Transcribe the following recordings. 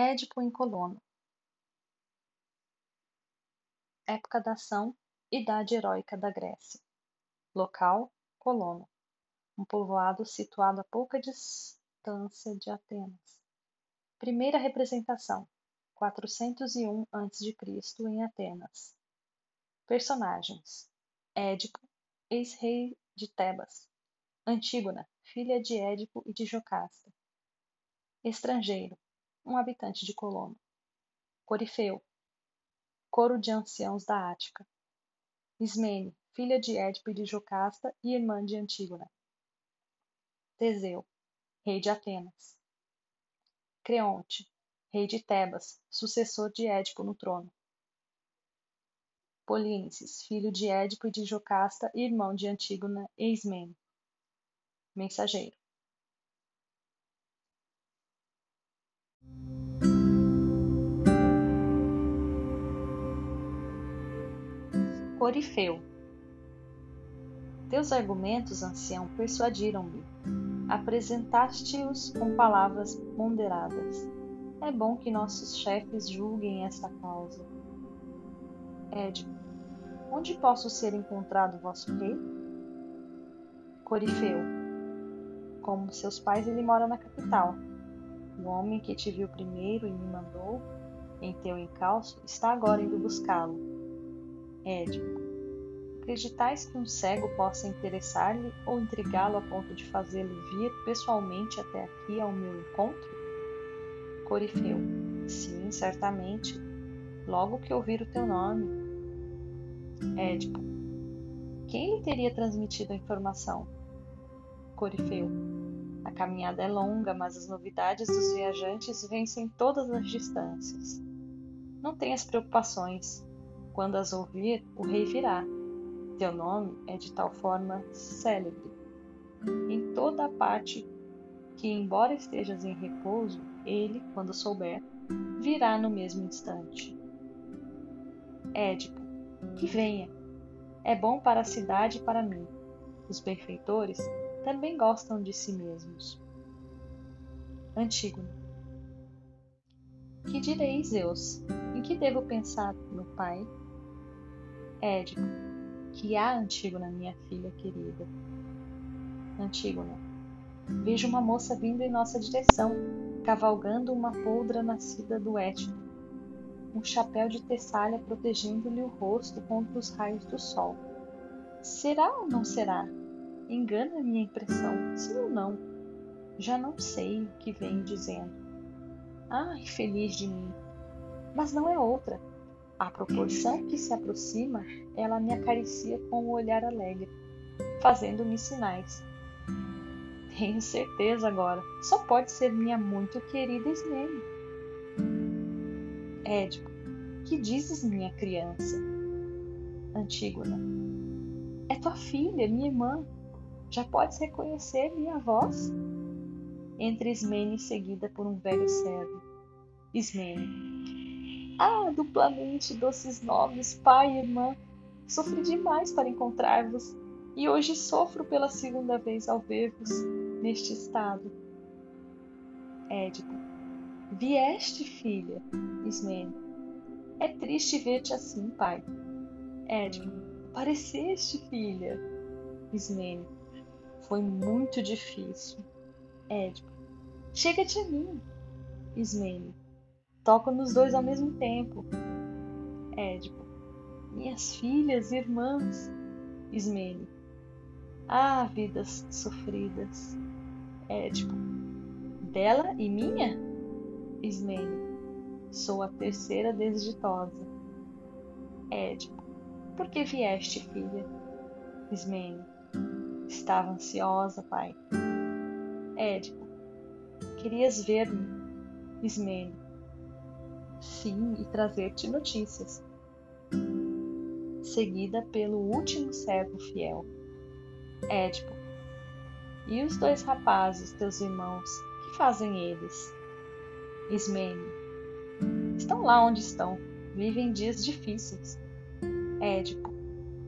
Édipo em Colono. Época da ação, Idade Heróica da Grécia. Local, Colono. Um povoado situado a pouca distância de Atenas. Primeira representação, 401 a.C. em Atenas. Personagens: Édipo, ex-rei de Tebas. Antígona, filha de Édipo e de Jocasta. Estrangeiro, um habitante de Colono. Corifeu, coro de anciãos da Ática. Ismene, filha de Édipo e de Jocasta e irmã de Antígona. Teseu, rei de Atenas. Creonte, rei de Tebas, sucessor de Édipo no trono. Polínices, filho de Édipo e de Jocasta e irmão de Antígona e Ismene. Mensageiro. Corifeu. Teus argumentos, ancião, persuadiram-me. Apresentaste-os com palavras ponderadas. É bom que nossos chefes julguem esta causa. Édipo. Onde posso ser encontrado vosso rei? Corifeu. Como seus pais, ele mora na capital. O homem que te viu primeiro e me mandou em teu encalço está agora indo buscá-lo Édipo. Acreditais que um cego possa interessar-lhe ou intrigá-lo a ponto de fazê-lo vir pessoalmente até aqui ao meu encontro? Corifeu. Sim, certamente. Logo que ouvir o teu nome. Édipo. Quem lhe teria transmitido a informação? Corifeu. A caminhada é longa, mas as novidades dos viajantes vencem todas as distâncias. Não tenhas preocupações. Quando as ouvir, o rei virá. Teu nome é de tal forma célebre em toda a parte que, embora estejas em repouso, ele, quando souber, virá no mesmo instante. Édipo, que venha. É bom para a cidade e para mim. Os benfeitores também gostam de si mesmos. Antígono. Que direi, Zeus? Em que devo pensar, meu pai? Édipo, que há Antígona, minha filha querida. Antígona, vejo uma moça vindo em nossa direção, cavalgando uma poldra nascida do Ético, um chapéu de tessalha protegendo-lhe o rosto contra os raios do sol. Será ou não será? Engana minha impressão, sim ou não? Já não sei o que vem dizendo. Ai, feliz de mim! Mas não é outra à proporção que se aproxima, ela me acaricia com um olhar alegre, fazendo-me sinais. Tenho certeza agora, só pode ser minha muito querida Ismene. Édipo, que dizes, minha criança? Antígona, é tua filha, minha irmã. Já podes reconhecer minha voz? Entre Ismene seguida por um velho servo. Ismene, ah, duplamente doces nomes, pai e irmã, sofri demais para encontrar-vos, e hoje sofro pela segunda vez ao ver-vos neste estado. Édipo, vieste, filha, Ismene. É triste ver-te assim, pai. Édipo, pareceste, filha. Ismene, foi muito difícil. Édipo, chega-te a mim. Ismene, Toco nos dois ao mesmo tempo. Édipo. Minhas filhas, irmãs. Ismene. Ah, vidas sofridas. Édipo. Dela e minha? Ismene. Sou a terceira desditosa. Édipo. Por que vieste, filha? Ismene. Estava ansiosa, pai. Édipo. Querias ver-me? Ismene sim e trazer-te notícias. Seguida pelo último servo fiel, Édipo. E os dois rapazes, teus irmãos, que fazem eles? Ismene. Estão lá onde estão, vivem dias difíceis. Édipo.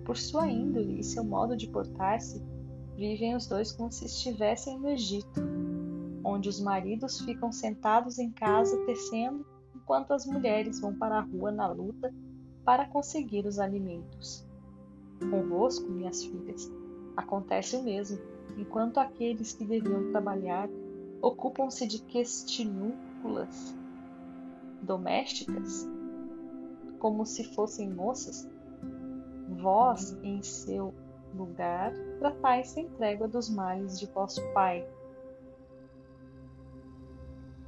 Por sua índole e seu modo de portar-se, vivem os dois como se estivessem no Egito, onde os maridos ficam sentados em casa tecendo, enquanto as mulheres vão para a rua na luta para conseguir os alimentos. Convosco, minhas filhas, acontece o mesmo, enquanto aqueles que deviam trabalhar ocupam-se de questionúculas domésticas, como se fossem moças, vós, em seu lugar, tratais sem trégua dos males de vosso Pai.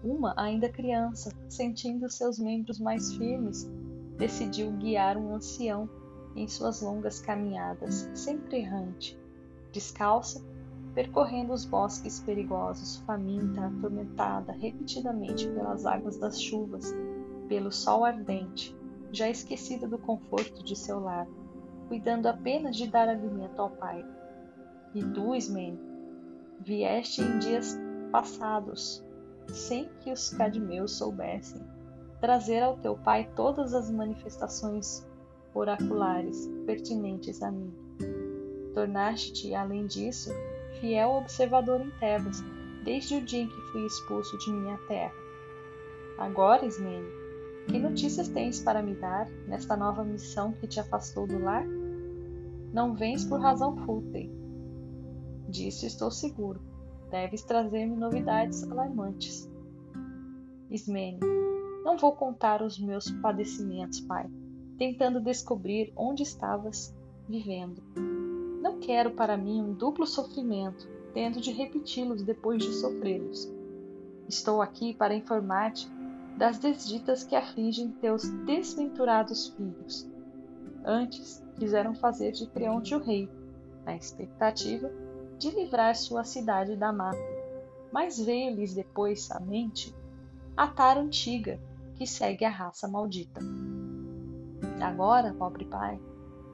Uma, ainda criança, sentindo seus membros mais firmes, decidiu guiar um ancião em suas longas caminhadas, sempre errante, descalça, percorrendo os bosques perigosos, faminta, atormentada repetidamente pelas águas das chuvas, pelo sol ardente, já esquecida do conforto de seu lar cuidando apenas de dar alimento ao pai. E tu, Ismene, vieste em dias passados, sem que os cadmeus soubessem, trazer ao teu pai todas as manifestações oraculares pertinentes a mim. Tornaste-te, além disso, fiel observador em Tebas, desde o dia em que fui expulso de minha terra. Agora, Ismene, que notícias tens para me dar nesta nova missão que te afastou do lar? Não vens por razão fútil. Disso estou seguro. Deves trazer-me novidades alarmantes. Ismene, não vou contar os meus padecimentos, pai, tentando descobrir onde estavas vivendo. Não quero para mim um duplo sofrimento, tendo de repeti-los depois de sofrê-los. Estou aqui para informar-te das desditas que afligem teus desventurados filhos. Antes, quiseram fazer de Creonte o rei, na expectativa de livrar sua cidade da mata. Mas veio-lhes depois à mente a tara antiga que segue a raça maldita. Agora, pobre pai,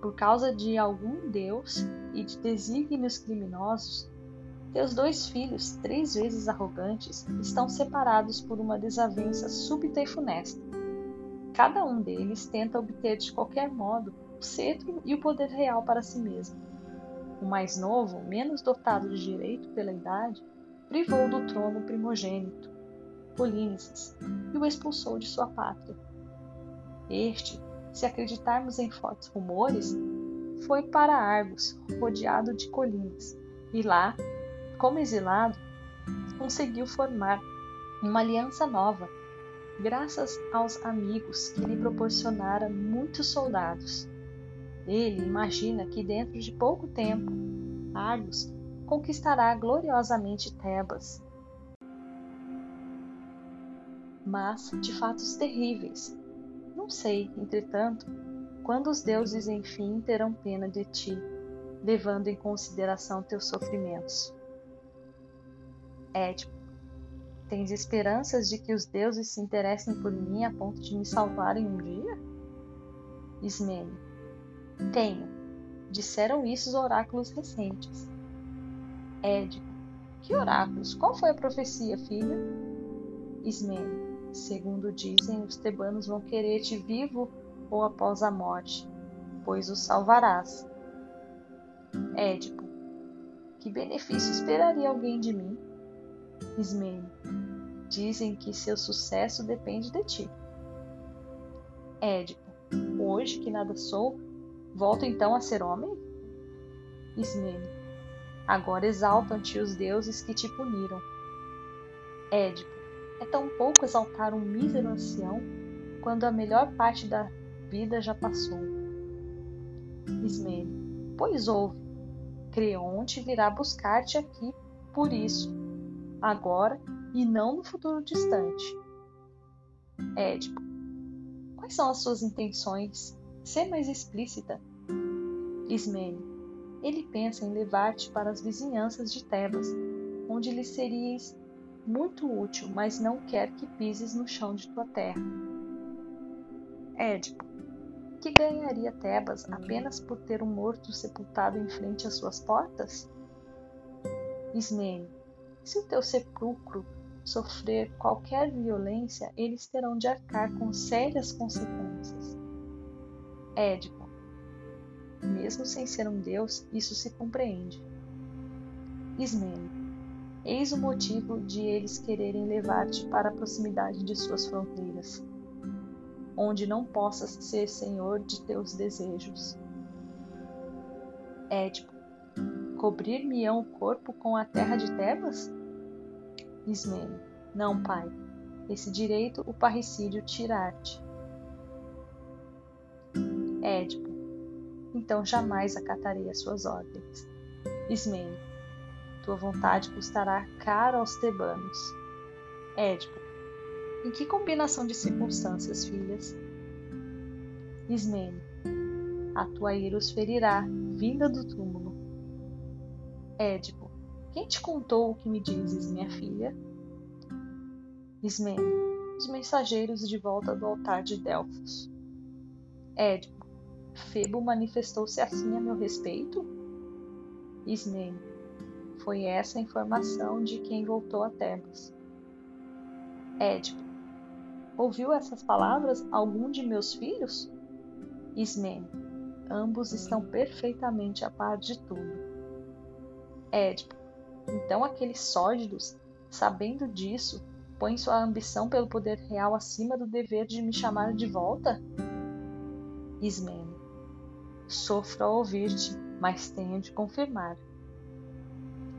por causa de algum Deus e de desígnios criminosos, teus dois filhos, três vezes arrogantes, estão separados por uma desavença súbita e funesta. Cada um deles tenta obter de qualquer modo o cetro e o poder real para si mesmo. O mais novo, menos dotado de direito pela idade, privou do trono o primogênito, Polínices, e o expulsou de sua pátria. Este, se acreditarmos em fortes rumores, foi para Argos, rodeado de colinas, e lá, como exilado, conseguiu formar uma aliança nova, graças aos amigos que lhe proporcionaram muitos soldados. Ele imagina que dentro de pouco tempo, Argos conquistará gloriosamente Tebas. Mas de fatos terríveis. Não sei, entretanto, quando os deuses enfim terão pena de ti, levando em consideração teus sofrimentos. Édipo, tens esperanças de que os deuses se interessem por mim a ponto de me salvarem um dia? Ismene, tenho. Disseram isso os oráculos recentes. Édipo. Que oráculos? Qual foi a profecia, filha? Ismene. Segundo dizem, os tebanos vão querer-te vivo ou após a morte, pois os salvarás. Édipo. Que benefício esperaria alguém de mim? Ismene. Dizem que seu sucesso depende de ti. Édipo. Hoje que nada sou, Volto então a ser homem? Ismene. Agora exaltam-te os deuses que te puniram. Édipo. É tão pouco exaltar um mísero ancião quando a melhor parte da vida já passou. Ismene. Pois ouve. Creonte virá buscar-te aqui por isso, agora e não no futuro distante. Édipo. Quais são as suas intenções? Ser mais explícita. Ismene, ele pensa em levar-te para as vizinhanças de Tebas, onde lhe seríeis muito útil, mas não quer que pises no chão de tua terra. Édipo, que ganharia Tebas apenas por ter um morto sepultado em frente às suas portas? Ismene, se o teu sepulcro sofrer qualquer violência, eles terão de arcar com sérias consequências. Édipo. Mesmo sem ser um deus, isso se compreende. Ismene. Eis o motivo de eles quererem levar-te para a proximidade de suas fronteiras, onde não possas ser senhor de teus desejos. Édipo, cobrir-me-ão o corpo com a terra de Tebas? Ismene, não, pai, esse direito o parricídio tirar-te. Édipo, então jamais acatarei as suas ordens. Ismene, tua vontade custará caro aos tebanos. Édipo, em que combinação de circunstâncias, filhas? Ismene, a tua ira os ferirá, vinda do túmulo. Édipo, quem te contou o que me dizes, minha filha? Ismene, os mensageiros de volta do altar de Delfos. Édipo, Febo manifestou-se assim a meu respeito? Ismene, foi essa a informação de quem voltou a Tebas. Édipo, ouviu essas palavras algum de meus filhos? Ismene, ambos estão perfeitamente a par de tudo. Édipo, então aqueles sórdidos, sabendo disso, põem sua ambição pelo poder real acima do dever de me chamar de volta? Ismene, sofro a ouvir-te, mas tenho de confirmar.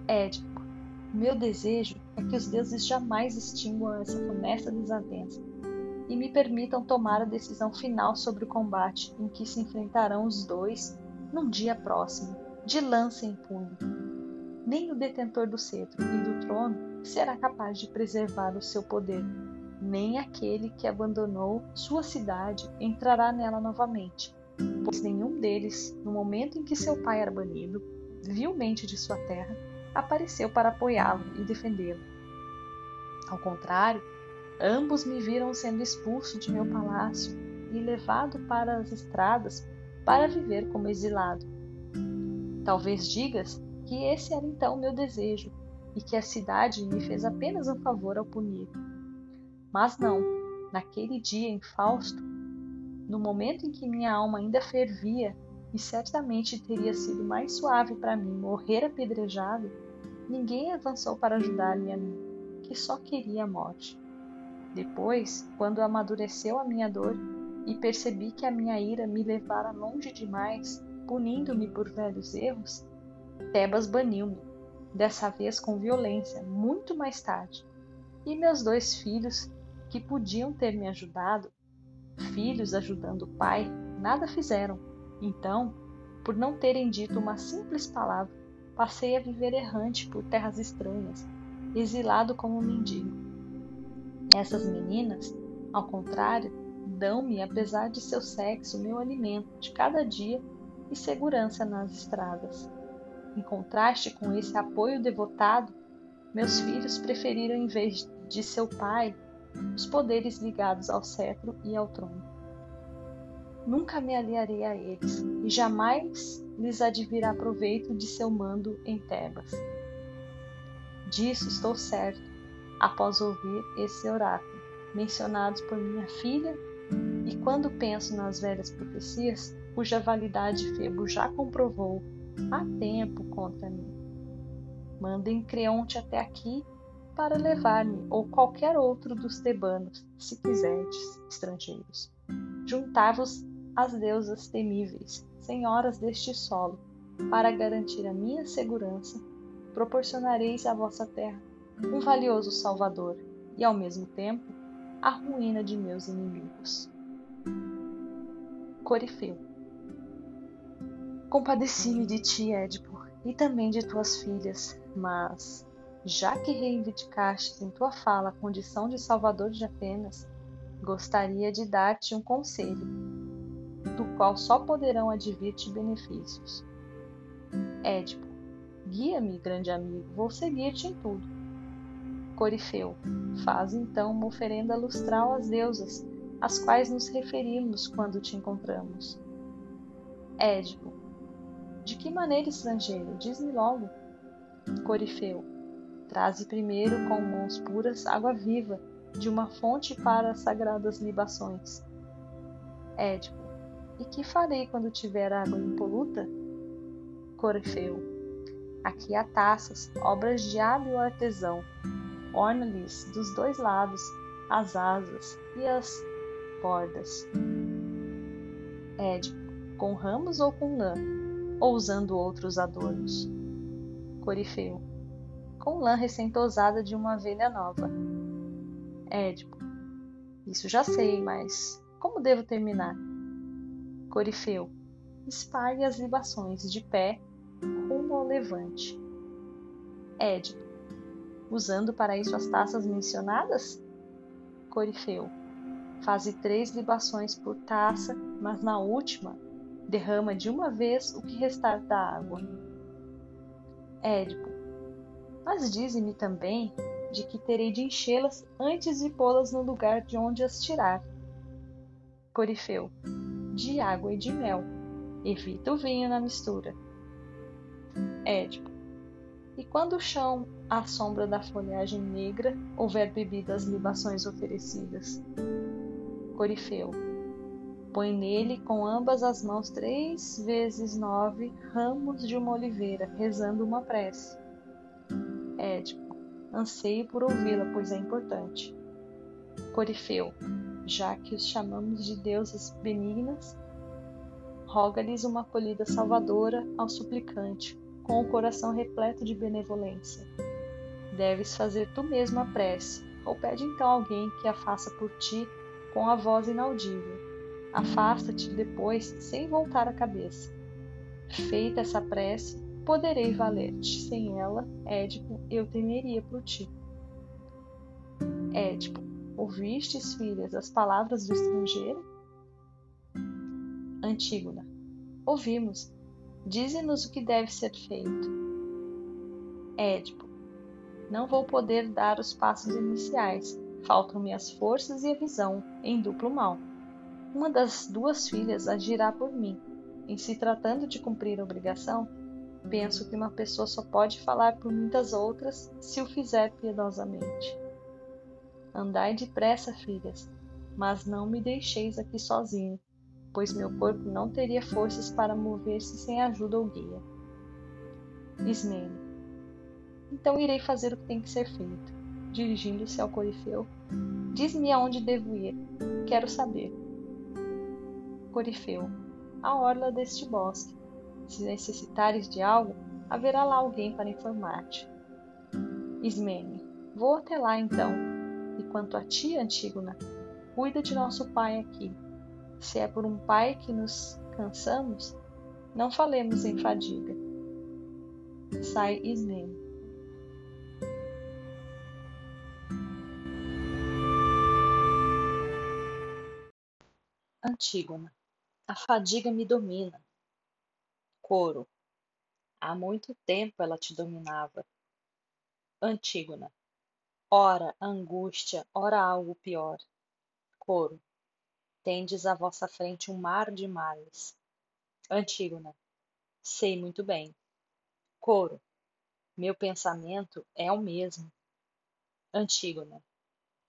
Édipo, meu desejo é que os deuses jamais extinguam essa funesta desavença e me permitam tomar a decisão final sobre o combate em que se enfrentarão os dois num dia próximo, de lança em punho. Nem o detentor do cetro e do trono será capaz de preservar o seu poder, nem aquele que abandonou sua cidade entrará nela novamente, pois nenhum deles, no momento em que seu pai era banido, vilmente de sua terra, apareceu para apoiá-lo e defendê-lo. Ao contrário, ambos me viram sendo expulso de meu palácio e levado para as estradas para viver como exilado. Talvez digas que esse era então meu desejo e que a cidade me fez apenas um favor ao punir. Mas não, naquele dia em Fausto, no momento em que minha alma ainda fervia e certamente teria sido mais suave para mim morrer apedrejado, ninguém avançou para ajudar-me a mim, que só queria a morte. Depois, quando amadureceu a minha dor e percebi que a minha ira me levara longe demais, punindo-me por velhos erros, Tebas baniu-me, dessa vez com violência, muito mais tarde. E meus dois filhos, que podiam ter me ajudado, filhos ajudando o pai, nada fizeram então, por não terem dito uma simples palavra, passei a viver errante por terras estranhas, exilado como mendigo. Essas meninas, ao contrário, dão-me, apesar de seu sexo, meu alimento de cada dia e segurança nas estradas. Em contraste com esse apoio devotado, meus filhos preferiram, em vez de seu pai, os poderes ligados ao cetro e ao trono nunca me aliarei a eles, e jamais lhes advirá proveito de seu mando em Tebas. Disso estou certo, após ouvir esse oráculo, mencionados por minha filha, e quando penso nas velhas profecias, cuja validade Febo já comprovou há tempo contra mim. Mandem Creonte até aqui para levar-me ou qualquer outro dos tebanos, se quiserdes, estrangeiros. Juntai-vos as deusas temíveis, senhoras deste solo, para garantir a minha segurança, proporcionareis à vossa terra um valioso salvador e, ao mesmo tempo, a ruína de meus inimigos. Corifeu. Compadeci-me de ti, Édipo, e também de tuas filhas, mas, já que reivindicaste em tua fala a condição de salvador de Atenas, gostaria de dar-te um conselho do qual só poderão advir-te benefícios. Édipo, guia-me, grande amigo, vou seguir-te em tudo. Corifeu, faz então uma oferenda lustral às deusas, às quais nos referimos quando te encontramos. Édipo, de que maneira, estrangeiro? Diz-me logo. Corifeu, traze primeiro com mãos puras água viva de uma fonte para as sagradas libações. Édipo, e que farei quando tiver água impoluta? Corifeu. Aqui há taças, obras de hábil artesão. Orna-lhes dos dois lados as asas e as bordas. Édipo, com ramos ou com lã, ou usando outros adornos. Corifeu, com lã recém-tosada de uma velha nova. Édipo, isso já sei, mas como devo terminar? Corifeu, espalhe as libações de pé rumo ao levante. Édipo, usando para isso as taças mencionadas? Corifeu, faze três libações por taça, mas na última derrama de uma vez o que restar da água. Édipo, mas dize-me também de que terei de enchê-las antes de pô-las no lugar de onde as tirar. Corifeu, de água e de mel. Evita o vinho na mistura. Édipo. E quando o chão, à sombra da folhagem negra, houver bebido as libações oferecidas? Corifeu. Põe nele com ambas as mãos três vezes nove ramos de uma oliveira, rezando uma prece. Édipo. Anseio por ouvi-la, pois é importante. Corifeu. Já que os chamamos de deusas benignas, roga-lhes uma acolhida salvadora ao suplicante, com o coração repleto de benevolência. Deves fazer tu mesmo a prece, ou pede então alguém que a faça por ti com a voz inaudível. Afasta-te depois sem voltar a cabeça. Feita essa prece, poderei valer-te. Sem ela, Édipo, eu temeria por ti. Édipo, ouvistes, filhas, as palavras do estrangeiro? Antígona. Ouvimos. Dize-nos o que deve ser feito. Édipo. Não vou poder dar os passos iniciais. Faltam-me as forças e a visão, em duplo mal. Uma das duas filhas agirá por mim. Em se tratando de cumprir a obrigação, penso que uma pessoa só pode falar por muitas outras se o fizer piedosamente. Andai depressa, filhas, mas não me deixeis aqui sozinho pois meu corpo não teria forças para mover-se sem ajuda ou guia. Ismene. Então irei fazer o que tem que ser feito. Dirigindo-se ao Corifeu, diz-me aonde devo ir. Quero saber. Corifeu. A orla deste bosque. Se necessitares de algo, haverá lá alguém para informar-te. Ismene. Vou até lá então. E quanto a ti, Antígona, cuida de nosso pai aqui se é por um pai que nos cansamos, não falemos em fadiga. Sai Ismene. Antígona. A fadiga me domina. Coro. Há muito tempo ela te dominava. Antígona. Ora angústia, ora algo pior. Coro tendes à vossa frente um mar de males. Antígona. Sei muito bem. Coro. Meu pensamento é o mesmo. Antígona.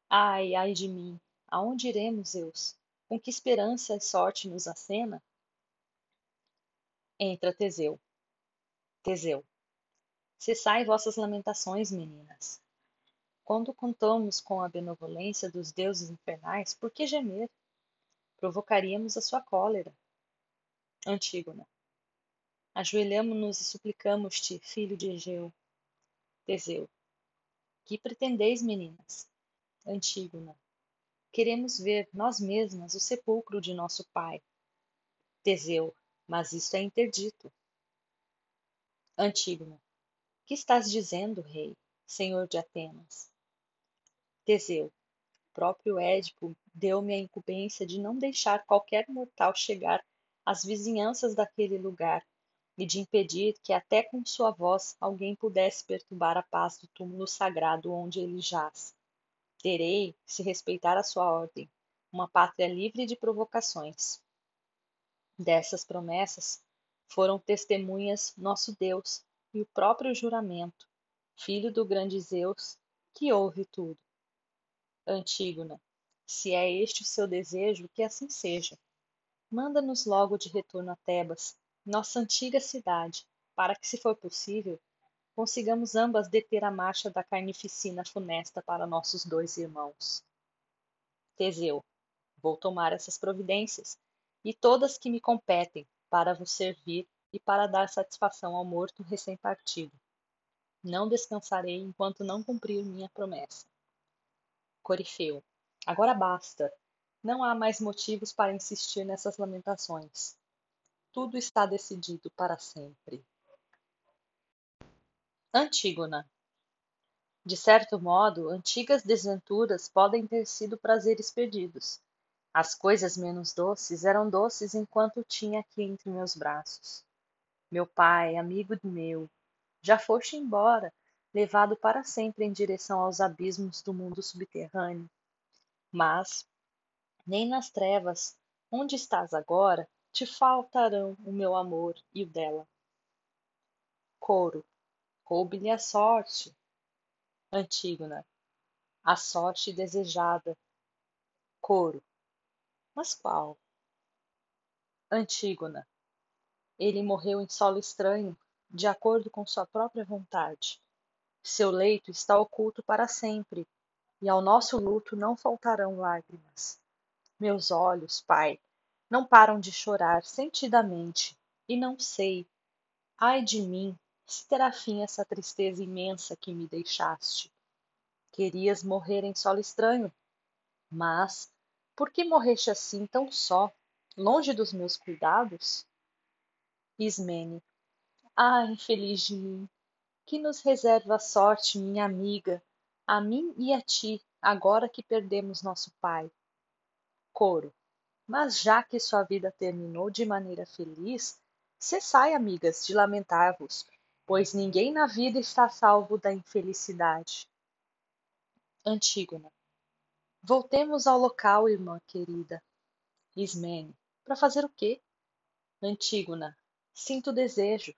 Ai, ai de mim, aonde iremos, Zeus? Com que esperança e sorte nos acena? Entra Teseu. Teseu. Cessai vossas lamentações, meninas. Quando contamos com a benevolência dos deuses infernais, por que gemer? provocaríamos a sua cólera. Antígona. Ajoelhamo-nos e suplicamos-te, filho de Egeu. Teseu. Que pretendeis, meninas? Antígona. Queremos ver nós mesmas o sepulcro de nosso pai. Teseu. Mas isto é interdito. Antígona. Que estás dizendo, rei, senhor de Atenas? Teseu próprio Édipo deu-me a incumbência de não deixar qualquer mortal chegar às vizinhanças daquele lugar e de impedir que até com sua voz alguém pudesse perturbar a paz do túmulo sagrado onde ele jaz. Terei, se respeitar a sua ordem, uma pátria livre de provocações. Dessas promessas foram testemunhas nosso Deus e o próprio juramento, filho do grande Zeus, que ouve tudo. Antígona, se é este o seu desejo, que assim seja. Manda-nos logo de retorno a Tebas, nossa antiga cidade, para que, se for possível, consigamos ambas deter a marcha da carnificina funesta para nossos dois irmãos. Teseu, vou tomar essas providências, e todas que me competem, para vos servir e para dar satisfação ao morto recém-partido. Não descansarei enquanto não cumprir minha promessa. Corifeu, agora basta. Não há mais motivos para insistir nessas lamentações. Tudo está decidido para sempre. Antígona. De certo modo, antigas desventuras podem ter sido prazeres perdidos. As coisas menos doces eram doces enquanto tinha aqui entre meus braços. Meu pai, amigo meu, já foste embora, levado para sempre em direção aos abismos do mundo subterrâneo. Mas, nem nas trevas, onde estás agora, te faltarão o meu amor e o dela. Coro. Coube-lhe a sorte. Antígona. A sorte desejada. Coro. Mas qual? Antígona. Ele morreu em solo estranho, de acordo com sua própria vontade. Seu leito está oculto para sempre, e ao nosso luto não faltarão lágrimas. Meus olhos, Pai, não param de chorar sentidamente, e não sei, ai de mim, se terá fim essa tristeza imensa que me deixaste. Querias morrer em solo estranho, mas por que morreste assim tão só, longe dos meus cuidados? Ismene, ah, infeliz de mim, que nos reserva a sorte, minha amiga, a mim e a ti, agora que perdemos nosso pai. Coro. Mas já que sua vida terminou de maneira feliz, cessai, amigas, de lamentar-vos, pois ninguém na vida está salvo da infelicidade. Antígona. Voltemos ao local, irmã querida. Ismene. Para fazer o quê? Antígona. Sinto desejo.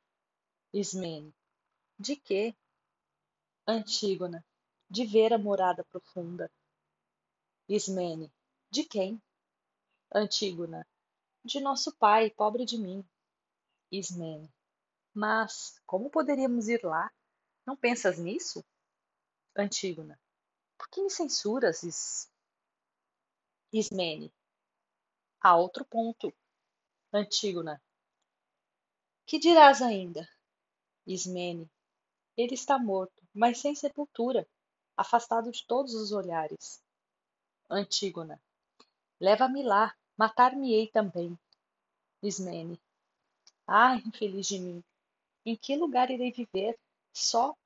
Ismene. De quê? Antígona. De ver a morada profunda. Ismene. De quem? Antígona. De nosso pai, pobre de mim. Ismene. Mas como poderíamos ir lá? Não pensas nisso? Antígona. Por que me censuras, Is... Ismene? Há outro ponto. Antígona. Que dirás ainda? Ismene. Ele está morto, mas sem sepultura, afastado de todos os olhares. Antígona. Leva-me lá, matar-me-ei também. Ismene. Ai, infeliz de mim! Em que lugar irei viver, só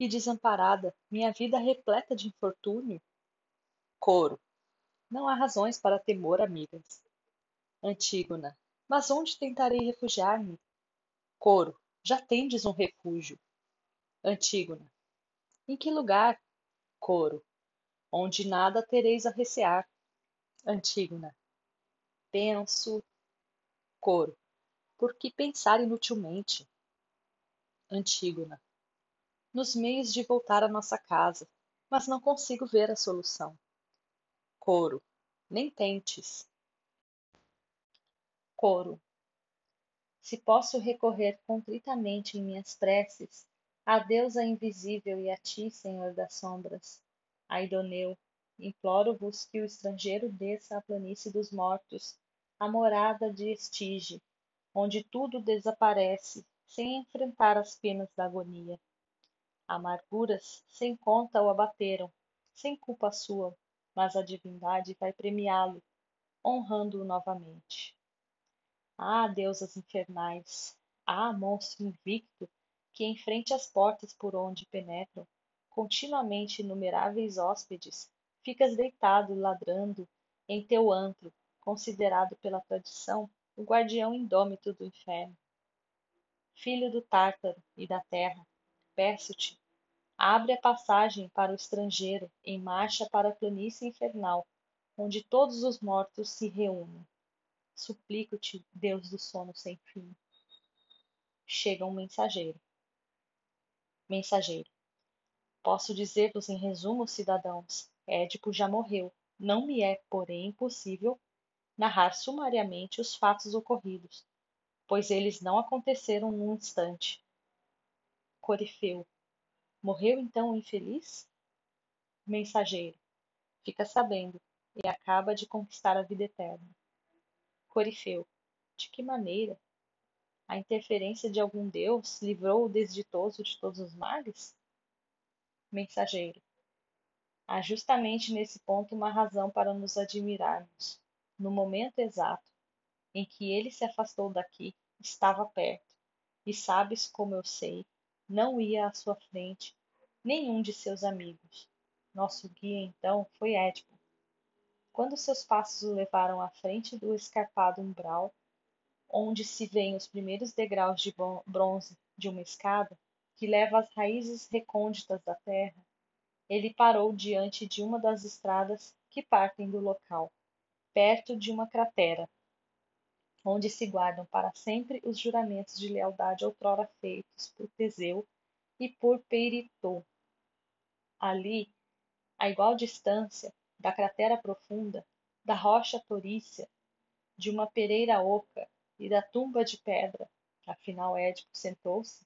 e desamparada, minha vida repleta de infortúnio? Coro. Não há razões para temor, amigas. Antígona. Mas onde tentarei refugiar-me? Coro. Já tendes um refúgio. Antígona. Em que lugar? Coro. Onde nada tereis a recear. Antígona. Penso. Coro. Por que pensar inutilmente? Antígona. Nos meios de voltar à nossa casa, mas não consigo ver a solução. Coro. Nem tentes. Coro. Se posso recorrer contritamente em minhas preces à deusa invisível e a ti, Senhor das sombras, a Idoneu, imploro-vos que o estrangeiro desça à planície dos mortos, a morada de Estige, onde tudo desaparece, sem enfrentar as penas da agonia. Amarguras sem conta o abateram, sem culpa sua, mas a divindade vai premiá-lo, honrando-o novamente. Ah, deusas infernais! Ah, monstro invicto, que enfrente as portas por onde penetram continuamente inumeráveis hóspedes, ficas deitado ladrando em teu antro, considerado pela tradição o guardião indômito do inferno. Filho do Tártaro e da terra, peço-te, abre a passagem para o estrangeiro em marcha para a planície infernal, onde todos os mortos se reúnem. Suplico-te, Deus do sono sem fim. Chega um mensageiro. Mensageiro. Posso dizer-vos em resumo, cidadãos, Édipo já morreu. Não me é, porém, impossível narrar sumariamente os fatos ocorridos, pois eles não aconteceram num instante. Corifeu. Morreu então o infeliz? Mensageiro. Fica sabendo, e acaba de conquistar a vida eterna. Corifeu. De que maneira? A interferência de algum deus livrou o desditoso de todos os males? Mensageiro. Há justamente nesse ponto uma razão para nos admirarmos. No momento exato em que ele se afastou daqui, estava perto, e sabes como eu sei, não ia à sua frente nenhum de seus amigos. Nosso guia então foi Édipo. Quando seus passos o levaram à frente do escarpado umbral, onde se veem os primeiros degraus de bronze de uma escada que leva às raízes recônditas da terra, ele parou diante de uma das estradas que partem do local, perto de uma cratera, onde se guardam para sempre os juramentos de lealdade outrora feitos por Teseu e por Peiritou. Ali, a igual distância, da cratera profunda, da rocha torícia, de uma pereira oca e da tumba de pedra, afinal Édipo sentou-se,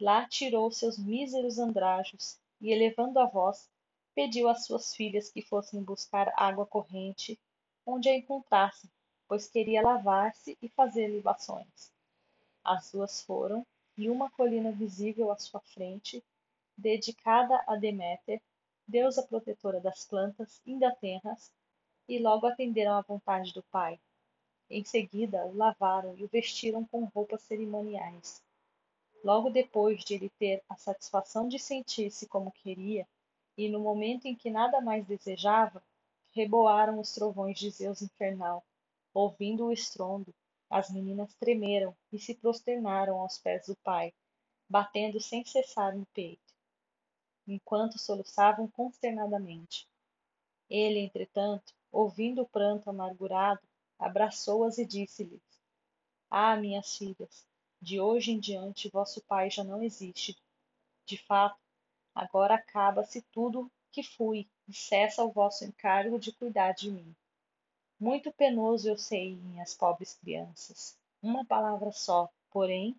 lá tirou seus míseros andrajos e, elevando a voz, pediu às suas filhas que fossem buscar água corrente onde a encontrassem, pois queria lavar-se e fazer libações. As duas foram, e uma colina visível à sua frente, dedicada a Deméter, deusa protetora das plantas indatenras, e logo atenderam à vontade do pai. Em seguida, o lavaram e o vestiram com roupas cerimoniais. Logo depois de ele ter a satisfação de sentir-se como queria, e no momento em que nada mais desejava, reboaram os trovões de Zeus infernal. Ouvindo o estrondo, as meninas tremeram e se prosternaram aos pés do pai, batendo sem cessar no peito, enquanto soluçavam consternadamente. Ele, entretanto, ouvindo o pranto amargurado, abraçou-as e disse-lhes: Ah, minhas filhas, de hoje em diante vosso pai já não existe. De fato, agora acaba-se tudo que fui e cessa o vosso encargo de cuidar de mim. Muito penoso eu sei, minhas pobres crianças. Uma palavra só, porém,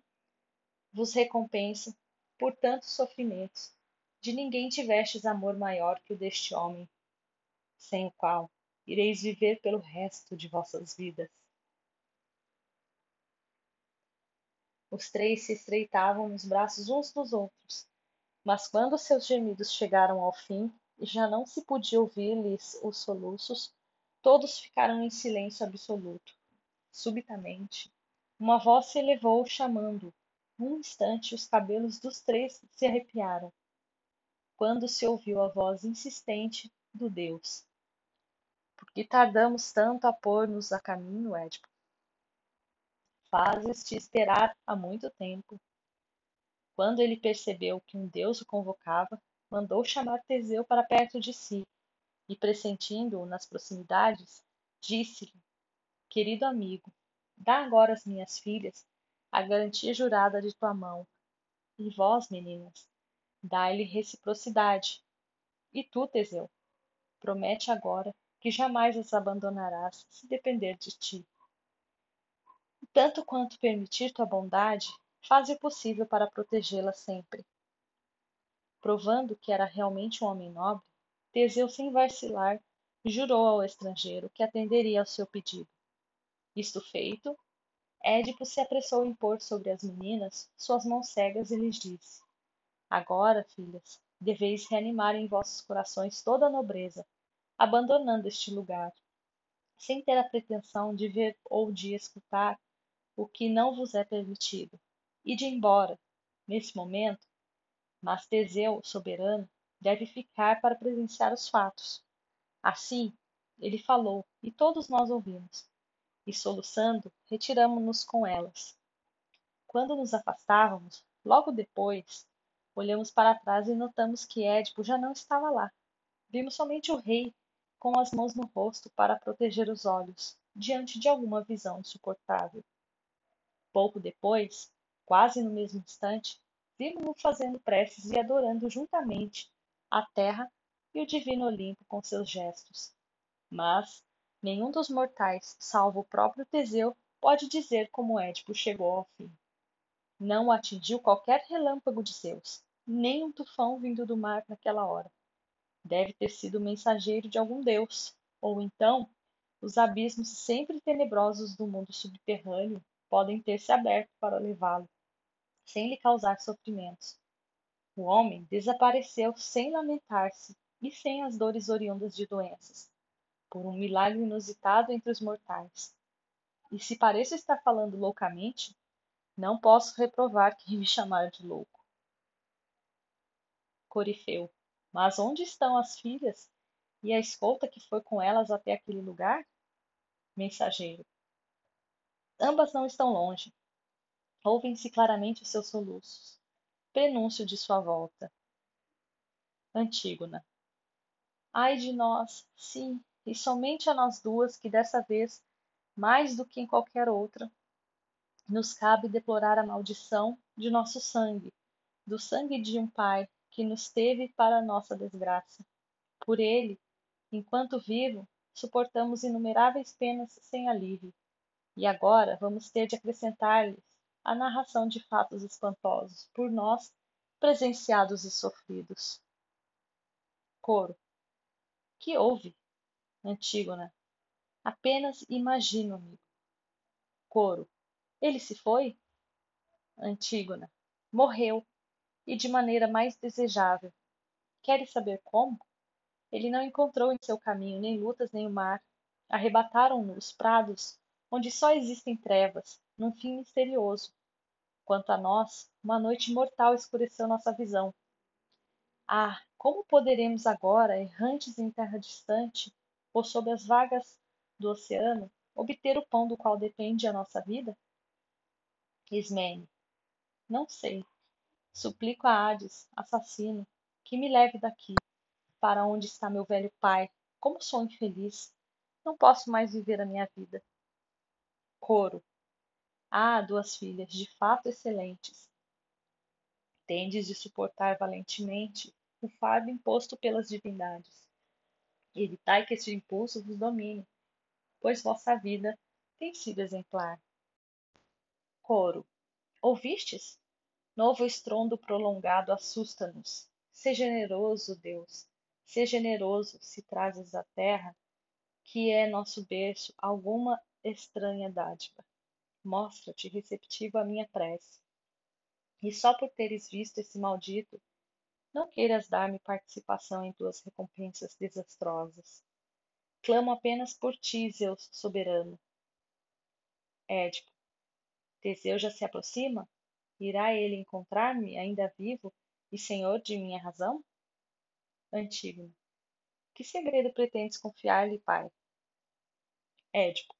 vos recompensa por tantos sofrimentos. De ninguém tivestes amor maior que o deste homem, sem o qual ireis viver pelo resto de vossas vidas. Os três se estreitavam nos braços uns dos outros, mas quando seus gemidos chegaram ao fim e já não se podia ouvir-lhes os soluços, todos ficaram em silêncio absoluto. Subitamente, uma voz se elevou chamando. Num instante, os cabelos dos três se arrepiaram. Quando se ouviu a voz insistente do Deus. Por que tardamos tanto a pôr-nos a caminho, Édipo? fazes-te esperar há muito tempo. Quando ele percebeu que um deus o convocava, mandou chamar Teseu para perto de si, e pressentindo-o nas proximidades, disse-lhe: Querido amigo, dá agora às minhas filhas a garantia jurada de tua mão, e vós, meninas, dai-lhe reciprocidade. E tu, Teseu, promete agora que jamais as abandonarás se depender de ti tanto quanto permitir tua bondade, faze o possível para protegê-la sempre. Provando que era realmente um homem nobre, Teseu, sem vacilar, jurou ao estrangeiro que atenderia ao seu pedido. Isto feito, Édipo se apressou em pôr sobre as meninas suas mãos cegas e lhes disse: Agora, filhas, deveis reanimar em vossos corações toda a nobreza, abandonando este lugar, sem ter a pretensão de ver ou de escutar o que não vos é permitido. Ide embora, nesse momento, mas Teseu, soberano, deve ficar para presenciar os fatos. Assim, ele falou, e todos nós ouvimos, e soluçando, retiramo-nos com elas. Quando nos afastávamos, logo depois, olhamos para trás e notamos que Édipo já não estava lá. Vimos somente o rei com as mãos no rosto para proteger os olhos, diante de alguma visão insuportável. Pouco depois, quase no mesmo instante, vimos-no fazendo preces e adorando juntamente a terra e o divino Olimpo com seus gestos. Mas nenhum dos mortais, salvo o próprio Teseu, pode dizer como Édipo chegou ao fim. Não atingiu qualquer relâmpago de Zeus, nem um tufão vindo do mar naquela hora. Deve ter sido mensageiro de algum deus, ou então os abismos sempre tenebrosos do mundo subterrâneo podem ter se aberto para levá-lo, sem lhe causar sofrimentos. O homem desapareceu sem lamentar-se e sem as dores oriundas de doenças, por um milagre inusitado entre os mortais. E se pareço estar falando loucamente, não posso reprovar quem me chamar de louco. Corifeu. Mas onde estão as filhas e a escolta que foi com elas até aquele lugar? Mensageiro. Ambas não estão longe. Ouvem-se claramente os seus soluços. Prenúncio de sua volta. Antígona. Ai de nós, sim, e somente a nós duas que dessa vez, mais do que em qualquer outra, nos cabe deplorar a maldição de nosso sangue, do sangue de um pai que nos teve para nossa desgraça. Por ele, enquanto vivo, suportamos inumeráveis penas sem alívio. E agora vamos ter de acrescentar-lhes a narração de fatos espantosos, por nós presenciados e sofridos. Coro. Que houve? Antígona. Apenas imagino, amigo. Coro. Ele se foi? Antígona. Morreu, e de maneira mais desejável. Queres saber como? Ele não encontrou em seu caminho nem lutas nem o mar. Arrebataram-no os prados, onde só existem trevas, num fim misterioso. Quanto a nós, uma noite mortal escureceu nossa visão. Ah, como poderemos agora, errantes em terra distante, ou sob as vagas do oceano, obter o pão do qual depende a nossa vida? Ismene. Não sei. Suplico a Hades, assassino, que me leve daqui, para onde está meu velho pai. Como sou infeliz. Não posso mais viver a minha vida. Coro. Ah, duas filhas, de fato excelentes. Tendes de suportar valentemente o fardo imposto pelas divindades. Evitai que este impulso vos domine, pois vossa vida tem sido exemplar. Coro. Ouvistes? Novo estrondo prolongado assusta-nos. Sê generoso, Deus, sê generoso se trazes à terra, que é nosso berço, alguma estranha dádiva. Mostra-te receptivo à minha prece. E só por teres visto esse maldito, não queiras dar-me participação em tuas recompensas desastrosas. Clamo apenas por ti, Zeus soberano. Édipo, Teseu já se aproxima? Irá ele encontrar-me ainda vivo e senhor de minha razão? Antígono. Que segredo pretendes confiar-lhe, pai? Édipo.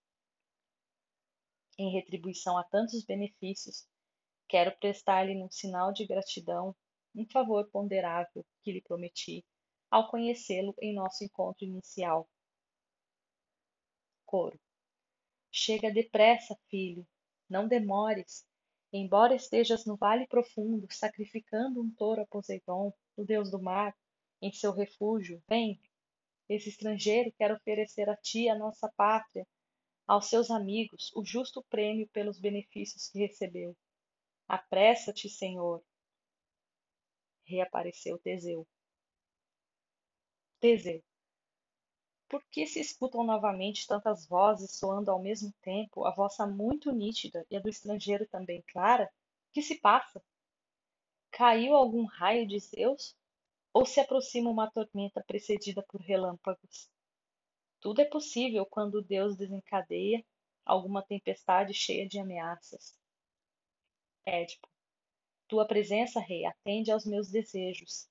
Em retribuição a tantos benefícios, quero prestar-lhe num sinal de gratidão um favor ponderável que lhe prometi ao conhecê-lo em nosso encontro inicial. Coro. Chega depressa, filho, não demores. Embora estejas no vale profundo, sacrificando um touro a Poseidon, o deus do mar, em seu refúgio, vem. Esse estrangeiro quer oferecer a ti, a nossa pátria, aos seus amigos, o justo prêmio pelos benefícios que recebeu. Apressa-te, Senhor. Reapareceu Teseu. Teseu. Por que se escutam novamente tantas vozes soando ao mesmo tempo, a vossa muito nítida e a do estrangeiro também clara? Que se passa? Caiu algum raio de Zeus? Ou se aproxima uma tormenta precedida por relâmpagos? Tudo é possível quando Deus desencadeia alguma tempestade cheia de ameaças. Édipo, tua presença, rei, atende aos meus desejos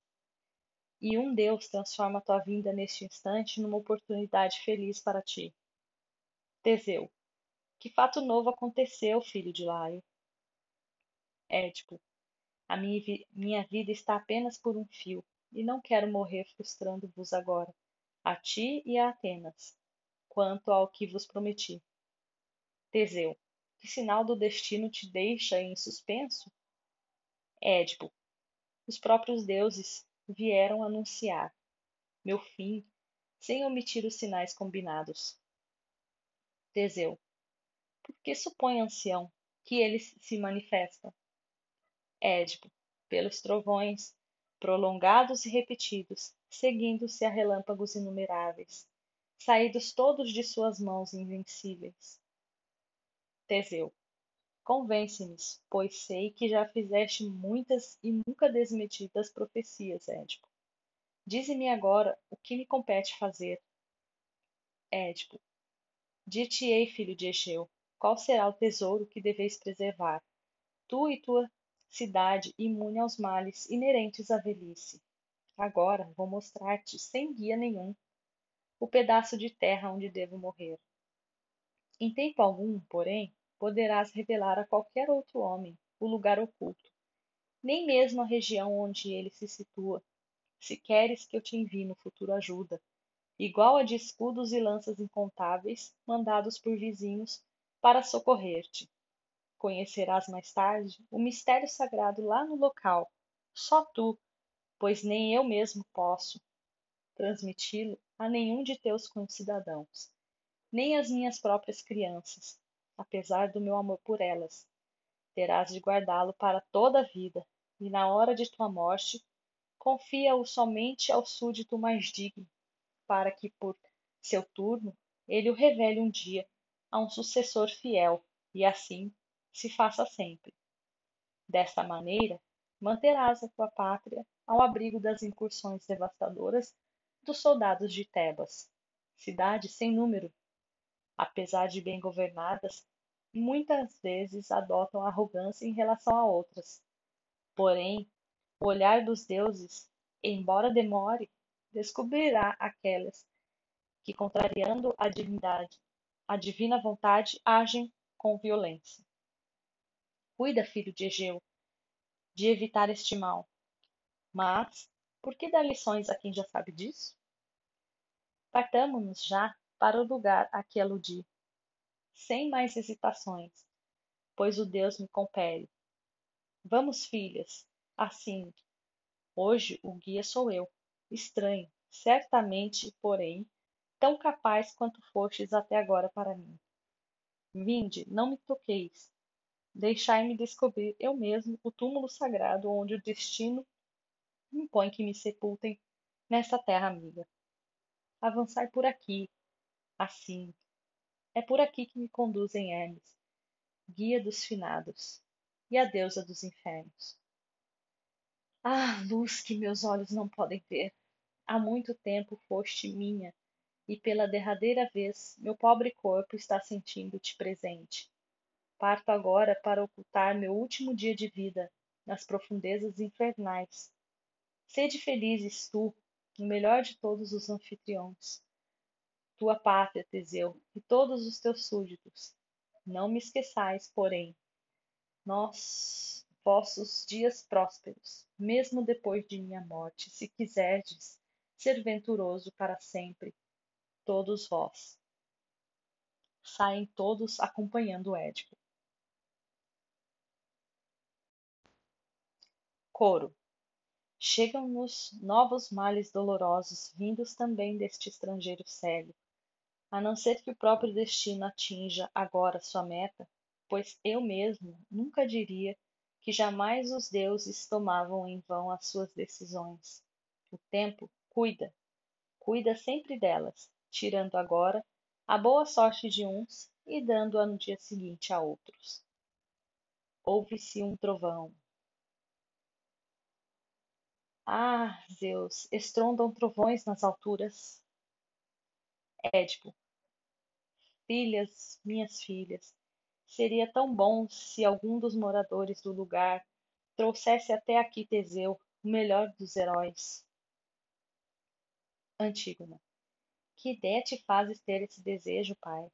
e um Deus transforma tua vinda neste instante numa oportunidade feliz para ti. Teseu. Que fato novo aconteceu, filho de Laio? Édipo. A minha, minha vida está apenas por um fio, e não quero morrer frustrando-vos agora, a ti e a Atenas, quanto ao que vos prometi. Teseu. Que sinal do destino te deixa em suspenso? Édipo. Os próprios deuses vieram anunciar meu fim sem omitir os sinais combinados. Teseu. Por que supõe, ancião, que eles se manifestam? Édipo, pelos trovões, prolongados e repetidos, seguindo-se a relâmpagos inumeráveis, saídos todos de suas mãos invencíveis. Teseu, convence-me, pois sei que já fizeste muitas e nunca desmedidas profecias, Édipo. Dize-me agora o que me compete fazer. Édipo, dir-te-ei, filho de Egeu, qual será o tesouro que deveis preservar, tu e tua cidade imune aos males inerentes à velhice. Agora vou mostrar-te, sem guia nenhum, o pedaço de terra onde devo morrer. Em tempo algum, porém, poderás revelar a qualquer outro homem o lugar oculto, nem mesmo a região onde ele se situa, se queres que eu te envie no futuro ajuda, igual a de escudos e lanças incontáveis, mandados por vizinhos para socorrer-te. Conhecerás mais tarde o mistério sagrado lá no local, só tu, pois nem eu mesmo posso transmiti-lo a nenhum de teus concidadãos, nem às minhas próprias crianças, apesar do meu amor por elas. Terás de guardá-lo para toda a vida, e na hora de tua morte, confia-o somente ao súdito mais digno, para que, por seu turno, ele o revele um dia a um sucessor fiel, e assim se faça sempre. Desta maneira, manterás a tua pátria ao abrigo das incursões devastadoras dos soldados de Tebas, cidade sem número. Apesar de bem governadas, muitas vezes adotam arrogância em relação a outras. Porém, o olhar dos deuses, embora demore, descobrirá aquelas que, contrariando a divindade, a divina vontade, agem com violência. Cuida, filho de Egeu, de evitar este mal. Mas, por que dar lições a quem já sabe disso? Partamo-nos já para o lugar a que aludi, sem mais hesitações, pois o Deus me compele. Vamos, filhas, assim. Hoje o guia sou eu, estranho, certamente, porém, tão capaz quanto fostes até agora para mim. Vinde, não me toqueis, Deixai-me descobrir eu mesmo o túmulo sagrado onde o destino impõe que me sepultem nesta terra amiga. Avançai por aqui, assim. É por aqui que me conduzem Hermes, guia dos finados, e a deusa dos infernos. Ah, luz que meus olhos não podem ver! Há muito tempo foste minha, e pela derradeira vez meu pobre corpo está sentindo-te presente Parto agora para ocultar meu último dia de vida nas profundezas infernais. Sede felizes tu, o melhor de todos os anfitriões. Tua pátria, Teseu, e todos os teus súditos. Não me esqueçais, porém, nós, vossos dias prósperos, mesmo depois de minha morte, se quiserdes ser venturoso para sempre, todos vós. Saem todos acompanhando Édipo. Coro. Chegam-nos novos males dolorosos, vindos também deste estrangeiro cego, a não ser que o próprio destino atinja agora sua meta, pois eu mesmo nunca diria que jamais os deuses tomavam em vão as suas decisões. O tempo cuida, cuida sempre delas, tirando agora a boa sorte de uns e dando-a no dia seguinte a outros. Ouve-se um trovão, ah, Zeus, estrondam trovões nas alturas. Édipo. Filhas, minhas filhas, seria tão bom se algum dos moradores do lugar trouxesse até aqui Teseu, o melhor dos heróis. Antígona. Que ideia te fazes ter esse desejo, pai?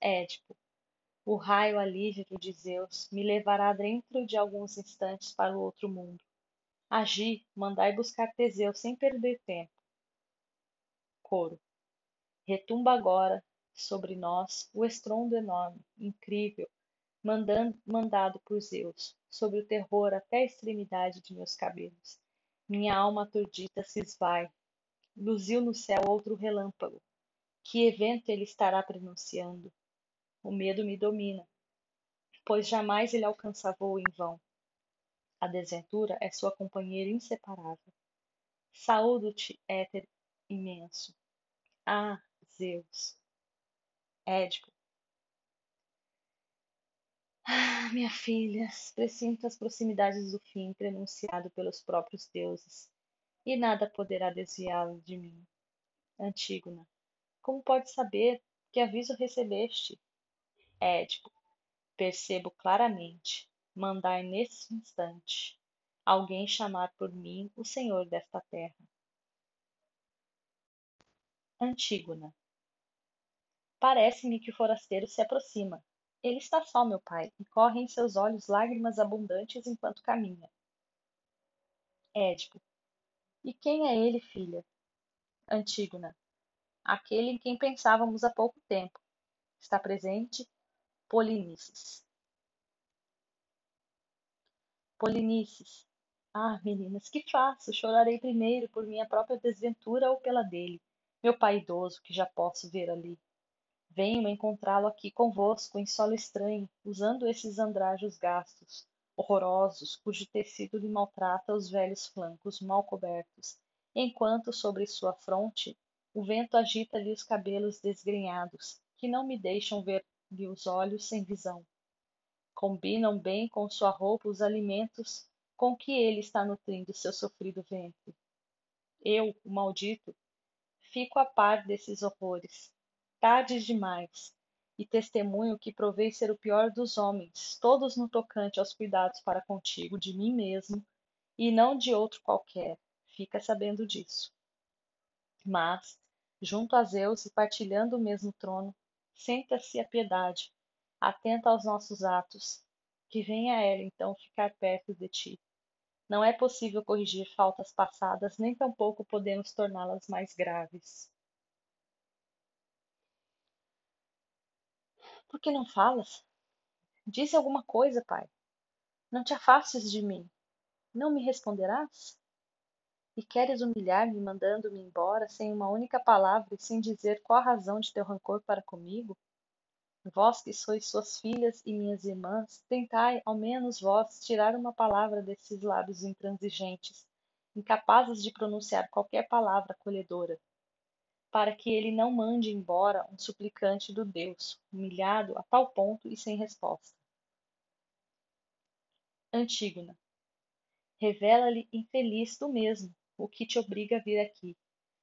Édipo. O raio alívio de Zeus me levará dentro de alguns instantes para o outro mundo. Agi, mandai buscar Teseu sem perder tempo. Coro. Retumba agora sobre nós o estrondo enorme, incrível, mandando, mandado por Zeus, sobre o terror até a extremidade de meus cabelos. Minha alma aturdida se esvai. Luziu no céu outro relâmpago. Que evento ele estará pronunciando? O medo me domina, pois jamais ele alcança voo em vão. A desventura é sua companheira inseparável. Saúdo-te, éter imenso. Ah, Zeus. Édipo. Ah, minha filha, presinto as proximidades do fim prenunciado pelos próprios deuses, e nada poderá desviá-lo de mim. Antígona, como pode saber que aviso recebeste? Édipo, percebo claramente. Mandai nesse instante alguém chamar por mim o senhor desta terra. Antígona, parece-me que o forasteiro se aproxima ele está só, meu pai, e correm em seus olhos lágrimas abundantes enquanto caminha. Édipo. E quem é ele, filha? Antígona. Aquele em quem pensávamos há pouco tempo. Está presente? Polinices. Polinices. Ah, meninas, que faço? Chorarei primeiro por minha própria desventura ou pela dele, meu pai idoso, que já posso ver ali. Venho encontrá-lo aqui convosco em solo estranho, usando esses andrajos gastos, horrorosos, cujo tecido lhe maltrata os velhos flancos mal cobertos, enquanto sobre sua fronte o vento agita-lhe os cabelos desgrenhados, que não me deixam ver-lhe os olhos sem visão. Combinam bem com sua roupa os alimentos com que ele está nutrindo seu sofrido ventre. Eu, o maldito, fico a par desses horrores, tarde demais, e testemunho que provei ser o pior dos homens, todos no tocante aos cuidados para contigo de mim mesmo e não de outro qualquer. Fica sabendo disso. Mas, junto a Zeus e partilhando o mesmo trono, senta-se a piedade, atenta aos nossos atos, que venha ela então ficar perto de ti. Não é possível corrigir faltas passadas, nem tampouco podemos torná-las mais graves. Por que não falas? Dize alguma coisa, pai. Não te afastes de mim. Não me responderás? E queres humilhar-me mandando-me embora sem uma única palavra e sem dizer qual a razão de teu rancor para comigo? Vós que sois suas filhas e minhas irmãs, tentai, ao menos vós, tirar uma palavra desses lábios intransigentes, incapazes de pronunciar qualquer palavra acolhedora para que ele não mande embora um suplicante do Deus, humilhado a tal ponto e sem resposta. Antígona. Revela-lhe infeliz tu mesmo o que te obriga a vir aqui.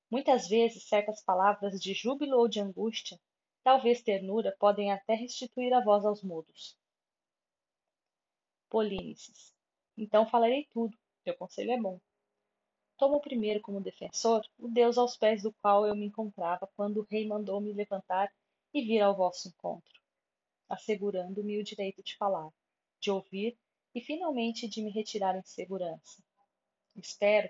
Muitas vezes certas palavras de júbilo ou de angústia, talvez ternura, podem até restituir a voz aos mudos. Polínices. Então falarei tudo, teu conselho é bom. Tomo primeiro como defensor o Deus aos pés do qual eu me encontrava quando o rei mandou me levantar e vir ao vosso encontro, assegurando-me o direito de falar, de ouvir e finalmente de me retirar em segurança. Espero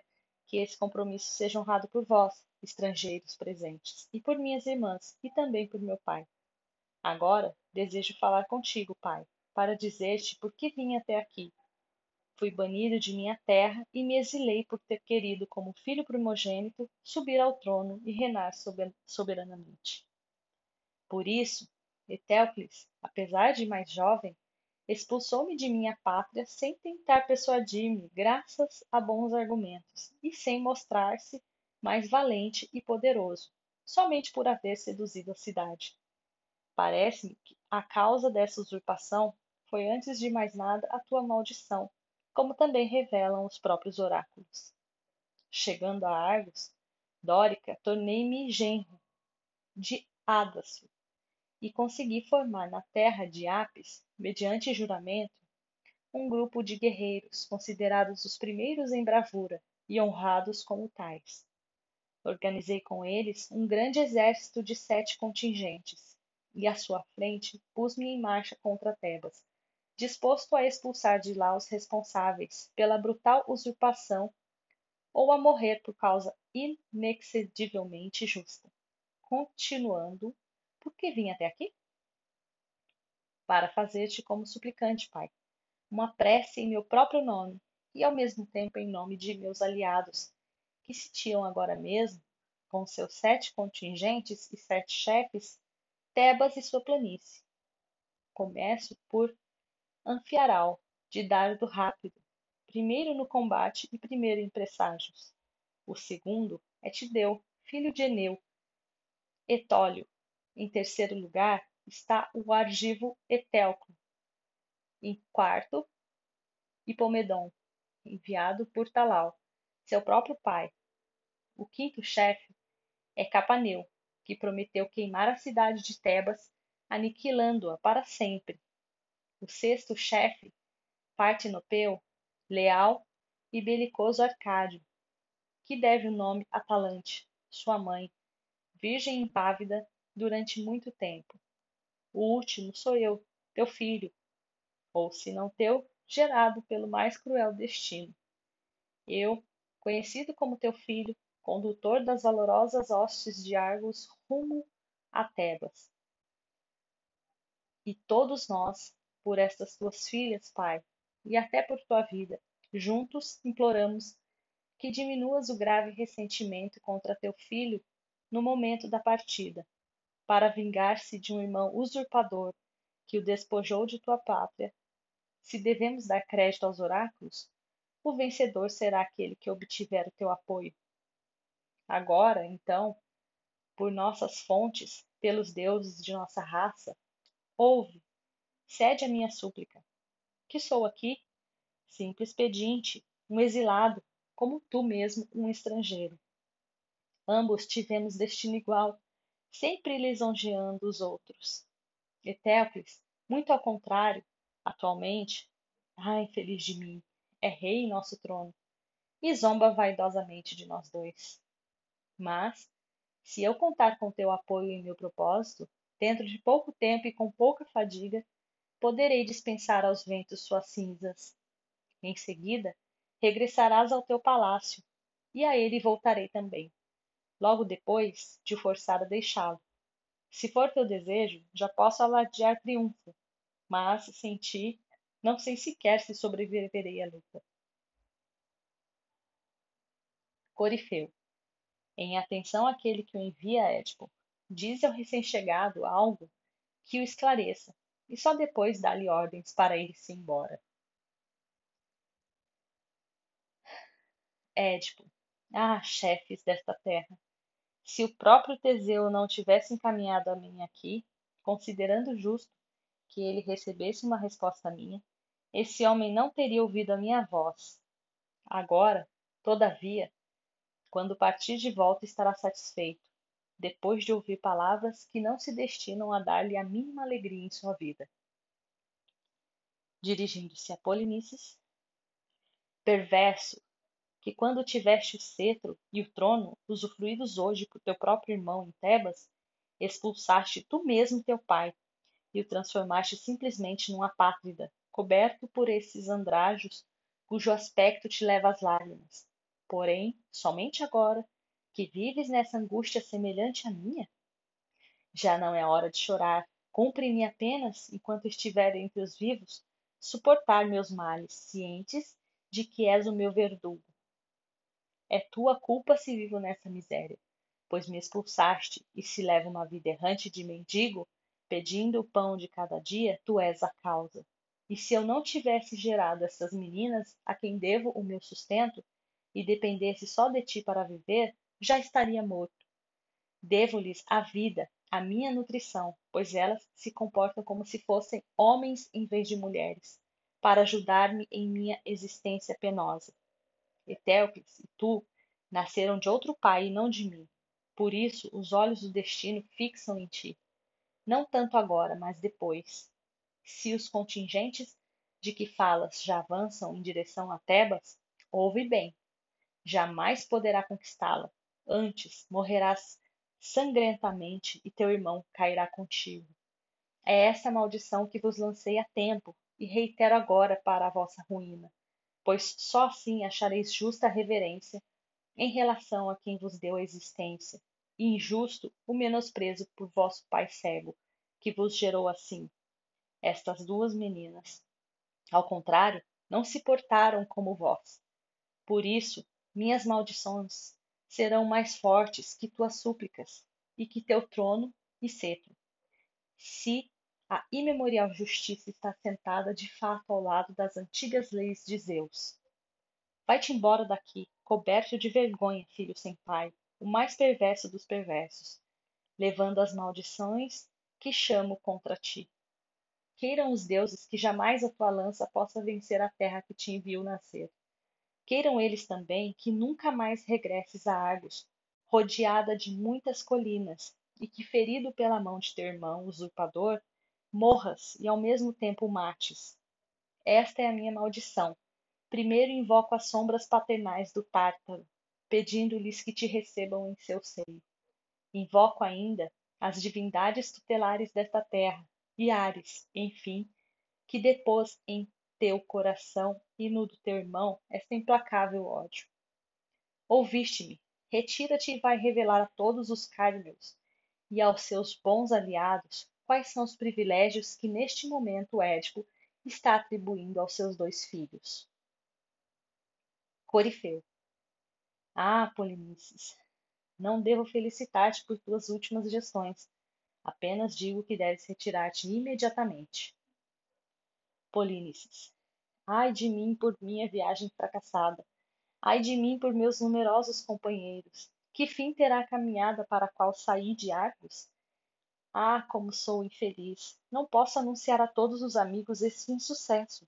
que esse compromisso seja honrado por vós, estrangeiros presentes, e por minhas irmãs, e também por meu pai. Agora desejo falar contigo, pai, para dizer-te por que vim até aqui Fui banido de minha terra e me exilei por ter querido, como filho primogênito, subir ao trono e reinar soberanamente. Por isso, Etéocles, apesar de mais jovem, expulsou-me de minha pátria sem tentar persuadir-me, graças a bons argumentos, e sem mostrar-se mais valente e poderoso, somente por haver seduzido a cidade. Parece-me que a causa dessa usurpação foi, antes de mais nada, a tua maldição, como também revelam os próprios oráculos. Chegando a Argos, Dórica, tornei-me genro de Ádacio e consegui formar na terra de Apis, mediante juramento, um grupo de guerreiros considerados os primeiros em bravura e honrados como tais. Organizei com eles um grande exército de sete contingentes, e à sua frente pus-me em marcha contra Tebas, disposto a expulsar de lá os responsáveis pela brutal usurpação ou a morrer por causa inexcedivelmente justa. Continuando, por que vim até aqui? Para fazer-te como suplicante, Pai, uma prece em meu próprio nome e ao mesmo tempo em nome de meus aliados, que sitiam agora mesmo, com seus sete contingentes e sete chefes, Tebas e sua planície. Começo por Anfiaral, de dardo rápido, primeiro no combate e primeiro em presságios. O segundo é Tideu, filho de Eneu. Etólio. Em terceiro lugar está o argivo Etelclo. Em quarto, Hipomedon, enviado por Talau, seu próprio pai. O quinto chefe é Capaneu, que prometeu queimar a cidade de Tebas, aniquilando-a para sempre. O sexto chefe, Partinopeu, leal e belicoso Arcádio, que deve o nome a Talante, sua mãe, virgem impávida durante muito tempo. O último sou eu, teu filho, ou se não teu, gerado pelo mais cruel destino. Eu, conhecido como teu filho, condutor das valorosas hostes de Argos rumo a Tebas. E todos nós, por estas tuas filhas, Pai, e até por tua vida, juntos imploramos que diminuas o grave ressentimento contra teu filho no momento da partida, para vingar-se de um irmão usurpador que o despojou de tua pátria. Se devemos dar crédito aos oráculos, o vencedor será aquele que obtiver o teu apoio. Agora, então, por nossas fontes, pelos deuses de nossa raça, ouve, cede a minha súplica. Que sou aqui? Simples pedinte, um exilado, como tu mesmo, um estrangeiro. Ambos tivemos destino igual, sempre lisonjeando os outros. Etéocles, muito ao contrário, atualmente, ai, feliz de mim, é rei em nosso trono, e zomba vaidosamente de nós dois. Mas, se eu contar com teu apoio em meu propósito, dentro de pouco tempo e com pouca fadiga, poderei dispensar aos ventos suas cinzas. Em seguida, regressarás ao teu palácio, e a ele voltarei também, logo depois de forçar a deixá-lo. Se for teu desejo, já posso alardear triunfo, mas, sem ti, não sei sequer se sobreviverei à luta. Corifeu. Em atenção àquele que o envia Édipo, diz ao recém-chegado algo que o esclareça, e só depois dá-lhe ordens para ir-se embora. Édipo. Ah, chefes desta terra! Se o próprio Teseu não tivesse encaminhado a mim aqui, considerando justo que ele recebesse uma resposta minha, esse homem não teria ouvido a minha voz. Agora, todavia, quando partir de volta estará satisfeito, depois de ouvir palavras que não se destinam a dar-lhe a mínima alegria em sua vida. Dirigindo-se a Polinices, perverso, que quando tiveste o cetro e o trono, usufruídos hoje por teu próprio irmão em Tebas, expulsaste tu mesmo teu pai e o transformaste simplesmente num apátrida, coberto por esses andrajos cujo aspecto te leva às lágrimas. Porém, somente agora, que vives nessa angústia semelhante à minha? Já não é hora de chorar. Cumpre-me apenas, enquanto estiver entre os vivos, suportar meus males, cientes de que és o meu verdugo é tua culpa se vivo nessa miséria, pois me expulsaste, e se levo uma vida errante de mendigo, pedindo o pão de cada dia, tu és a causa. E se eu não tivesse gerado essas meninas a quem devo o meu sustento, e dependesse só de ti para viver, já estaria morto. Devo-lhes a vida, a minha nutrição, pois elas se comportam como se fossem homens em vez de mulheres, para ajudar-me em minha existência penosa. Etéocles e tu nasceram de outro pai e não de mim. Por isso, os olhos do destino fixam em ti. Não tanto agora, mas depois. Se os contingentes de que falas já avançam em direção a Tebas, ouve bem. Jamais poderá conquistá-la. Antes morrerás sangrentamente e teu irmão cairá contigo. É essa maldição que vos lancei a tempo e reitero agora para a vossa ruína pois só assim achareis justa reverência em relação a quem vos deu a existência, e injusto o menosprezo por vosso pai cego, que vos gerou assim. Estas duas meninas, ao contrário, não se portaram como vós. Por isso, minhas maldições serão mais fortes que tuas súplicas, e que teu trono e cetro. Se a imemorial justiça está sentada de fato ao lado das antigas leis de Zeus. Vai-te embora daqui, coberto de vergonha, filho sem pai, o mais perverso dos perversos, levando as maldições que chamo contra ti. Queiram os deuses que jamais a tua lança possa vencer a terra que te enviou nascer. Queiram eles também que nunca mais regresses a Argos, rodeada de muitas colinas, e que, ferido pela mão de teu irmão usurpador, morras e ao mesmo tempo mates. Esta é a minha maldição. Primeiro invoco as sombras paternais do Tártaro, pedindo-lhes que te recebam em seu seio. Invoco ainda as divindades tutelares desta terra, e Ares, enfim, que depôs em teu coração e no do teu irmão esta implacável ódio. Ouviste-me, retira-te e vai revelar a todos os cármeos e aos seus bons aliados quais são os privilégios que neste momento Édipo está atribuindo aos seus dois filhos. Corifeu. Ah, Polinices, não devo felicitar-te por tuas últimas gestões. Apenas digo que deves retirar-te imediatamente. Polínices. Ai de mim por minha viagem fracassada. Ai de mim por meus numerosos companheiros. Que fim terá a caminhada para a qual saí de Argos? Ah, como sou infeliz! Não posso anunciar a todos os amigos esse insucesso,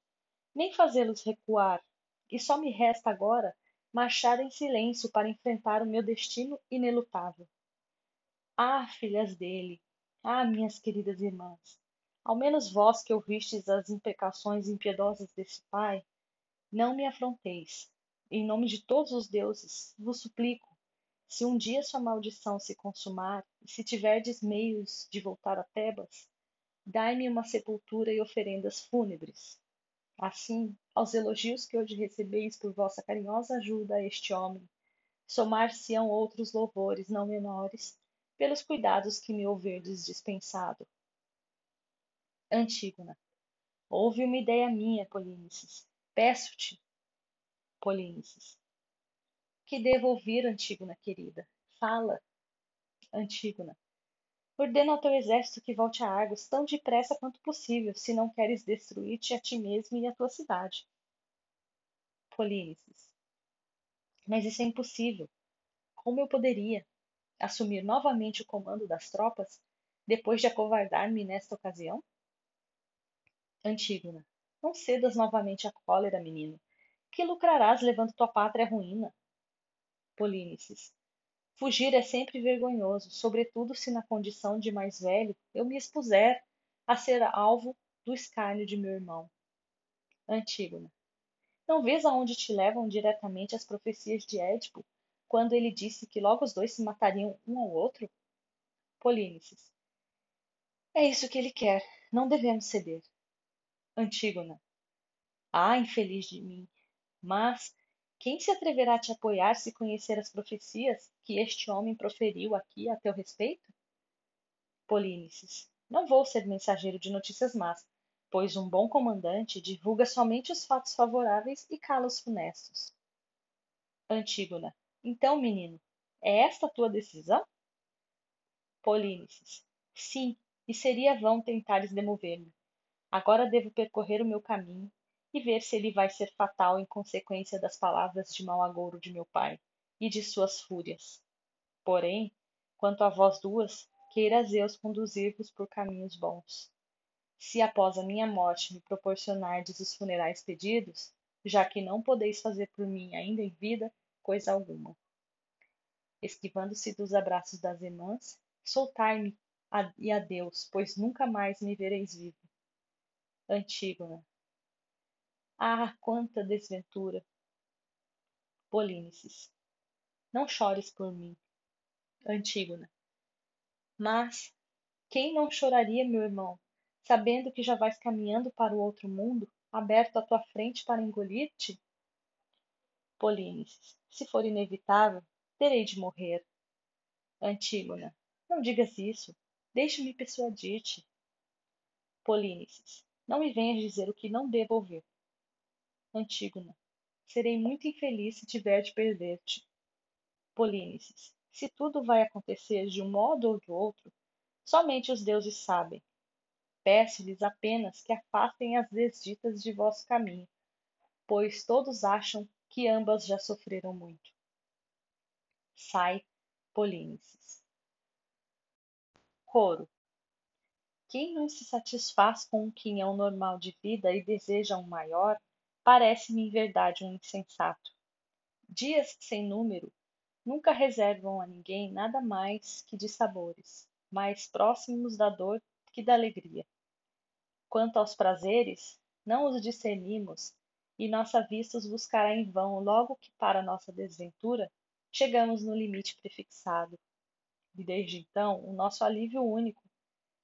nem fazê-los recuar, e só me resta agora marchar em silêncio para enfrentar o meu destino inelutável. Ah, filhas dele! Ah, minhas queridas irmãs! Ao menos vós que ouvistes as imprecações impiedosas desse pai, não me afronteis. Em nome de todos os deuses, vos suplico, se um dia sua maldição se consumar, e se tiverdes meios de voltar a Tebas, dai-me uma sepultura e oferendas fúnebres. Assim, aos elogios que hoje recebeis por vossa carinhosa ajuda a este homem, somar-se-ão outros louvores não menores, pelos cuidados que me houverdes dispensado. Antígona. Houve uma ideia minha, Polínices. Peço-te. Polínices. Que devo ouvir, Antígona querida? Fala. Antígona. Ordena ao teu exército que volte a Argos tão depressa quanto possível, se não queres destruir-te a ti mesmo e a tua cidade. Polínices. Mas isso é impossível. Como eu poderia assumir novamente o comando das tropas depois de acovardar-me nesta ocasião? Antígona. Não cedas novamente à cólera, menino. Que lucrarás levando tua pátria à ruína? Polínices. Fugir é sempre vergonhoso, sobretudo se na condição de mais velho eu me expuser a ser alvo do escárnio de meu irmão. Antígona. Não vês aonde te levam diretamente as profecias de Édipo, quando ele disse que logo os dois se matariam um ao outro? Polínices. É isso que ele quer. Não devemos ceder. Antígona. Ah, infeliz de mim! Mas quem se atreverá a te apoiar se conhecer as profecias que este homem proferiu aqui a teu respeito? Polínices. Não vou ser mensageiro de notícias más, pois um bom comandante divulga somente os fatos favoráveis e cala os funestos. Antígona. Então, menino, é esta a tua decisão? Polínices. Sim, e seria vão tentares demover-me. Agora devo percorrer o meu caminho e ver se ele vai ser fatal em consequência das palavras de mau agouro de meu pai e de suas fúrias. Porém, quanto a vós duas, queira Zeus conduzir-vos por caminhos bons. Se após a minha morte me proporcionardes os funerais pedidos, já que não podeis fazer por mim ainda em vida coisa alguma. Esquivando-se dos abraços das irmãs, soltai-me e adeus, pois nunca mais me vereis vivo. Antígona, ah, quanta desventura! Polínices. Não chores por mim. Antígona. Mas quem não choraria, meu irmão, sabendo que já vais caminhando para o outro mundo, aberto à tua frente para engolir-te? Polínices. Se for inevitável, terei de morrer. Antígona. Não digas isso. Deixa-me persuadir-te. Polínices. Não me venhas dizer o que não devo ouvir. Antígona. Serei muito infeliz se tiver de perder-te. Polínices. Se tudo vai acontecer de um modo ou de outro, somente os deuses sabem. Peço-lhes apenas que afastem as desditas de vosso caminho, pois todos acham que ambas já sofreram muito. Sai Polínices. Coro. Quem não se satisfaz com um quinhão normal de vida e deseja um maior, parece-me em verdade um insensato. Dias sem número nunca reservam a ninguém nada mais que de sabores, mais próximos da dor que da alegria. Quanto aos prazeres, não os discernimos, e nossa vista os buscará em vão logo que para nossa desventura chegamos no limite prefixado. E desde então, o nosso alívio único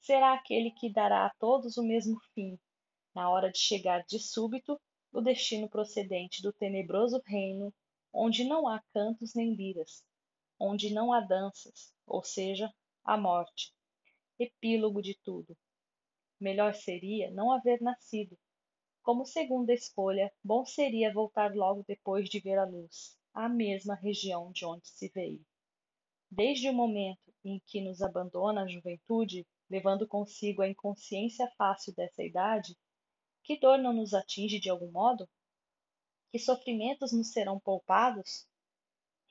será aquele que dará a todos o mesmo fim, na hora de chegar de súbito o destino procedente do tenebroso reino onde não há cantos nem liras, onde não há danças, ou seja, a morte, epílogo de tudo. Melhor seria não haver nascido. Como segunda escolha, bom seria voltar logo depois de ver a luz, à mesma região de onde se veio. Desde o momento em que nos abandona a juventude, levando consigo a inconsciência fácil dessa idade, que dor não nos atinge de algum modo? Que sofrimentos nos serão poupados?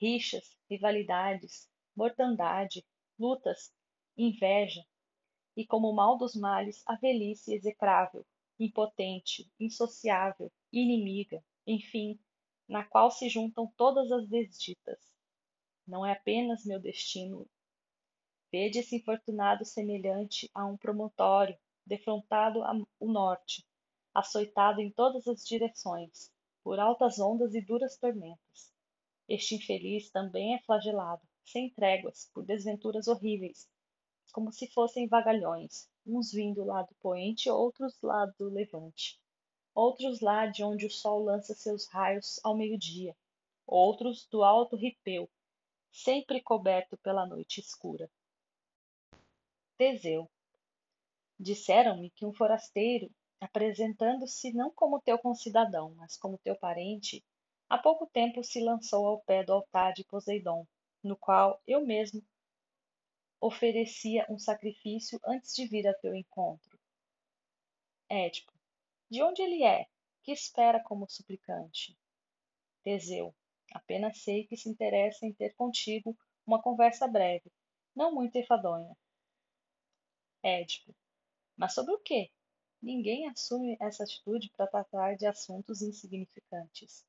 Rixas, rivalidades, mortandade, lutas, inveja, e como mal dos males, a velhice execrável, impotente, insociável, inimiga, enfim, na qual se juntam todas as desditas. Não é apenas meu destino Vede esse infortunado semelhante a um promontório, defrontado ao norte, açoitado em todas as direções, por altas ondas e duras tormentas. Este infeliz também é flagelado, sem tréguas, por desventuras horríveis, como se fossem vagalhões, uns vindo lá do poente, outros lá do levante, outros lá de onde o sol lança seus raios ao meio-dia, outros do alto ripeu, sempre coberto pela noite escura. Teseu. Disseram-me que um forasteiro, apresentando-se não como teu concidadão, mas como teu parente, há pouco tempo se lançou ao pé do altar de Poseidon, no qual eu mesmo oferecia um sacrifício antes de vir a teu encontro. Édipo. De onde ele é? Que espera como suplicante? Teseu. Apenas sei que se interessa em ter contigo uma conversa breve, não muito enfadonha. Édipo. Mas sobre o quê? Ninguém assume essa atitude para tratar de assuntos insignificantes.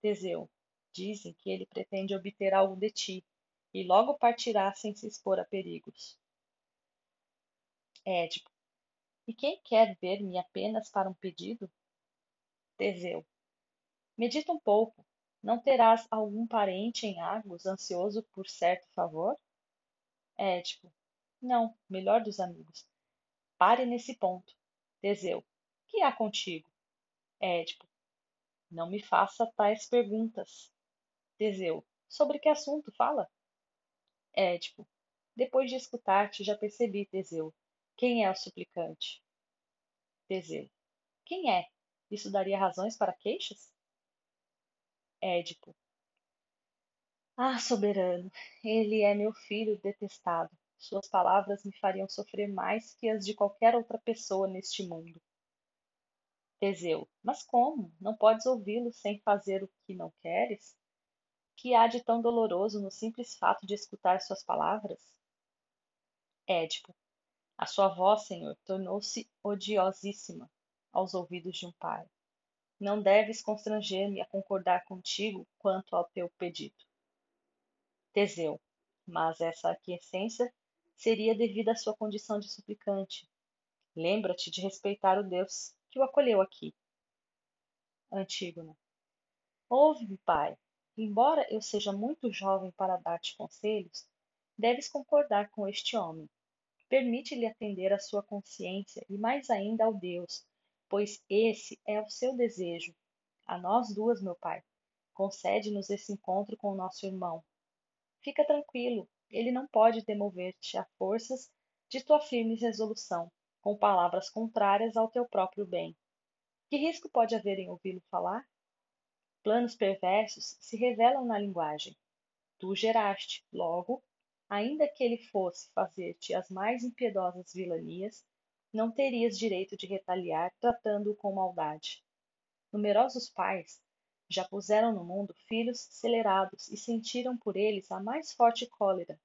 Teseu. Dizem que ele pretende obter algo de ti, e logo partirá sem se expor a perigos. Édipo. E quem quer ver-me apenas para um pedido? Teseu. Medita um pouco. Não terás algum parente em Argos ansioso por certo favor? Édipo. Não, melhor dos amigos. Pare nesse ponto. Teseu. Que há contigo? Édipo. Não me faça tais perguntas. Teseu. Sobre que assunto fala? Édipo. Depois de escutar-te, já percebi, Teseu. Quem é o suplicante? Teseu. Quem é? Isso daria razões para queixas? Édipo. Ah, soberano, ele é meu filho detestado. Suas palavras me fariam sofrer mais que as de qualquer outra pessoa neste mundo. Teseu, mas como? Não podes ouvi-lo sem fazer o que não queres? Que há de tão doloroso no simples fato de escutar suas palavras? Édipo, a sua voz, Senhor, tornou-se odiosíssima aos ouvidos de um pai. Não deves constranger-me a concordar contigo quanto ao teu pedido. Teseu, mas essa aquiescência seria devida à sua condição de suplicante. Lembra-te de respeitar o Deus que o acolheu aqui. Antígona. Ouve-me, pai. Embora eu seja muito jovem para dar-te conselhos, deves concordar com este homem. Permite-lhe atender à sua consciência e mais ainda ao Deus, pois esse é o seu desejo. A nós duas, meu pai. Concede-nos esse encontro com o nosso irmão. Fica tranquilo, ele não pode demover-te a forças de tua firme resolução, com palavras contrárias ao teu próprio bem. Que risco pode haver em ouvi-lo falar? Planos perversos se revelam na linguagem. Tu geraste, logo, ainda que ele fosse fazer-te as mais impiedosas vilanias, não terias direito de retaliar tratando-o com maldade. Numerosos pais Já puseram no mundo filhos acelerados e sentiram por eles a mais forte cólera.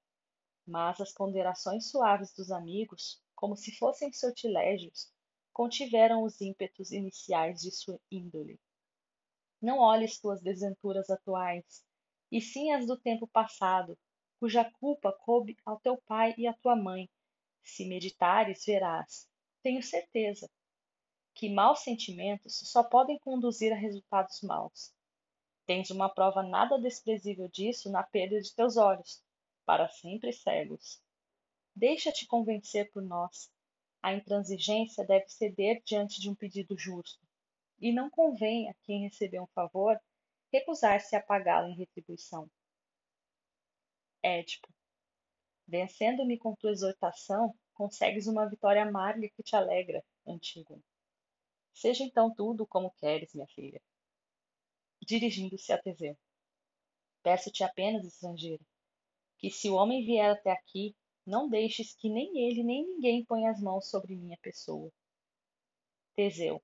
Mas as ponderações suaves dos amigos, como se fossem sortilégios, contiveram os ímpetos iniciais de sua índole. Não olhes tuas desventuras atuais, e sim as do tempo passado, cuja culpa coube ao teu pai e à tua mãe. Se meditares, verás, tenho certeza, que maus sentimentos só podem conduzir a resultados maus. Tens uma prova nada desprezível disso na perda de teus olhos, para sempre cegos. Deixa-te convencer por nós. A intransigência deve ceder diante de um pedido justo, e não convém a quem recebeu um favor recusar-se a pagá-lo em retribuição. Édipo, vencendo-me com tua exortação, consegues uma vitória amarga que te alegra, Antígona. Seja então tudo como queres, minha filha. Dirigindo-se a Teseu. Peço-te apenas, estrangeiro, que se o homem vier até aqui, não deixes que nem ele nem ninguém ponha as mãos sobre minha pessoa. Teseu.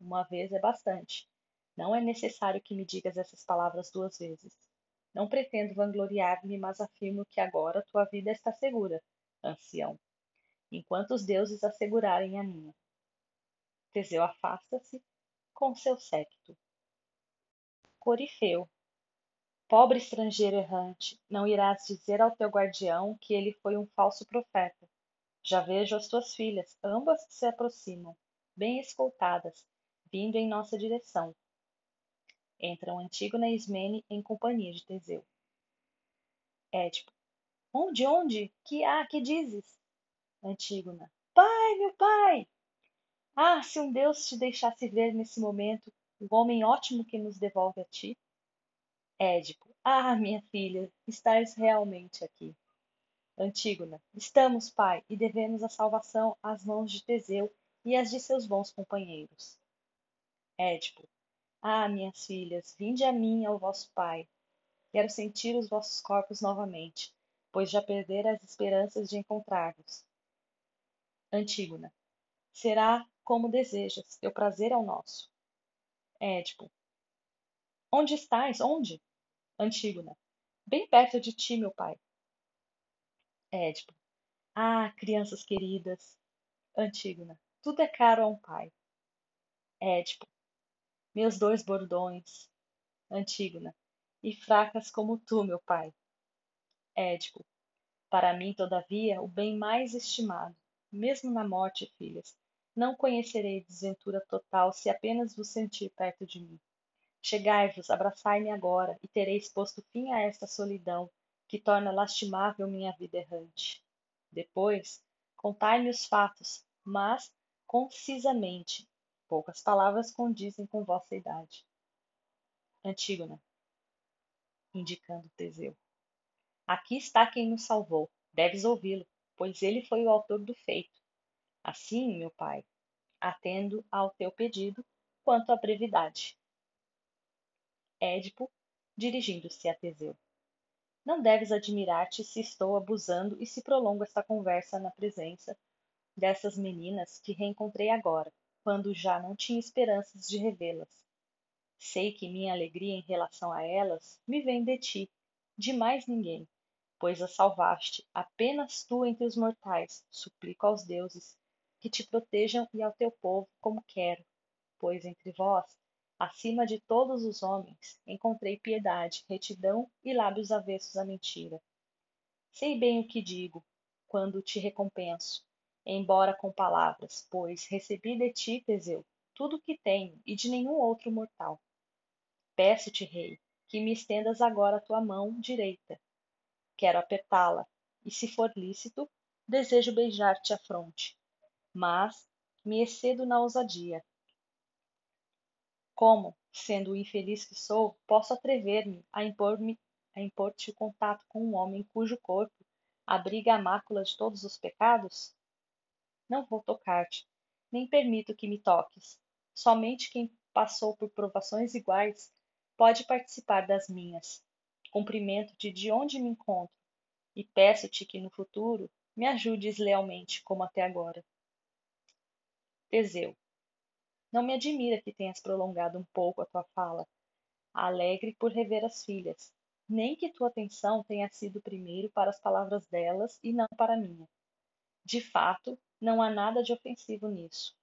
Uma vez é bastante. Não é necessário que me digas essas palavras duas vezes. Não pretendo vangloriar-me, mas afirmo que agora tua vida está segura, ancião, enquanto os deuses assegurarem a minha. Teseu afasta-se com seu séquito. Corifeu. Pobre estrangeiro errante, não irás dizer ao teu guardião que ele foi um falso profeta. Já vejo as tuas filhas, ambas se aproximam, bem escoltadas, vindo em nossa direção. Entram Antígona e Ismene em companhia de Teseu. Édipo. Onde, onde? Que há, que dizes? Antígona. Pai, meu pai! Ah, se um Deus te deixasse ver nesse momento o homem ótimo que nos devolve a ti. Édipo. Ah, minha filha, estás realmente aqui. Antígona. Estamos, pai, e devemos a salvação às mãos de Teseu e às de seus bons companheiros. Édipo. Ah, minhas filhas, vinde a mim, ao vosso pai. Quero sentir os vossos corpos novamente, pois já perdera as esperanças de encontrar-vos. Antígona. Será como desejas, teu prazer é o nosso. Édipo. Onde estás? Onde? Antígona. Bem perto de ti, meu pai. Édipo. Ah, crianças queridas. Antígona. Tudo é caro a um pai. Édipo. Meus dois bordões. Antígona. E fracas como tu, meu pai. Édipo. Para mim, todavia, o bem mais estimado, mesmo na morte, filhas, não conhecerei desventura total se apenas vos sentir perto de mim. Chegai-vos, abraçai-me agora, e tereis posto fim a esta solidão que torna lastimável minha vida errante. Depois, contai-me os fatos, mas concisamente. Poucas palavras condizem com vossa idade. Antígona, indicando Teseu. Aqui está quem nos salvou. Deves ouvi-lo, pois ele foi o autor do feito. Assim, meu pai, atendo ao teu pedido quanto à brevidade. Édipo, dirigindo-se a Teseu. Não deves admirar-te se estou abusando e se prolongo esta conversa na presença dessas meninas que reencontrei agora, quando já não tinha esperanças de revê-las. Sei que minha alegria em relação a elas me vem de ti, de mais ninguém, pois as salvaste, apenas tu entre os mortais, suplico aos deuses que te protejam e ao teu povo como quero, pois entre vós, acima de todos os homens, encontrei piedade, retidão e lábios avessos à mentira. Sei bem o que digo, quando te recompenso, embora com palavras, pois recebi de ti, Teseu, tudo o que tenho e de nenhum outro mortal. Peço-te, rei, que me estendas agora a tua mão direita. Quero apertá-la, e se for lícito, desejo beijar-te a fronte mas me excedo na ousadia. Como, sendo o infeliz que sou, posso atrever-me a impor-me a impor-te o contato com um homem cujo corpo abriga a mácula de todos os pecados? Não vou tocar-te, nem permito que me toques. Somente quem passou por provações iguais pode participar das minhas. Cumprimento-te de onde me encontro e peço-te que no futuro me ajudes lealmente como até agora. Teseu. Não me admira que tenhas prolongado um pouco a tua fala. alegre por rever as filhas, nem que tua atenção tenha sido primeiro para as palavras delas e não para a minha. De fato, não há nada de ofensivo nisso.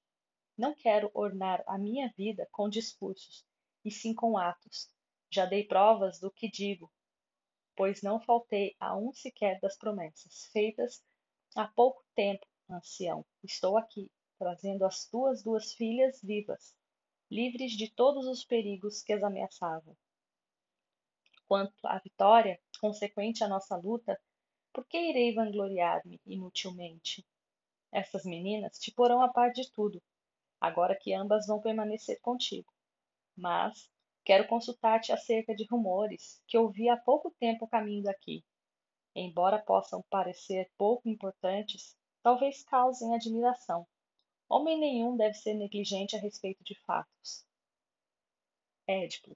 Não quero ornar a minha vida com discursos, e sim com atos. Já dei provas do que digo, pois não faltei a um sequer das promessas feitas há pouco tempo, ancião. Estou aqui, trazendo as tuas duas filhas vivas, livres de todos os perigos que as ameaçavam. Quanto à vitória consequente à nossa luta, por que irei vangloriar-me inutilmente? Essas meninas te porão a par de tudo, agora que ambas vão permanecer contigo. Mas quero consultar-te acerca de rumores que ouvi há pouco tempo caminho daqui. Embora possam parecer pouco importantes, talvez causem admiração. Homem nenhum deve ser negligente a respeito de fatos. Édipo.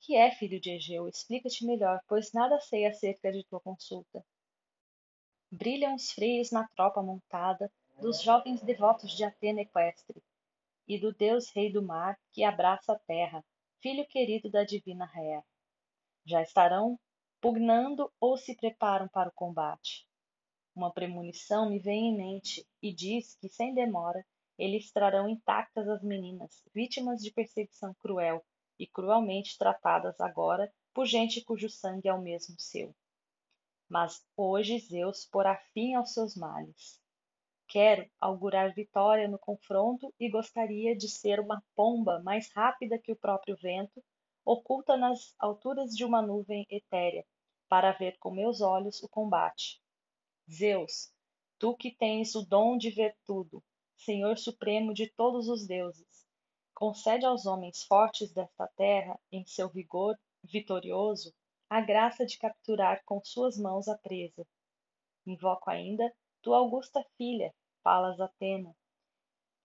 Que é filho de Egeu? Explica-te melhor, pois nada sei acerca de tua consulta. Brilham os freios na tropa montada dos jovens devotos de Atena equestre, e do Deus Rei do Mar que abraça a terra, filho querido da divina Réa. Já estarão pugnando ou se preparam para o combate. Uma premonição me vem em mente e diz que, sem demora, eles trarão intactas as meninas, vítimas de perseguição cruel e cruelmente tratadas agora por gente cujo sangue é o mesmo seu. Mas hoje Zeus porá fim aos seus males. Quero augurar vitória no confronto e gostaria de ser uma pomba mais rápida que o próprio vento, oculta nas alturas de uma nuvem etérea, para ver com meus olhos o combate. Zeus, tu que tens o dom de ver tudo, Senhor supremo de todos os deuses, concede aos homens fortes desta terra, em seu vigor vitorioso, a graça de capturar com suas mãos a presa. Invoco ainda tua augusta filha, Palas Atena,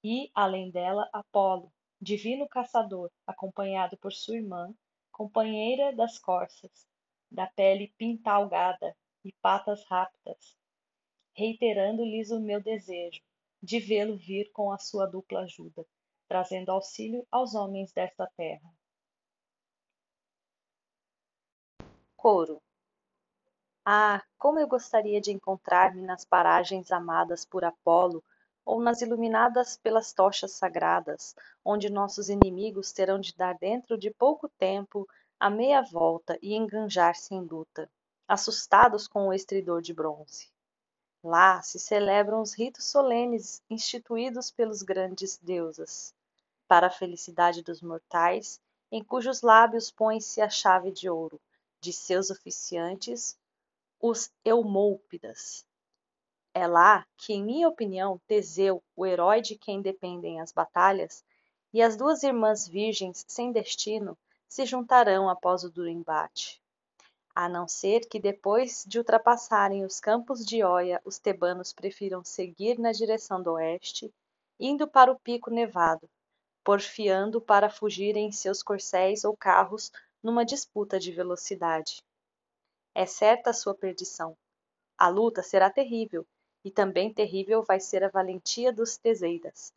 e, além dela, Apolo, divino caçador, acompanhado por sua irmã, companheira das corças, da pele pintalgada e patas rápidas, reiterando-lhes o meu desejo de vê-lo vir com a sua dupla ajuda, trazendo auxílio aos homens desta terra. Coro. Ah, como eu gostaria de encontrar-me nas paragens amadas por Apolo, ou nas iluminadas pelas tochas sagradas, onde nossos inimigos terão de dar dentro de pouco tempo a meia volta e enganjar-se em luta, assustados com o estridor de bronze. Lá se celebram os ritos solenes instituídos pelos grandes deusas, para a felicidade dos mortais, em cujos lábios põe-se a chave de ouro, de seus oficiantes, os Eumólpidas. É lá que, em minha opinião, Teseu, o herói de quem dependem as batalhas, e as duas irmãs virgens sem destino se juntarão após o duro embate a não ser que depois de ultrapassarem os campos de Oia os tebanos prefiram seguir na direção do oeste, indo para o pico nevado, porfiando para fugirem em seus corcéis ou carros numa disputa de velocidade. É certa a sua perdição. A luta será terrível, e também terrível vai ser a valentia dos Teseidas.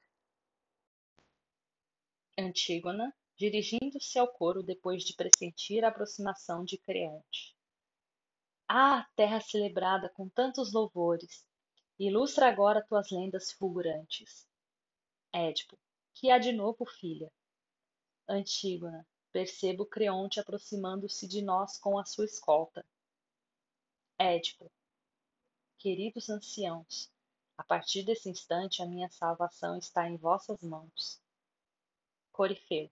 Antígona dirigindo-se ao coro depois de pressentir a aproximação de Creonte. Ah, terra celebrada com tantos louvores, ilustra agora tuas lendas fulgurantes. Édipo, que há de novo, filha? Antígona, percebo Creonte aproximando-se de nós com a sua escolta. Édipo, queridos anciãos, a partir desse instante a minha salvação está em vossas mãos. Corifeu,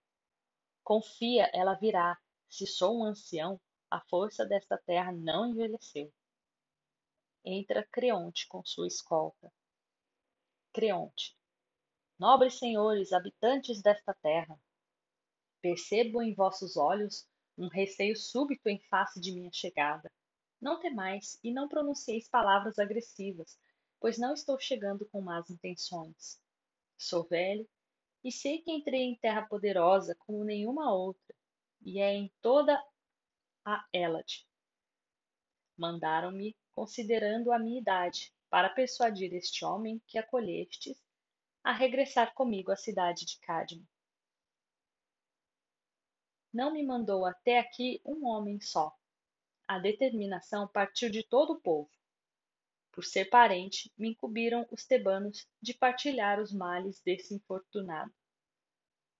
Confia, ela virá. Se sou um ancião, a força desta terra não envelheceu. Entra Creonte com sua escolta. Creonte. Nobres senhores, habitantes desta terra, percebo em vossos olhos um receio súbito em face de minha chegada. Não temais e não pronuncieis palavras agressivas, pois não estou chegando com más intenções. Sou velho e sei que entrei em terra poderosa como nenhuma outra, e é em toda a Elade. Mandaram-me, considerando a minha idade, para persuadir este homem que acolhestes a regressar comigo à cidade de Cadmo. não me mandou até aqui um homem só. A determinação partiu de todo o povo. Por ser parente, me incumbiram os tebanos de partilhar os males desse infortunado.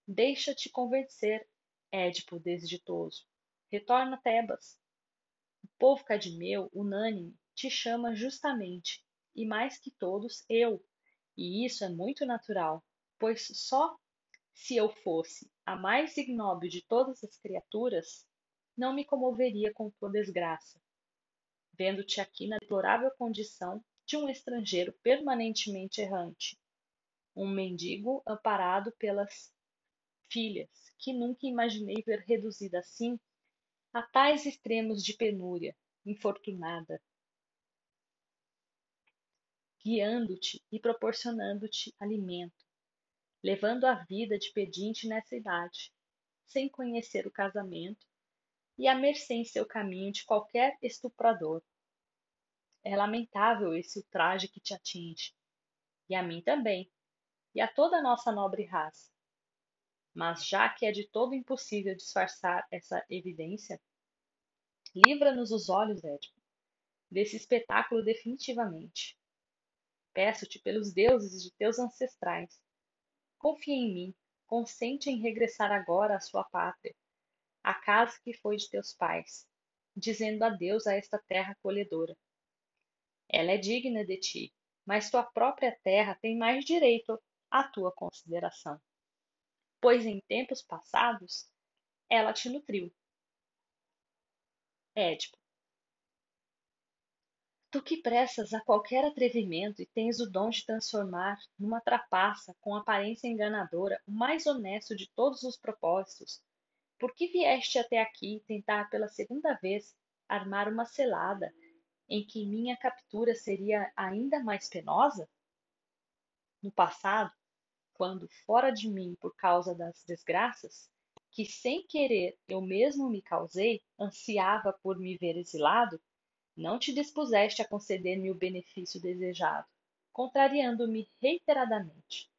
Deixa-te convencer, Édipo desditoso. Retorna a Tebas. O povo cadmeu, unânime, te chama justamente, e mais que todos, eu. E isso é muito natural, pois só se eu fosse a mais ignóbil de todas as criaturas, não me comoveria com tua desgraça. Vendo-te aqui na deplorável condição de um estrangeiro permanentemente errante, um mendigo amparado pelas filhas, que nunca imaginei ver reduzida assim a tais extremos de penúria, infortunada, guiando-te e proporcionando-te alimento, levando a vida de pedinte nessa idade, sem conhecer o casamento e à mercê em seu caminho de qualquer estuprador. É lamentável esse ultraje que te atinge, e a mim também, e a toda a nossa nobre raça. Mas já que é de todo impossível disfarçar essa evidência, livra-nos os olhos, Édipo, desse espetáculo definitivamente. Peço-te pelos deuses de teus ancestrais Confia em mim, consente em regressar agora à sua pátria, à casa que foi de teus pais, dizendo adeus a esta terra acolhedora. Ela é digna de ti, mas tua própria terra tem mais direito à tua consideração, pois em tempos passados ela te nutriu. Édipo, Tu que pressas a qualquer atrevimento e tens o dom de transformar numa trapaça com aparência enganadora o mais honesto de todos os propósitos, por que vieste até aqui tentar pela segunda vez armar uma selada em que minha captura seria ainda mais penosa? No passado, quando fora de mim por causa das desgraças, que sem querer eu mesmo me causei, ansiava por me ver exilado, não te dispuseste a conceder-me o benefício desejado, contrariando-me reiteradamente.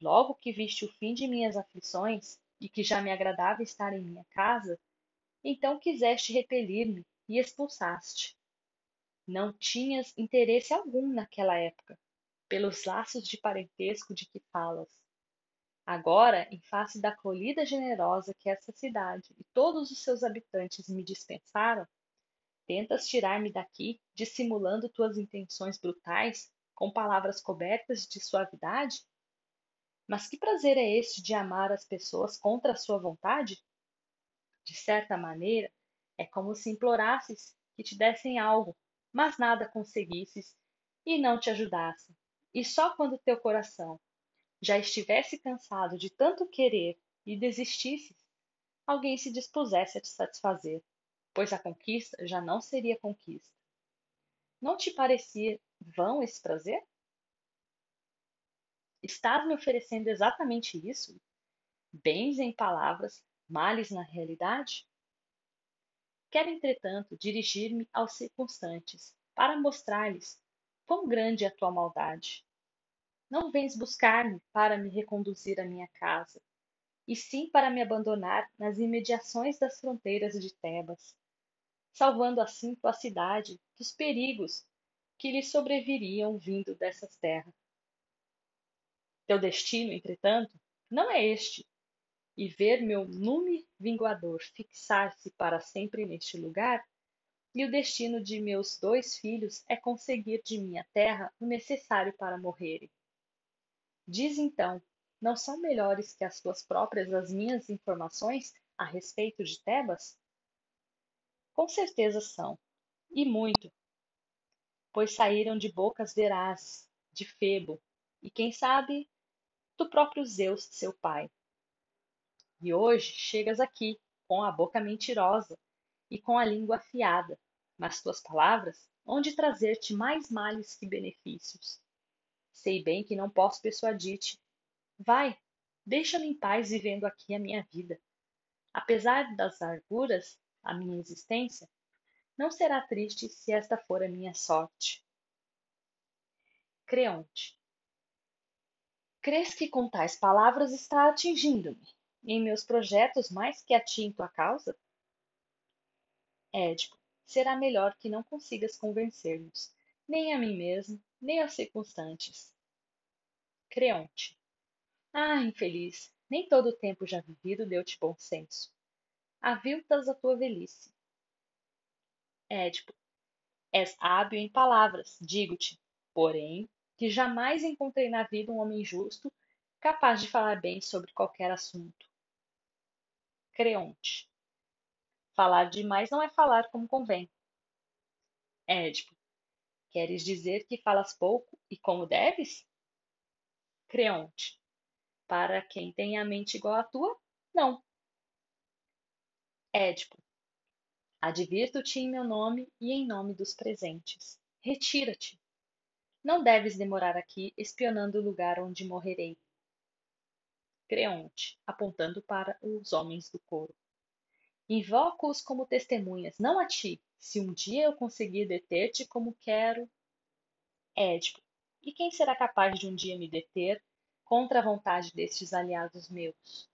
Logo que viste o fim de minhas aflições e que já me agradava estar em minha casa, então quiseste repelir-me e expulsaste. Não tinhas interesse algum naquela época, pelos laços de parentesco de que falas. Agora, em face da acolhida generosa que essa cidade e todos os seus habitantes me dispensaram, Tentas tirar-me daqui, dissimulando tuas intenções brutais com palavras cobertas de suavidade? Mas que prazer é este de amar as pessoas contra a sua vontade? De certa maneira, é como se implorasses que te dessem algo, mas nada conseguisses e não te ajudassem. E só quando teu coração já estivesse cansado de tanto querer e desistisses, alguém se dispusesse a te satisfazer pois a conquista já não seria conquista. Não te parecia vão esse prazer? Estás me oferecendo exatamente isso? Bens em palavras, males na realidade? Quero, entretanto, dirigir-me aos circunstantes para mostrar-lhes quão grande é a tua maldade. Não vens buscar-me para me reconduzir à minha casa, e sim para me abandonar nas imediações das fronteiras de Tebas, salvando assim tua cidade dos perigos que lhe sobreviriam vindo dessas terras. Teu destino, entretanto, não é este, e ver meu lume vingador fixar-se para sempre neste lugar, e o destino de meus dois filhos é conseguir de minha terra o necessário para morrerem. Diz então, não são melhores que as tuas próprias as minhas informações a respeito de Tebas? Com certeza são, e muito, pois saíram de bocas verazes, de Febo, e quem sabe, do próprio Zeus, seu pai. E hoje chegas aqui, com a boca mentirosa e com a língua afiada, mas tuas palavras hão de trazer-te mais males que benefícios. Sei bem que não posso persuadir-te. Vai, deixa-me em paz vivendo aqui a minha vida. Apesar das larguras a minha existência, não será triste se esta for a minha sorte. Creonte. Crês que com tais palavras está atingindo-me? em meus projetos mais que a ti em tua causa? Édipo, será melhor que não consigas convencer-nos, nem a mim mesmo, nem aos circunstantes. Creonte. Ah, infeliz, nem todo o tempo já vivido deu-te bom senso. Aviltas a tua velhice. Édipo. És hábil em palavras, digo-te, porém, que jamais encontrei na vida um homem justo capaz de falar bem sobre qualquer assunto. Creonte. Falar demais não é falar como convém. Édipo. Queres dizer que falas pouco e como deves? Creonte. Para quem tem a mente igual à tua, não. Édipo. Advirto-te em meu nome e em nome dos presentes. Retira-te. Não deves demorar aqui espionando o lugar onde morrerei. Creonte, apontando para os homens do coro. Invoco-os como testemunhas, não a ti, se um dia eu conseguir deter-te como quero. Édipo, e quem será capaz de um dia me deter contra a vontade destes aliados meus?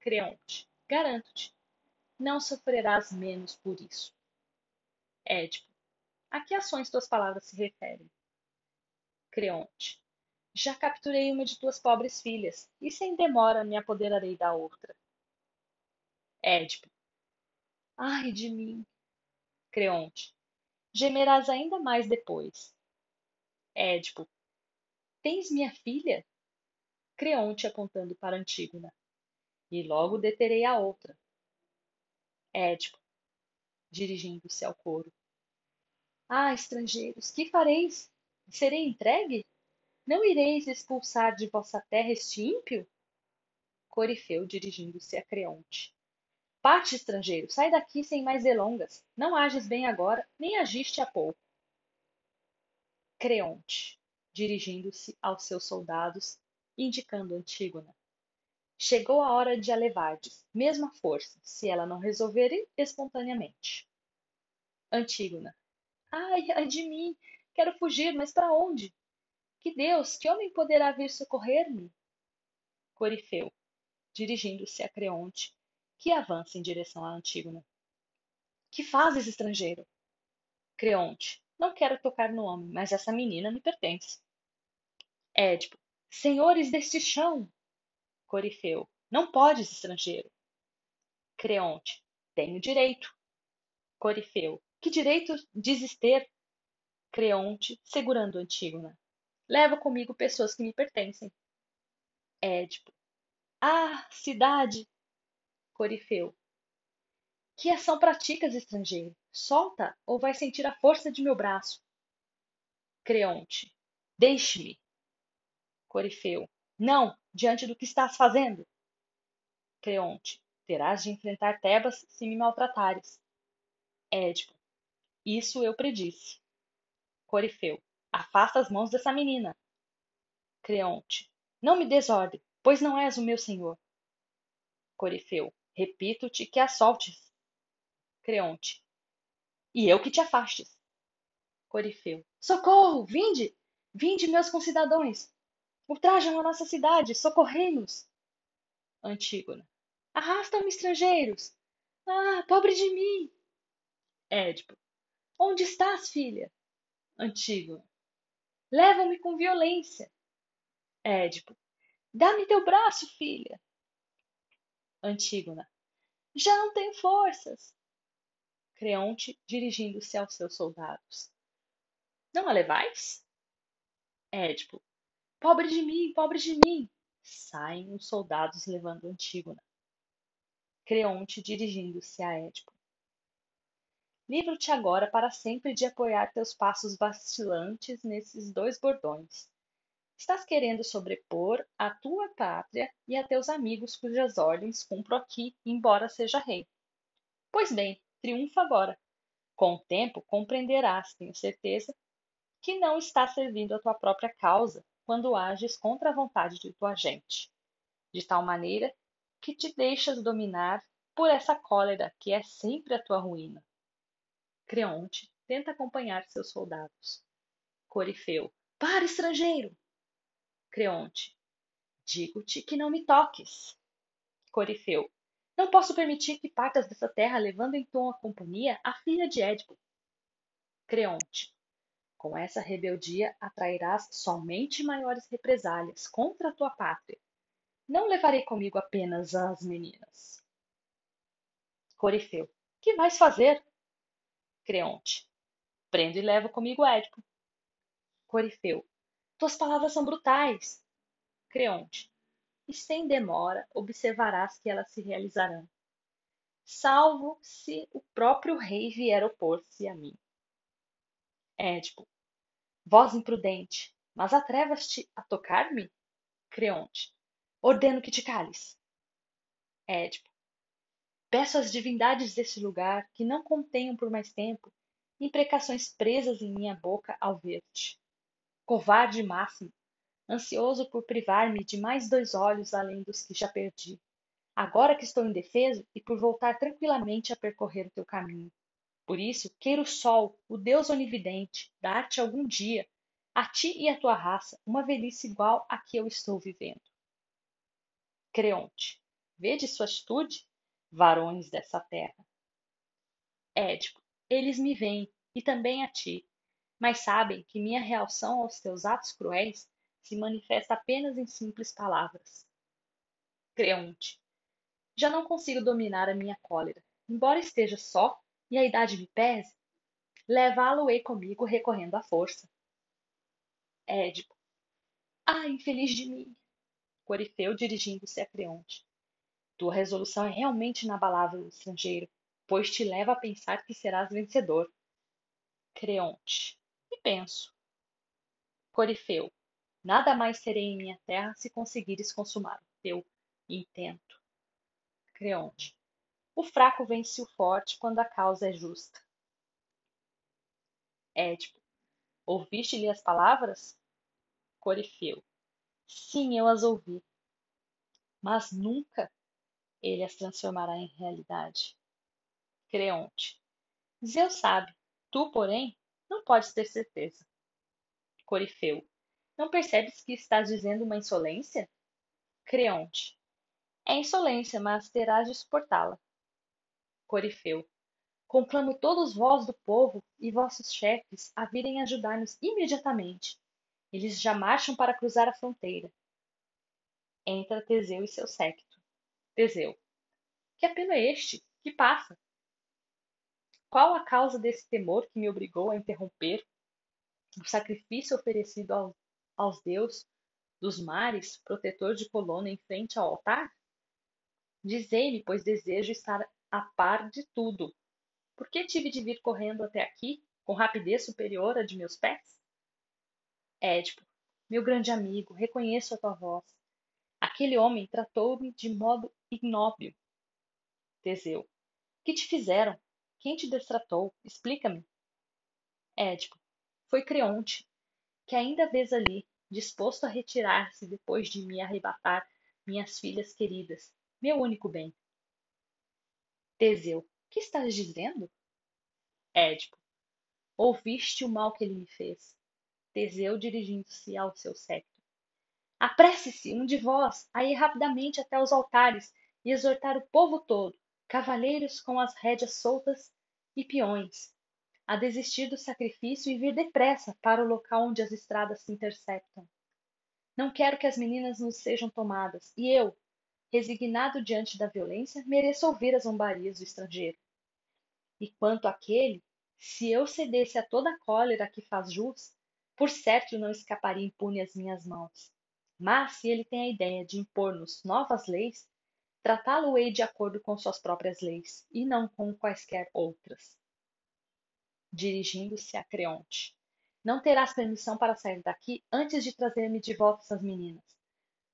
Creonte, garanto-te, não sofrerás menos por isso. Édipo, a que ações tuas palavras se referem? Creonte, já capturei uma de tuas pobres filhas, e sem demora me apoderarei da outra. Édipo. Ai de mim! Creonte. Gemerás ainda mais depois. Édipo. Tens minha filha? Creonte apontando para Antígona. E logo deterei a outra. Édipo. Dirigindo-se ao coro. Ah, estrangeiros, que fareis? Serei entregue? Não ireis expulsar de vossa terra este ímpio? Corifeu dirigindo-se a Creonte. Parte, estrangeiro, sai daqui sem mais delongas. Não ages bem agora, nem agiste há pouco. Creonte, dirigindo-se aos seus soldados, indicando Antígona. Chegou a hora de a levardes, mesmo à força, se ela não resolver espontaneamente. Antígona. Ai, ai de mim! Quero fugir, mas para onde? Que Deus, que homem poderá vir socorrer-me? Corifeu, dirigindo-se a Creonte, que avança em direção a Antígona. Que fazes, estrangeiro? Creonte. Não quero tocar no homem, mas essa menina me pertence. Édipo. Senhores deste chão! Corifeu. Não podes, estrangeiro. Creonte. Tenho direito. Corifeu. Que direito dizes ter? Creonte, segurando Antígona. Leva comigo pessoas que me pertencem. Édipo. Ah, cidade! Corifeu. Que ação praticas, estrangeiro? Solta, ou vai sentir a força de meu braço. Creonte. Deixe-me. Corifeu. Não, diante do que estás fazendo. Creonte. Terás de enfrentar Tebas se me maltratares. Édipo. Isso eu predisse. Corifeu. Afasta as mãos dessa menina. Creonte. Não me desordem, pois não és o meu senhor. Corifeu. Repito-te que a soltes. Creonte. E eu que te afastes. Corifeu. Socorro! Vinde! Vinde, meus concidadãos! Ultrajam a nossa cidade! Socorrei-nos! Antígona. Arrastam-me estrangeiros! Ah, pobre de mim! Édipo. Onde estás, filha? Antígona. Leva-me com violência. Édipo. Dá-me teu braço, filha. Antígona. Já não tenho forças. Creonte, dirigindo-se aos seus soldados. Não a levais? Édipo. Pobre de mim, pobre de mim. Saem os soldados levando Antígona. Creonte, dirigindo-se a Édipo. Livro-te agora para sempre de apoiar teus passos vacilantes nesses dois bordões. Estás querendo sobrepor a tua pátria e a teus amigos cujas ordens cumpro aqui, embora seja rei. Pois bem, triunfa agora. Com o tempo compreenderás, tenho certeza, que não estás servindo a tua própria causa quando ages contra a vontade de tua gente, de tal maneira que te deixas dominar por essa cólera que é sempre a tua ruína. Creonte tenta acompanhar seus soldados. Corifeu, para, estrangeiro! Creonte. Digo-te que não me toques. Corifeu. Não posso permitir que partas dessa terra levando em tua companhia a filha de Édipo. Creonte. Com essa rebeldia atrairás somente maiores represálias contra a tua pátria. Não levarei comigo apenas as meninas. Corifeu. Que vais fazer? Creonte. Prendo e levo comigo Édipo. Corifeu. Tuas palavras são brutais. Creonte. E sem demora observarás que elas se realizarão, salvo se o próprio rei vier opor-se a mim. Édipo. Voz imprudente, mas atrevas-te a tocar-me? Creonte. Ordeno que te cales. Édipo. Peço às divindades deste lugar que não contenham por mais tempo imprecações presas em minha boca ao ver-te. Covarde máximo, ansioso por privar-me de mais dois olhos além dos que já perdi, agora que estou indefeso e por voltar tranquilamente a percorrer o teu caminho. Por isso, queira o sol, o Deus onividente, dar-te algum dia, a ti e à tua raça, uma velhice igual à que eu estou vivendo. Creonte, vede sua atitude, varões dessa terra. Édipo, eles me veem, e também a ti, mas sabem que minha reação aos teus atos cruéis se manifesta apenas em simples palavras. Creonte, já não consigo dominar a minha cólera, embora esteja só e a idade me pese, levá-lo-ei comigo recorrendo à força. Édipo, ah, infeliz de mim! Corifeu dirigindo-se a Creonte. Tua resolução é realmente inabalável, estrangeiro, pois te leva a pensar que serás vencedor. Creonte, e penso. Corifeu, nada mais serei em minha terra se conseguires consumar o teu intento. Creonte, o fraco vence o forte quando a causa é justa. Édipo, ouviste-lhe as palavras? Corifeu, sim, eu as ouvi. Mas nunca ele as transformará em realidade. Creonte. Zeus sabe, tu, porém, não podes ter certeza. Corifeu. Não percebes que estás dizendo uma insolência? Creonte. É insolência, mas terás de suportá-la. Corifeu. Conclamo todos vós do povo e vossos chefes a virem ajudar-nos imediatamente. Eles já marcham para cruzar a fronteira. Entra Teseu e seu séquito. Teseu. Que apelo é este? Que passa? Qual a causa desse temor que me obrigou a interromper o sacrifício oferecido ao, aos deuses dos mares, protetor de Colona, em frente ao altar? Dizei-me, pois desejo estar a par de tudo. Por que tive de vir correndo até aqui, com rapidez superior à de meus pés? Édipo, meu grande amigo, reconheço a tua voz. Aquele homem tratou-me de modo ignóbil. Teseu, que te fizeram? Quem te destratou? Explica-me. Édipo. Foi Creonte, que ainda vês ali, disposto a retirar-se depois de me arrebatar minhas filhas queridas, meu único bem. Teseu. Que estás dizendo? Édipo. Ouviste o mal que ele me fez. Teseu dirigindo-se ao seu séquito. Apresse-se, um de vós, a ir rapidamente até os altares e exortar o povo todo, cavalheiros com as rédeas soltas e peões, a desistir do sacrifício e vir depressa para o local onde as estradas se interceptam. Não quero que as meninas nos sejam tomadas, e eu, resignado diante da violência, mereço ouvir as zombarias do estrangeiro. E quanto àquele, se eu cedesse a toda a cólera que faz jus, por certo não escaparia impune às minhas mãos. Mas se ele tem a ideia de impor-nos novas leis, tratá-lo-ei de acordo com suas próprias leis, e não com quaisquer outras. Dirigindo-se a Creonte. Não terás permissão para sair daqui antes de trazer-me de volta essas meninas,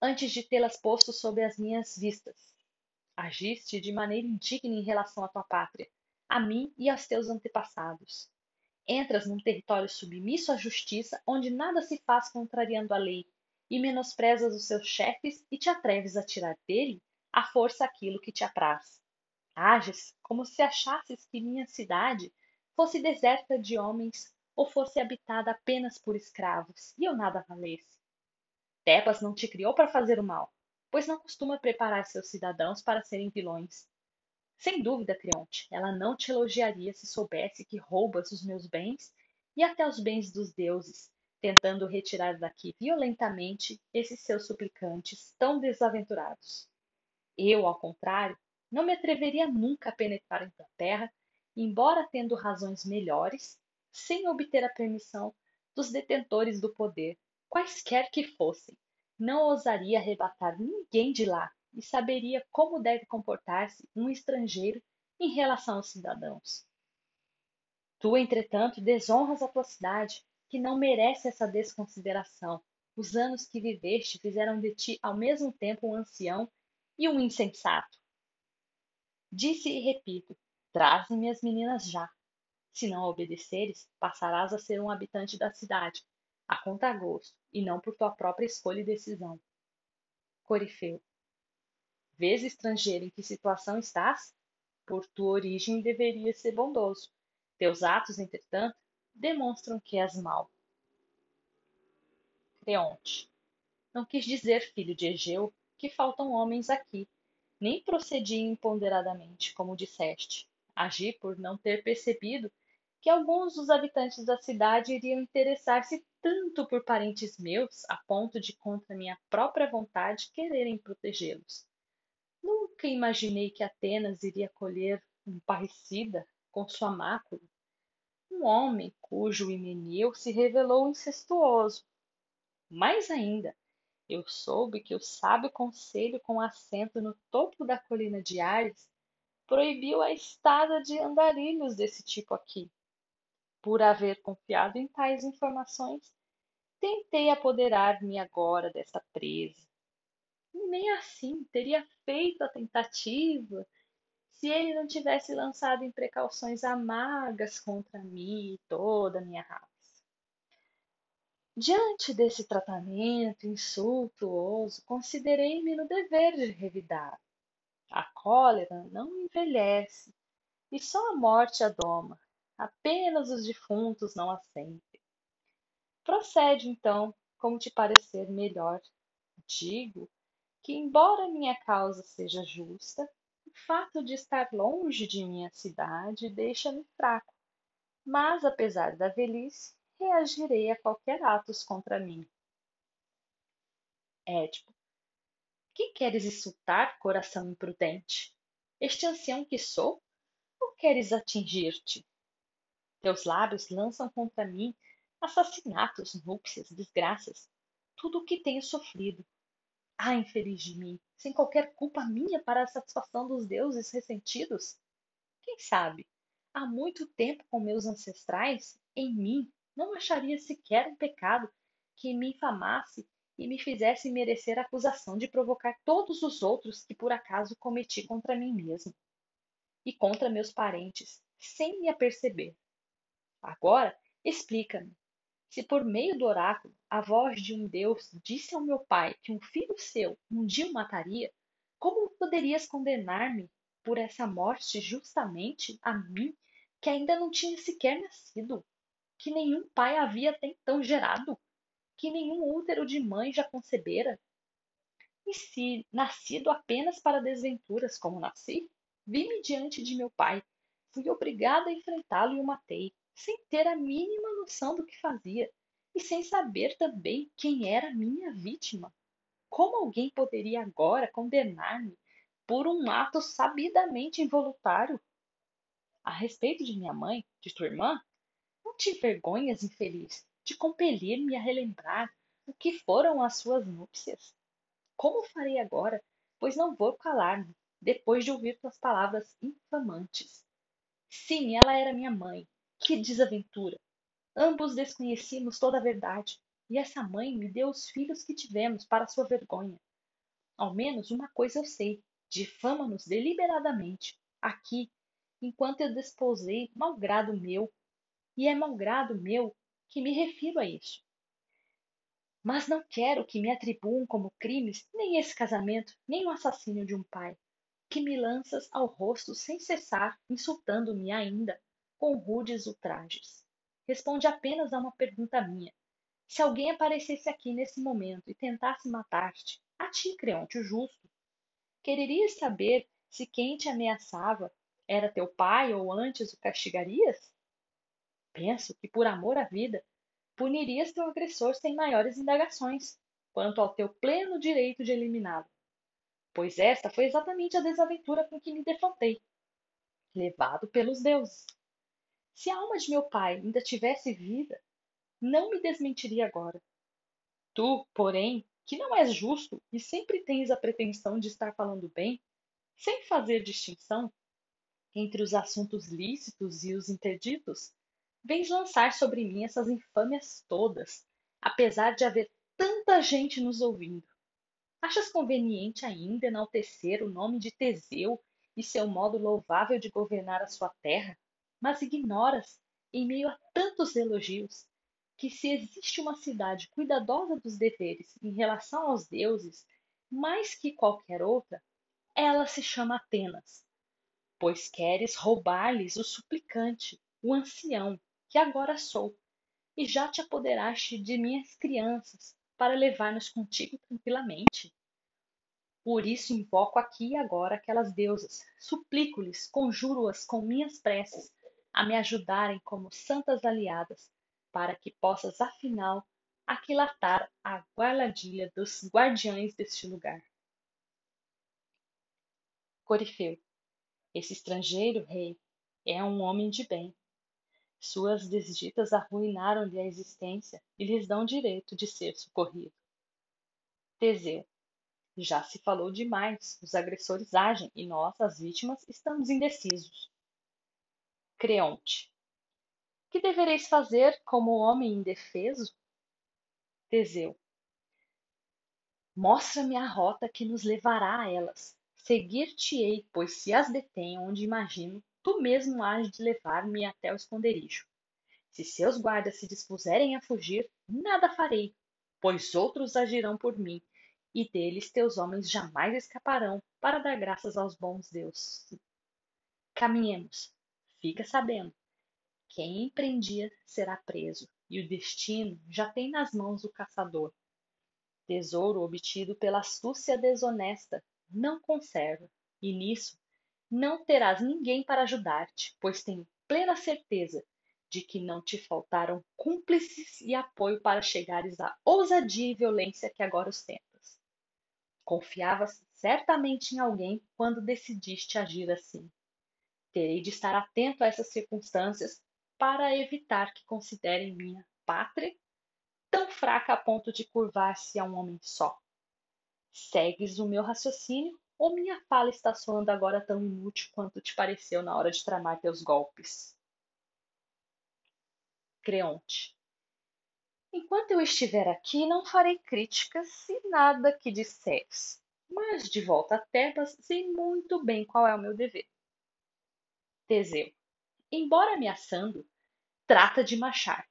antes de tê-las posto sob as minhas vistas. Agiste de maneira indigna em relação à tua pátria, a mim e aos teus antepassados. Entras num território submisso à justiça, onde nada se faz contrariando a lei, e menosprezas os seus chefes e te atreves a tirar dele à força aquilo que te apraz. Ages como se achasses que minha cidade fosse deserta de homens ou fosse habitada apenas por escravos, e eu nada valesse. Tebas não te criou para fazer o mal, pois não costuma preparar seus cidadãos para serem vilões. Sem dúvida, Creonte, ela não te elogiaria se soubesse que roubas os meus bens e até os bens dos deuses, tentando retirar daqui violentamente esses seus suplicantes tão desaventurados. Eu, ao contrário, não me atreveria nunca a penetrar em tua terra, embora tendo razões melhores, sem obter a permissão dos detentores do poder, quaisquer que fossem. Não ousaria arrebatar ninguém de lá e saberia como deve comportar-se um estrangeiro em relação aos cidadãos. Tu, entretanto, desonras a tua cidade, que não merece essa desconsideração. Os anos que viveste fizeram de ti ao mesmo tempo um ancião e um insensato. Disse e repito: traze-me as meninas já. Se não obedeceres, passarás a ser um habitante da cidade, a contragosto, e não por tua própria escolha e decisão. Corifeu. Vês, estrangeiro, em que situação estás? Por tua origem deverias ser bondoso. Teus atos, entretanto, demonstram que és mau. Creonte. Não quis dizer, filho de Egeu, que faltam homens aqui, nem procedi imponderadamente, como disseste. Agi por não ter percebido que alguns dos habitantes da cidade iriam interessar-se tanto por parentes meus a ponto de, contra minha própria vontade, quererem protegê-los. Nunca imaginei que Atenas iria colher um parricida com sua mácula, um homem cujo himeneu se revelou incestuoso. Mais ainda, eu soube que o sábio conselho com assento no topo da colina de Ares proibiu a estada de andarilhos desse tipo aqui. Por haver confiado em tais informações, tentei apoderar-me agora desta presa nem assim teria feito a tentativa se ele não tivesse lançado em precauções amargas contra mim e toda a minha raça. Diante desse tratamento insultuoso, considerei-me no dever de revidar. A cólera não envelhece e só a morte a doma, apenas os defuntos não a sentem. Procede então como te parecer melhor. Digo que, embora minha causa seja justa, o fato de estar longe de minha cidade deixa-me fraco. Mas, apesar da velhice, reagirei a qualquer atos contra mim. Édipo. Que queres insultar, coração imprudente? Este ancião que sou? Ou queres atingir-te? Teus lábios lançam contra mim assassinatos, núpcias, desgraças, tudo o que tenho sofrido. Ah, infeliz de mim, sem qualquer culpa minha para a satisfação dos deuses ressentidos? Quem sabe, há muito tempo com meus ancestrais, em mim não acharia sequer um pecado que me infamasse e me fizesse merecer a acusação de provocar todos os outros que por acaso cometi contra mim mesmo e contra meus parentes, sem me aperceber. Agora, explica-me, se por meio do oráculo a voz de um Deus disse ao meu pai que um filho seu um dia o mataria, como poderias condenar-me por essa morte justamente a mim, que ainda não tinha sequer nascido, que nenhum pai havia até então gerado, que nenhum útero de mãe já concebera? E se, nascido apenas para desventuras como nasci, vi-me diante de meu pai, fui obrigada a enfrentá-lo e o matei sem ter a mínima noção do que fazia e sem saber também quem era minha vítima. Como alguém poderia agora condenar-me por um ato sabidamente involuntário? A respeito de minha mãe, de tua irmã, não te vergonhas, infeliz, de compelir-me a relembrar o que foram as suas núpcias? Como farei agora, pois não vou calar-me, depois de ouvir tuas palavras infamantes? Sim, ela era minha mãe, que desaventura! Ambos desconhecíamos toda a verdade, e essa mãe me deu os filhos que tivemos para sua vergonha. Ao menos uma coisa eu sei: difama-nos deliberadamente, aqui, enquanto eu desposei malgrado meu, e é malgrado meu que me refiro a isso. Mas não quero que me atribuam como crimes nem esse casamento, nem o assassínio de um pai, que me lanças ao rosto sem cessar, insultando-me ainda com rudes ultrajes. Responde apenas a uma pergunta minha. Se alguém aparecesse aqui nesse momento e tentasse matar-te, a ti, Creonte, o justo, quererias saber se quem te ameaçava era teu pai ou antes o castigarias? Penso que, por amor à vida, punirias teu agressor sem maiores indagações quanto ao teu pleno direito de eliminá-lo. Pois esta foi exatamente a desaventura com que me defrontei, levado pelos deuses. Se a alma de meu pai ainda tivesse vida, não me desmentiria agora. Tu, porém, que não és justo e sempre tens a pretensão de estar falando bem, sem fazer distinção, entre os assuntos lícitos e os interditos, vens lançar sobre mim essas infâmias todas, apesar de haver tanta gente nos ouvindo. Achas conveniente ainda enaltecer o nome de Teseu e seu modo louvável de governar a sua terra, mas ignoras, em meio a tantos elogios, que se existe uma cidade cuidadosa dos deveres em relação aos deuses, mais que qualquer outra, ela se chama Atenas, pois queres roubar-lhes o suplicante, o ancião, que agora sou, e já te apoderaste de minhas crianças, para levar-nos contigo tranquilamente. Por isso invoco aqui e agora aquelas deusas, suplico-lhes, conjuro-as com minhas preces, a me ajudarem como santas aliadas, para que possas afinal aquilatar a guarladilha dos guardiães deste lugar. Corifeu, esse estrangeiro rei é um homem de bem. Suas desditas arruinaram-lhe a existência e lhes dão direito de ser socorrido. Teseu. Já se falou demais, os agressores agem e nós, as vítimas, estamos indecisos. Creonte. Que devereis fazer como homem indefeso? Teseu. Mostra-me a rota que nos levará a elas Seguir-te-ei, pois se as detenho onde imagino, tu mesmo hás de levar-me até o esconderijo. Se seus guardas se dispuserem a fugir, nada farei, pois outros agirão por mim, e deles teus homens jamais escaparão para dar graças aos bons deuses. Caminhemos, fica sabendo. Quem empreendia será preso, e o destino já tem nas mãos o caçador. Tesouro obtido pela astúcia desonesta não conserva, e nisso não terás ninguém para ajudar-te, pois tenho plena certeza de que não te faltaram cúmplices e apoio para chegares à ousadia e violência que agora ostentas. Confiavas certamente em alguém quando decidiste agir assim. Terei de estar atento a essas circunstâncias para evitar que considerem minha pátria tão fraca a ponto de curvar-se a um homem só. Segues o meu raciocínio ou minha fala está soando agora tão inútil quanto te pareceu na hora de tramar teus golpes? Creonte. Enquanto eu estiver aqui, não farei críticas e nada que disseres, mas de volta a Tebas sei muito bem qual é o meu dever. Teseu. Embora ameaçando, trata de marchar.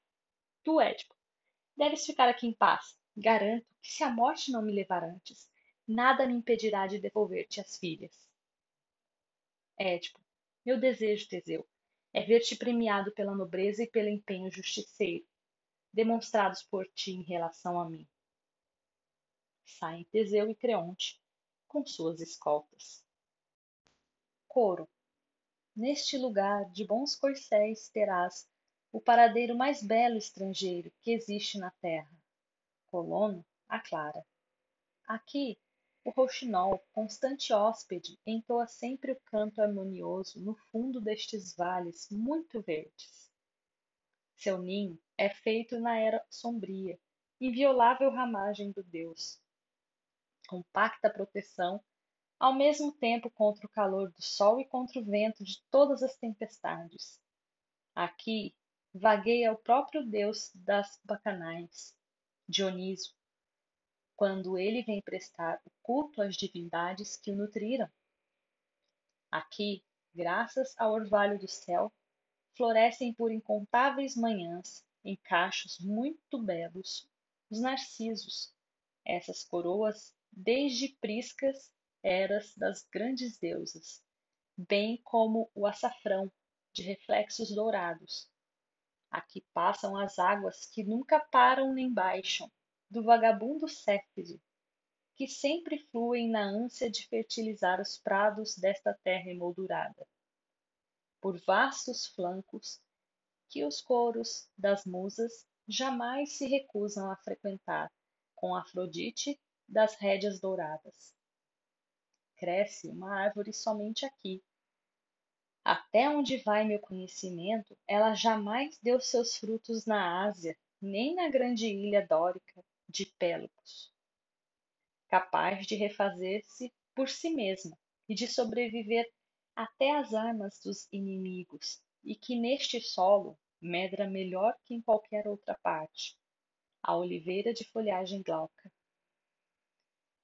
Tu, Édipo, deves ficar aqui em paz. Garanto que se a morte não me levar antes, nada me impedirá de devolver-te as filhas. Édipo, meu desejo, Teseu, é ver-te premiado pela nobreza e pelo empenho justiceiro, demonstrados por ti em relação a mim. Saem Teseu e Creonte com suas escoltas. Coro. Neste lugar de bons corcéis terás o paradeiro mais belo estrangeiro que existe na terra. Colono aclara. Aqui o rouxinol, constante hóspede, entoa sempre o canto harmonioso no fundo destes vales muito verdes. Seu ninho é feito na era sombria, inviolável ramagem do Deus. Compacta proteção, ao mesmo tempo contra o calor do sol e contra o vento de todas as tempestades. Aqui vagueia o próprio Deus das bacanais, Dionísio, quando ele vem prestar o culto às divindades que o nutriram. Aqui, graças ao orvalho do céu, florescem por incontáveis manhãs, em cachos muito belos, os narcisos, essas coroas desde priscas eras das grandes deusas, bem como o açafrão de reflexos dourados. Aqui passam as águas que nunca param nem baixam, do vagabundo Céfide, que sempre fluem na ânsia de fertilizar os prados desta terra emoldurada. Por vastos flancos que os coros das musas jamais se recusam a frequentar com Afrodite das rédeas douradas. Cresce uma árvore somente aqui, até onde vai meu conhecimento, ela jamais deu seus frutos na Ásia, nem na grande ilha dórica de Pélopos. Capaz de refazer-se por si mesma e de sobreviver até às armas dos inimigos, e que neste solo medra melhor que em qualquer outra parte, a oliveira de folhagem glauca.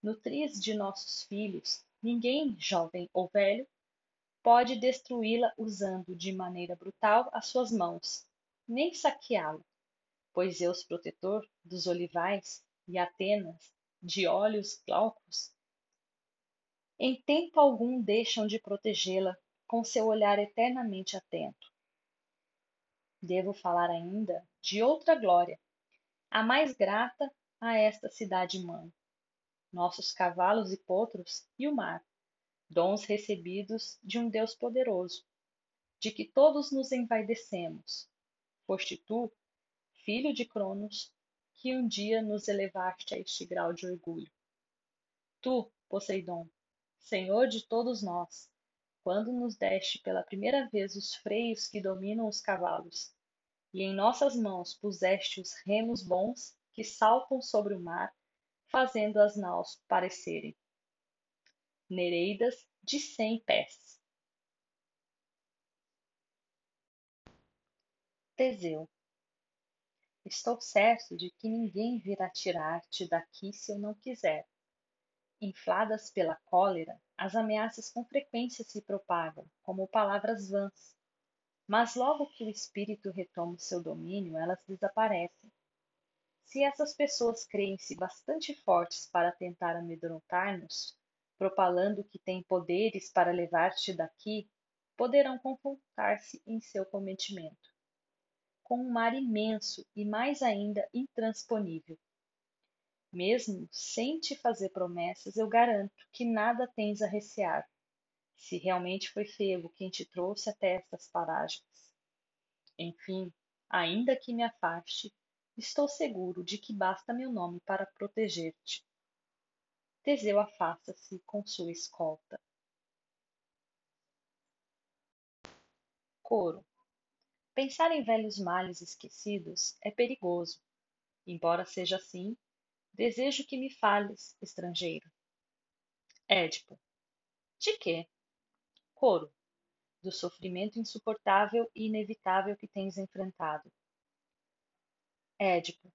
Nutriz de nossos filhos, ninguém, jovem ou velho, pode destruí-la usando de maneira brutal as suas mãos, nem saqueá-la, pois Zeus protetor dos olivais e Atenas de olhos glaucos, em tempo algum deixam de protegê-la com seu olhar eternamente atento. Devo falar ainda de outra glória, a mais grata a esta cidade-mãe, nossos cavalos e potros e o mar, dons recebidos de um Deus poderoso, de que todos nos envaidecemos. Foste tu, filho de Cronos, que um dia nos elevaste a este grau de orgulho. Tu, Poseidon, Senhor de todos nós, quando nos deste pela primeira vez os freios que dominam os cavalos, e em nossas mãos puseste os remos bons que saltam sobre o mar, fazendo as naus parecerem Nereidas de cem pés. Teseu. Estou certo de que ninguém virá tirar-te daqui se eu não quiser. Infladas pela cólera, as ameaças com frequência se propagam, como palavras vãs. Mas logo que o espírito retoma o seu domínio, elas desaparecem. Se essas pessoas creem-se bastante fortes para tentar amedrontar-nos, propalando que têm poderes para levar-te daqui, poderão confrontar-se em seu cometimento. Com um mar imenso e mais ainda intransponível. Mesmo sem te fazer promessas, eu garanto que nada tens a recear, se realmente foi Febo quem te trouxe até estas paragens. Enfim, ainda que me afaste, estou seguro de que basta meu nome para proteger-te. Teseu afasta-se com sua escolta. Coro. Pensar em velhos males esquecidos é perigoso. Embora seja assim, desejo que me fales, estrangeiro. Édipo. De quê? Coro. Do sofrimento insuportável e inevitável que tens enfrentado. Édipo.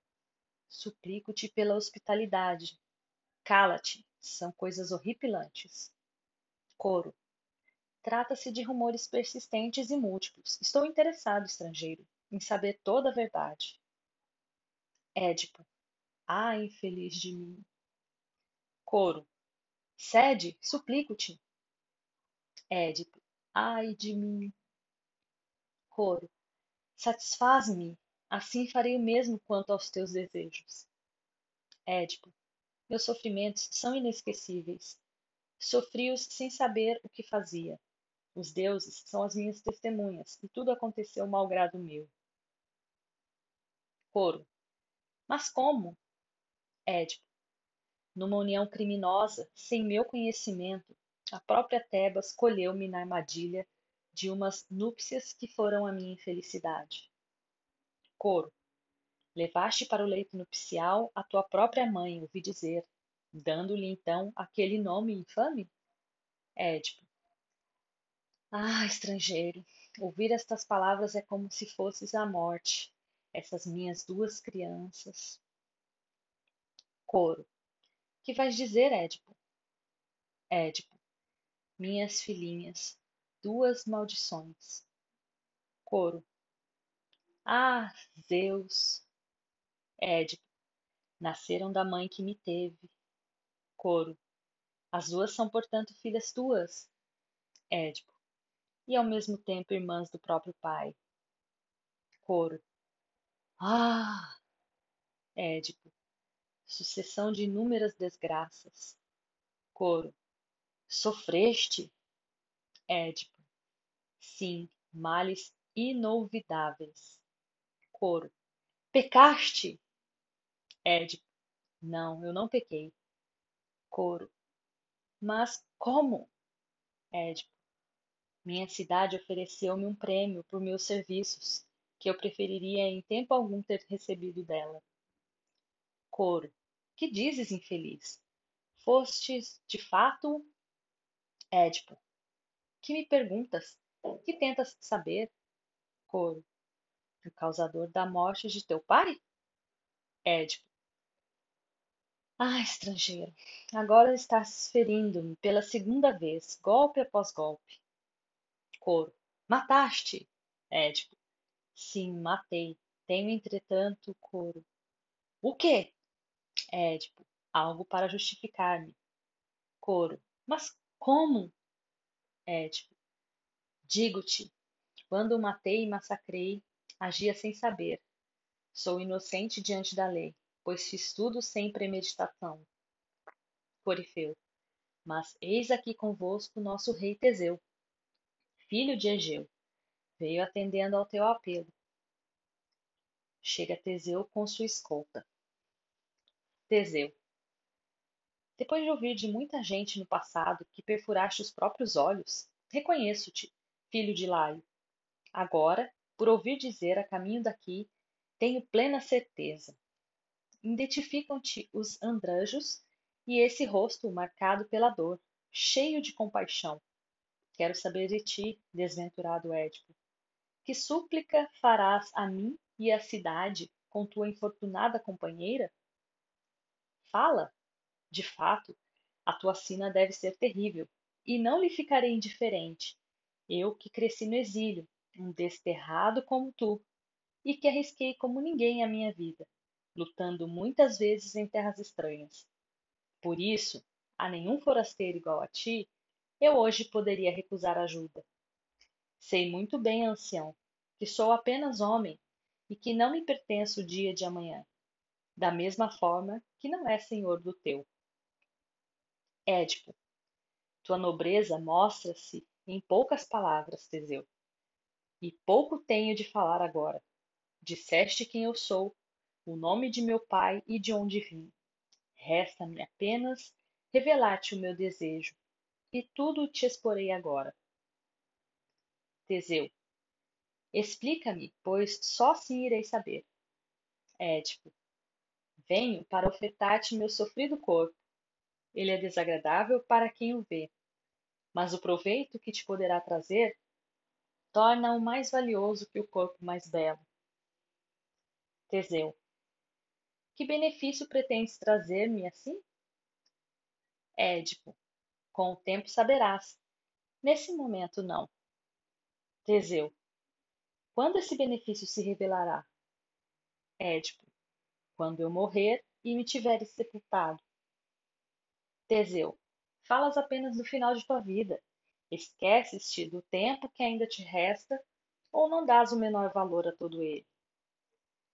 Suplico-te pela hospitalidade, Cala-te, são coisas horripilantes. Coro. Trata-se de rumores persistentes e múltiplos. Estou interessado, estrangeiro, em saber toda a verdade. Édipo. Ah, infeliz de mim. Coro. Cede, suplico-te. Édipo. Ai de mim. Coro. Satisfaz-me, assim farei o mesmo quanto aos teus desejos. Édipo. Meus sofrimentos são inesquecíveis. Sofri-os sem saber o que fazia. Os deuses são as minhas testemunhas, e tudo aconteceu malgrado meu. Coro. Mas como? Édipo. Numa união criminosa, sem meu conhecimento, a própria Tebas colheu-me na armadilha de umas núpcias que foram a minha infelicidade. Coro. Levaste para o leito nupcial a tua própria mãe, ouvi dizer, dando-lhe então aquele nome infame? Édipo. Ah, estrangeiro, ouvir estas palavras é como se fosses a morte, essas minhas duas crianças. Coro. Que vais dizer, Édipo? Édipo. Minhas filhinhas, duas maldições. Coro. Ah, Zeus, Édipo. Nasceram da mãe que me teve. Coro. As duas são, portanto, filhas tuas. Édipo. E ao mesmo tempo irmãs do próprio pai. Coro. Ah! Édipo. Sucessão de inúmeras desgraças. Coro. Sofreste? Édipo. Sim, males inolvidáveis. Coro. Pecaste? Édipo. Não, eu não pequei. Coro. Mas como? Édipo. Minha cidade ofereceu-me um prêmio por meus serviços, que eu preferiria em tempo algum ter recebido dela. Coro. Que dizes, infeliz? Fostes, de fato, Édipo. Que me perguntas? Que tentas saber? Coro. O causador da morte de teu pai? Édipo. Ah, estrangeiro, agora estás ferindo-me pela segunda vez, golpe após golpe. Coro. Mataste? Édipo. Sim, matei. Tenho, entretanto, coro. O quê? Édipo. Algo para justificar-me. Coro. Mas como? Édipo. Digo-te, quando matei e massacrei, agia sem saber. Sou inocente diante da lei pois fiz tudo sem premeditação. Corifeu. Mas eis aqui convosco nosso rei Teseu, filho de Egeu, veio atendendo ao teu apelo. Chega Teseu com sua escolta. Teseu. Depois de ouvir de muita gente no passado que perfuraste os próprios olhos, reconheço-te, filho de Laio. Agora, por ouvir dizer a caminho daqui, tenho plena certeza identificam-te os andrajos e esse rosto marcado pela dor, cheio de compaixão. Quero saber de ti, desventurado Édipo. Que súplica farás a mim e à cidade com tua infortunada companheira? Fala! De fato, a tua sina deve ser terrível, e não lhe ficarei indiferente. Eu que cresci no exílio, um desterrado como tu, e que arrisquei como ninguém a minha vida lutando muitas vezes em terras estranhas. Por isso, a nenhum forasteiro igual a ti, eu hoje poderia recusar ajuda. Sei muito bem, ancião, que sou apenas homem e que não me pertence o dia de amanhã, da mesma forma que não é senhor do teu. Édipo, tua nobreza mostra-se em poucas palavras, Teseu. E pouco tenho de falar agora. Disseste quem eu sou o nome de meu pai e de onde vim. Resta-me apenas revelar-te o meu desejo, e tudo te exporei agora. Teseu. Explica-me, pois só assim irei saber. Édipo. Venho para ofertar-te meu sofrido corpo. Ele é desagradável para quem o vê, mas o proveito que te poderá trazer torna-o mais valioso que o corpo mais belo. Teseu. Que benefício pretendes trazer-me assim? Édipo. Com o tempo saberás. Nesse momento, não. Teseu. Quando esse benefício se revelará? Édipo. Quando eu morrer e me tiveres sepultado. Teseu. Falas apenas do final de tua vida. Esqueces-te do tempo que ainda te resta ou não dás o menor valor a todo ele?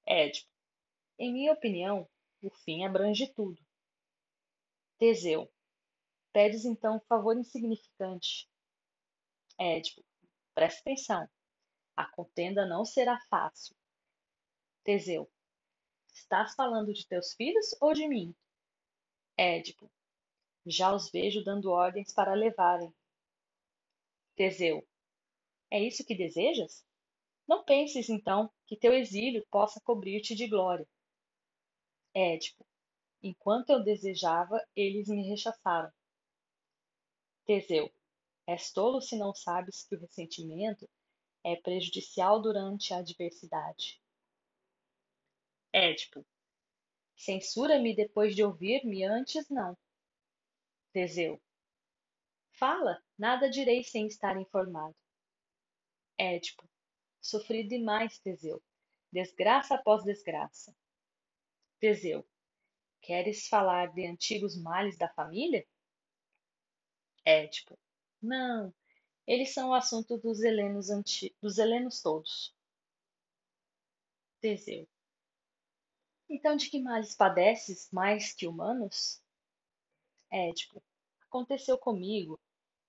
Édipo. Em minha opinião, o fim abrange tudo. Teseu. Pedes então um favor insignificante. Édipo. Presta atenção. A contenda não será fácil. Teseu. Estás falando de teus filhos ou de mim? Édipo. Já os vejo dando ordens para levarem. Teseu. É isso que desejas? Não penses, então, que teu exílio possa cobrir-te de glória. Édipo. Enquanto eu desejava, eles me rechaçaram. Teseu. És tolo se não sabes que o ressentimento é prejudicial durante a adversidade. Édipo. Censura-me depois de ouvir-me, antes não. Teseu. Fala, nada direi sem estar informado. Édipo. Sofri demais, Teseu, desgraça após desgraça. Teseu. Queres falar de antigos males da família? Édipo. Não, eles são o assunto dos helenos, anti... dos helenos todos. Teseu. Então, de que males padeces mais que humanos? Édipo, aconteceu comigo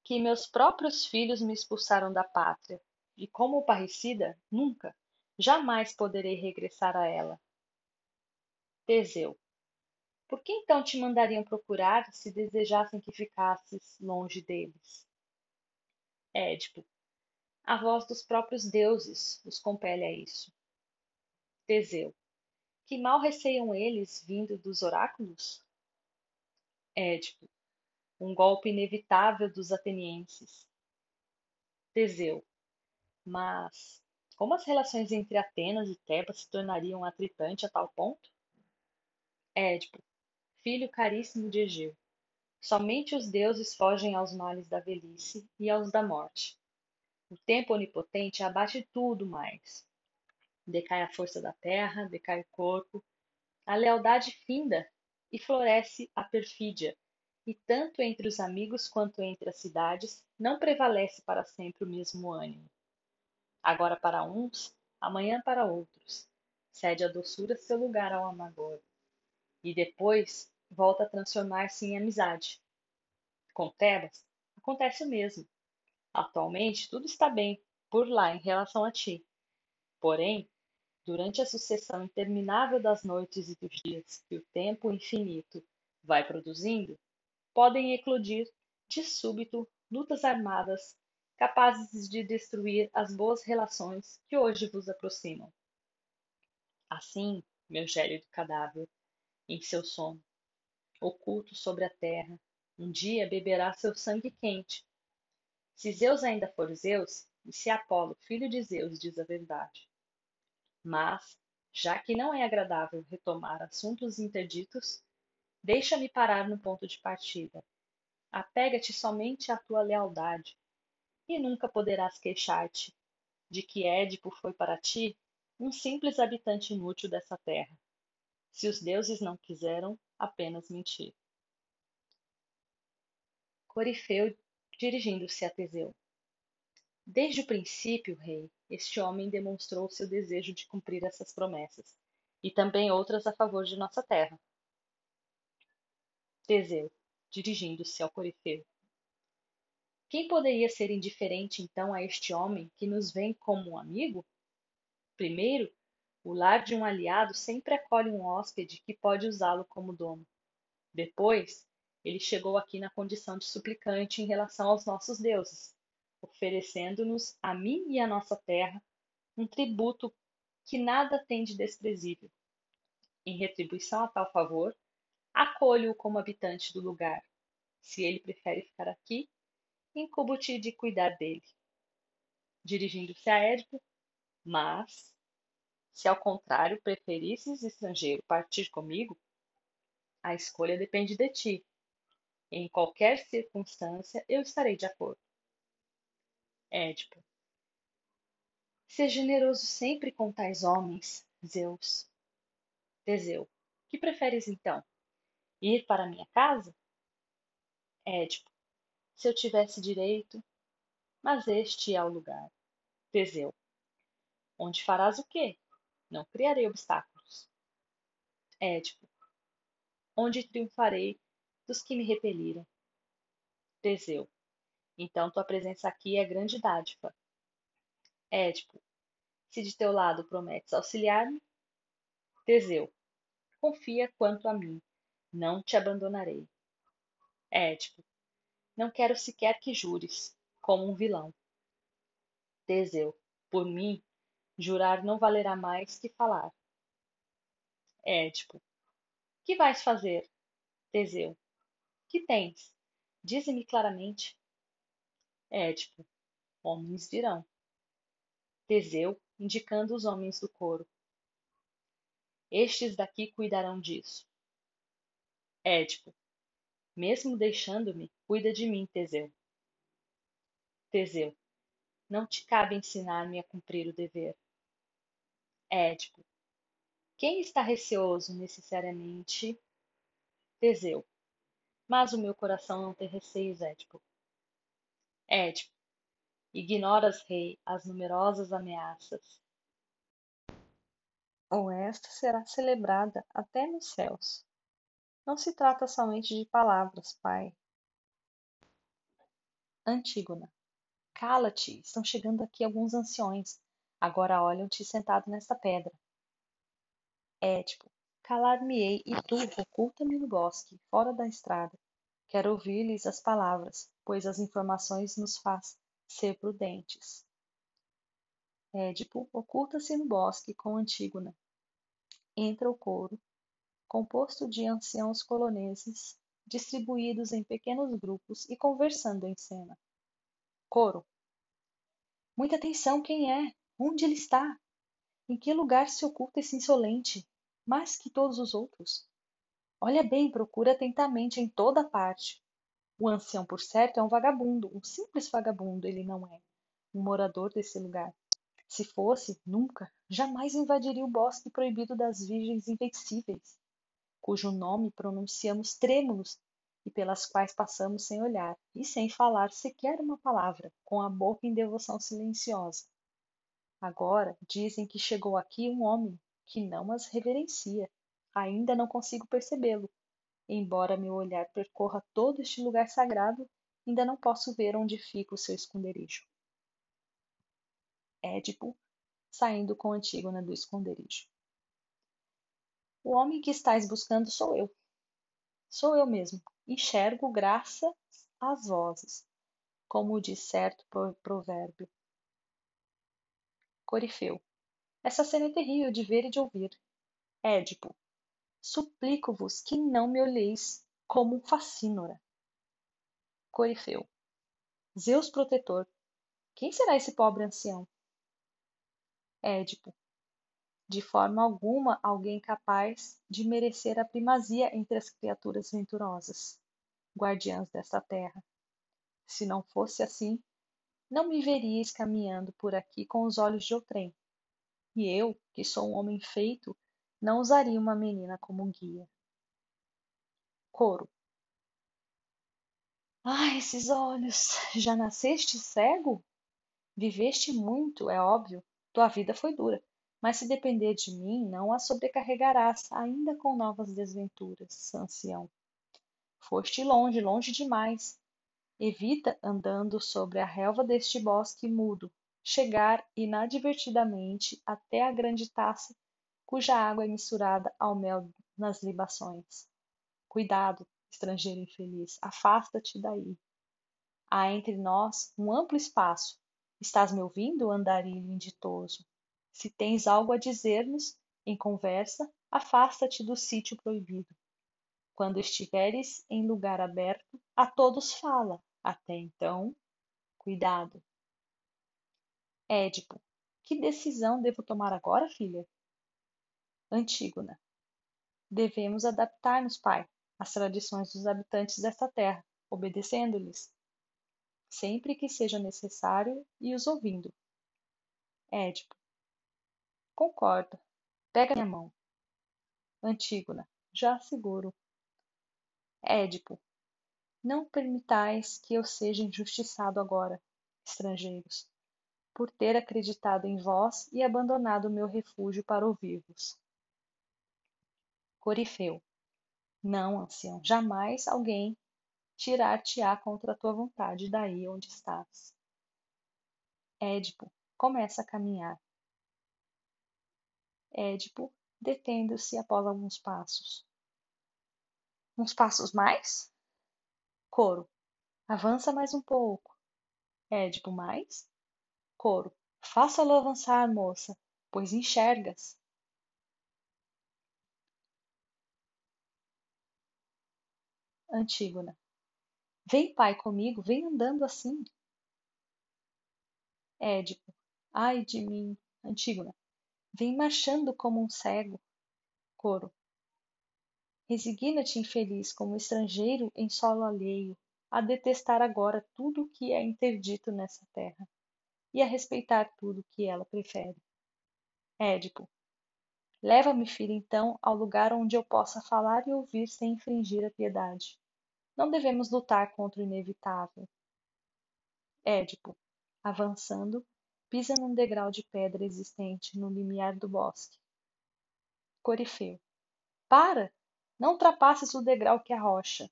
que meus próprios filhos me expulsaram da pátria, e como parricida, nunca, jamais poderei regressar a ela. Teseu, por que então te mandariam procurar se desejassem que ficasses longe deles? Édipo, a voz dos próprios deuses os compele a isso. Teseu, que mal receiam eles vindo dos oráculos? Édipo, um golpe inevitável dos atenienses. Teseu, mas como as relações entre Atenas e Tebas se tornariam atritantes a tal ponto? Édipo, filho caríssimo de Egeu, somente os deuses fogem aos males da velhice e aos da morte. O tempo onipotente abate tudo mais. Decai a força da terra, decai o corpo, a lealdade finda e floresce a perfídia. E tanto entre os amigos quanto entre as cidades não prevalece para sempre o mesmo ânimo. Agora para uns, amanhã para outros, cede a doçura seu lugar ao amargor. E depois volta a transformar-se em amizade. Com Tebas, acontece o mesmo. Atualmente, tudo está bem por lá em relação a ti. Porém, durante a sucessão interminável das noites e dos dias que o tempo infinito vai produzindo, podem eclodir de súbito lutas armadas capazes de destruir as boas relações que hoje vos aproximam. Assim, meu gélido cadáver, em seu sono, oculto sobre a terra, um dia beberá seu sangue quente se Zeus ainda for Zeus, e se Apolo, filho de Zeus, diz a verdade. Mas, já que não é agradável retomar assuntos interditos, deixa-me parar no ponto de partida. Apega-te somente à tua lealdade, e nunca poderás queixar-te de que Édipo foi para ti um simples habitante inútil dessa terra, se os deuses não quiseram apenas mentir. Corifeu dirigindo-se a Teseu. Desde o princípio, rei, este homem demonstrou seu desejo de cumprir essas promessas, e também outras a favor de nossa terra. Teseu, dirigindo-se ao Corifeu. Quem poderia ser indiferente então a este homem que nos vem como um amigo? Primeiro, o lar de um aliado sempre acolhe um hóspede que pode usá-lo como dono. Depois, ele chegou aqui na condição de suplicante em relação aos nossos deuses, oferecendo-nos, a mim e a nossa terra, um tributo que nada tem de desprezível. Em retribuição a tal favor, acolho-o como habitante do lugar. Se ele prefere ficar aqui, incubo-te de cuidar dele. Dirigindo-se a Édipo, mas, se ao contrário preferisses estrangeiro partir comigo, a escolha depende de ti. Em qualquer circunstância, eu estarei de acordo. Édipo. Seja generoso sempre com tais homens, Zeus. Teseu. Que preferes então? Ir para minha casa? Édipo. Se eu tivesse direito, mas este é o lugar. Teseu. Onde farás o quê? Não criarei obstáculos. Édipo. Onde triunfarei dos que me repeliram. Teseu. Então tua presença aqui é grande dádiva. Édipo. Se de teu lado prometes auxiliar-me. Teseu. Confia quanto a mim. Não te abandonarei. Édipo. Não quero sequer que jures, como um vilão. Teseu. Por mim, jurar não valerá mais que falar. Édipo. Que vais fazer? Teseu. Que tens? Dize-me claramente. Édipo. Homens virão. Teseu, indicando os homens do coro. Estes daqui cuidarão disso. Édipo. Mesmo deixando-me, cuida de mim, Teseu. Teseu. Não te cabe ensinar-me a cumprir o dever. Édipo. Quem está receoso necessariamente? Teseu. Mas o meu coração não tem receios, Édipo. Édipo, ignoras, rei, as numerosas ameaças ou esta será celebrada até nos céus. Não se trata somente de palavras, pai. Antígona. Cala-te, estão chegando aqui alguns anciões. Agora olham-te sentado nesta pedra. Édipo. Calar-me-ei e tu, oculta-me no bosque, fora da estrada. Quero ouvir-lhes as palavras, pois as informações nos faz ser prudentes. Édipo oculta-se no bosque com Antígona. Entra o coro, composto de anciãos coloneses, distribuídos em pequenos grupos e conversando em cena. Coro. Muita atenção, quem é? Onde ele está? Em que lugar se oculta esse insolente, mais que todos os outros? Olha bem, procura atentamente em toda parte. O ancião, por certo, é um vagabundo, um simples vagabundo, ele não é um morador desse lugar. Se fosse, nunca, jamais invadiria o bosque proibido das virgens invencíveis, cujo nome pronunciamos trêmulos e pelas quais passamos sem olhar e sem falar sequer uma palavra, com a boca em devoção silenciosa. Agora dizem que chegou aqui um homem que não as reverencia. Ainda não consigo percebê-lo. Embora meu olhar percorra todo este lugar sagrado, ainda não posso ver onde fica o seu esconderijo. Édipo, saindo com Antígona do esconderijo. O homem que estás buscando sou eu. Sou eu mesmo. Enxergo graças às vozes, como diz certo provérbio. Corifeu. Essa cena é terrível de ver e de ouvir. Édipo. Suplico-vos que não me olheis como um facínora. Corifeu. Zeus protetor. Quem será esse pobre ancião? Édipo. De forma alguma alguém capaz de merecer a primazia entre as criaturas venturosas, guardiãs desta terra. Se não fosse assim, não me veríeis caminhando por aqui com os olhos de outrem. E eu, que sou um homem feito, não usaria uma menina como guia. Coro. Ah, esses olhos! Já nasceste cego? Viveste muito, é óbvio, tua vida foi dura, mas se depender de mim, não a sobrecarregarás, ainda com novas desventuras, ancião. Foste longe, longe demais. Evita, andando sobre a relva deste bosque mudo, chegar inadvertidamente até a grande taça cuja água é misturada ao mel nas libações. Cuidado, estrangeiro infeliz, afasta-te daí. Há entre nós um amplo espaço, Estás me ouvindo, andarilho inditoso? Se tens algo a dizer-nos, em conversa, afasta-te do sítio proibido. Quando estiveres em lugar aberto, a todos fala. Até então, cuidado. Édipo, que decisão devo tomar agora, filha? Antígona, devemos adaptar-nos, pai, às tradições dos habitantes desta terra, obedecendo-lhes sempre que seja necessário e os ouvindo. Édipo. Concordo. Pega minha mão. Antígona. Já seguro. Édipo. Não permitais que eu seja injustiçado agora, estrangeiros, por ter acreditado em vós e abandonado o meu refúgio para ouvir-vos. Corifeu. Não, ancião, jamais alguém tirar-te-á contra a tua vontade daí onde estás. Édipo começa a caminhar. Édipo detendo-se após alguns passos. Uns passos mais? Coro. Avança mais um pouco. Édipo mais? Coro. Faça-lo avançar, moça, pois enxergas. Antígona. Vem, pai, comigo, vem andando assim. Édipo. Ai de mim, Antígona. Vem marchando como um cego. Coro. Resigna-te, infeliz, como estrangeiro em solo alheio, a detestar agora tudo o que é interdito nessa terra, e a respeitar tudo o que ela prefere. Édipo. Leva-me, filha, então, ao lugar onde eu possa falar e ouvir sem infringir a piedade. Não devemos lutar contra o inevitável. Édipo, avançando, pisa num degrau de pedra existente no limiar do bosque. Corifeu. Para! Não ultrapasses o degrau que a rocha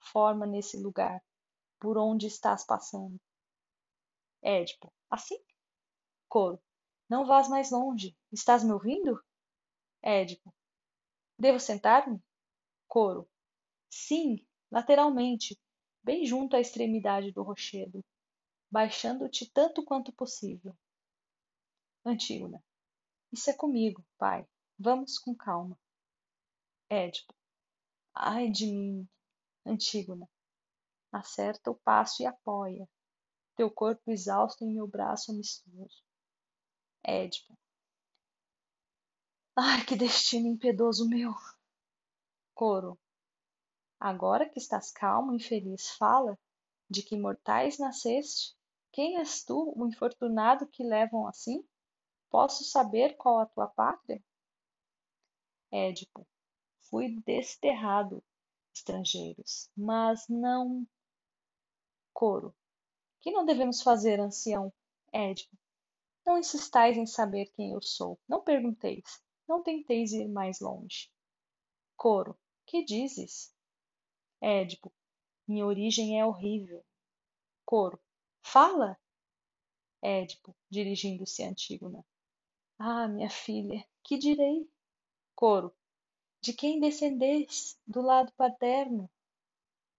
forma nesse lugar, por onde estás passando. Édipo. Assim? Coro. Não vás mais longe. Estás me ouvindo? Édipo. Devo sentar-me? Coro. Sim, lateralmente, bem junto à extremidade do rochedo, baixando-te tanto quanto possível. Antígona. Isso é comigo, pai. Vamos com calma. Édipo. Ai de mim. Antígona. Acerta o passo e apoia. Teu corpo exausto em meu braço amistoso. Édipo. Ai, que destino impiedoso meu! Coro. Agora que estás calmo, infeliz, fala de que mortais nasceste. Quem és tu, o infortunado que levam assim? Posso saber qual a tua pátria? Édipo. Fui desterrado, estrangeiros, mas não. Coro. Que não devemos fazer, ancião? Édipo. Não insistais em saber quem eu sou. Não pergunteis. Não tenteis ir mais longe. Coro. Que dizes? Édipo. Minha origem é horrível. Coro. Fala! Édipo, dirigindo-se a Antígona. Ah, minha filha, que direi? Coro. De quem descendeis do lado paterno?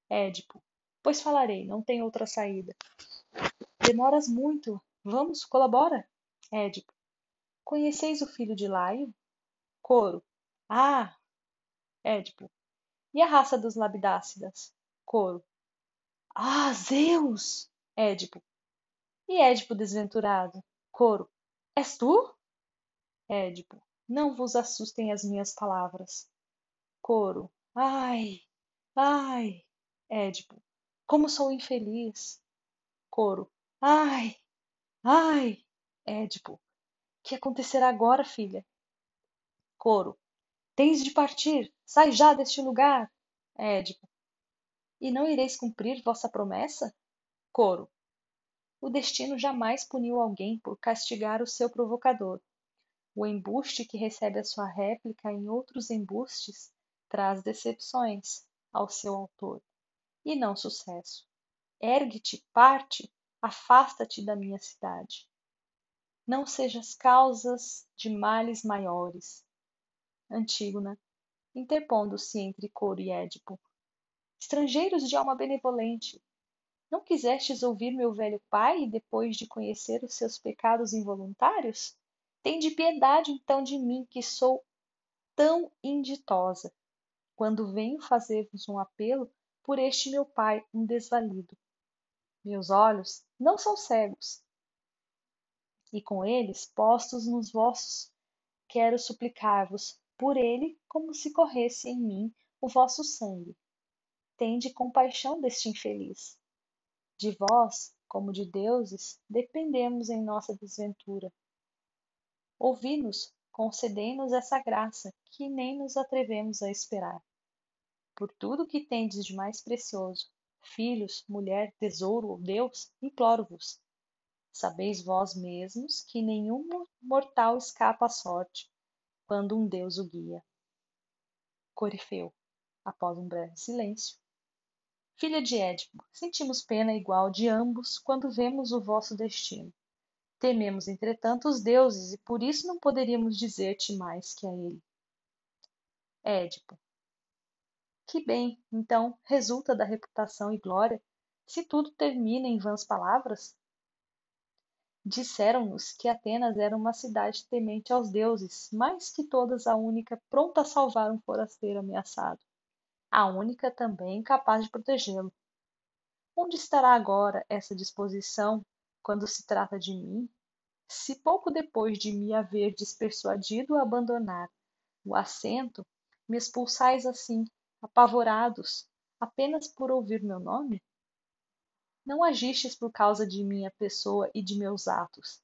Édipo. Pois falarei, não tem outra saída. Demoras muito. Vamos, colabora. Édipo. Conheceis o filho de Laio? Coro. Ah! Édipo. E a raça dos Labidácidas? Coro. Ah, Zeus! Édipo. E Édipo desventurado? Coro. És tu? Édipo. Não vos assustem as minhas palavras. Coro. Ai! Ai! Édipo. Como sou infeliz! Coro. Ai! Ai! Édipo. Que acontecerá agora, filha? Coro. Tens de partir. Sai já deste lugar. Édipo. E não ireis cumprir vossa promessa? Coro. O destino jamais puniu alguém por castigar o seu provocador. O embuste que recebe a sua réplica em outros embustes traz decepções ao seu autor, e não sucesso. Ergue-te, parte, afasta-te da minha cidade. Não sejas causas de males maiores. Antígona, interpondo-se entre Coro e Édipo. Estrangeiros de alma benevolente, não quisestes ouvir meu velho pai depois de conhecer os seus pecados involuntários? Tende piedade então de mim, que sou tão inditosa, quando venho fazer-vos um apelo por este meu pai, um desvalido. Meus olhos não são cegos, e com eles postos nos vossos, quero suplicar-vos por ele como se corresse em mim o vosso sangue. Tende compaixão deste infeliz. De vós, como de deuses, dependemos em nossa desventura. Ouvi-nos, concedei-nos essa graça que nem nos atrevemos a esperar. Por tudo que tendes de mais precioso, filhos, mulher, tesouro ou Deus, imploro-vos. Sabeis vós mesmos que nenhum mortal escapa à sorte, quando um Deus o guia. Corifeu, após um breve silêncio. Filha de Édipo, sentimos pena igual de ambos quando vemos o vosso destino. Tememos, entretanto, os deuses, e por isso não poderíamos dizer-te mais que a ele. Édipo. Que bem, então, resulta da reputação e glória, se tudo termina em vãs palavras? Disseram-nos que Atenas era uma cidade temente aos deuses, mais que todas a única pronta a salvar um forasteiro ameaçado, a única também capaz de protegê-lo. Onde estará agora essa disposição quando se trata de mim? Se pouco depois de me haver despersuadido a abandonar o assento, me expulsais assim, apavorados, apenas por ouvir meu nome? Não agistes por causa de minha pessoa e de meus atos.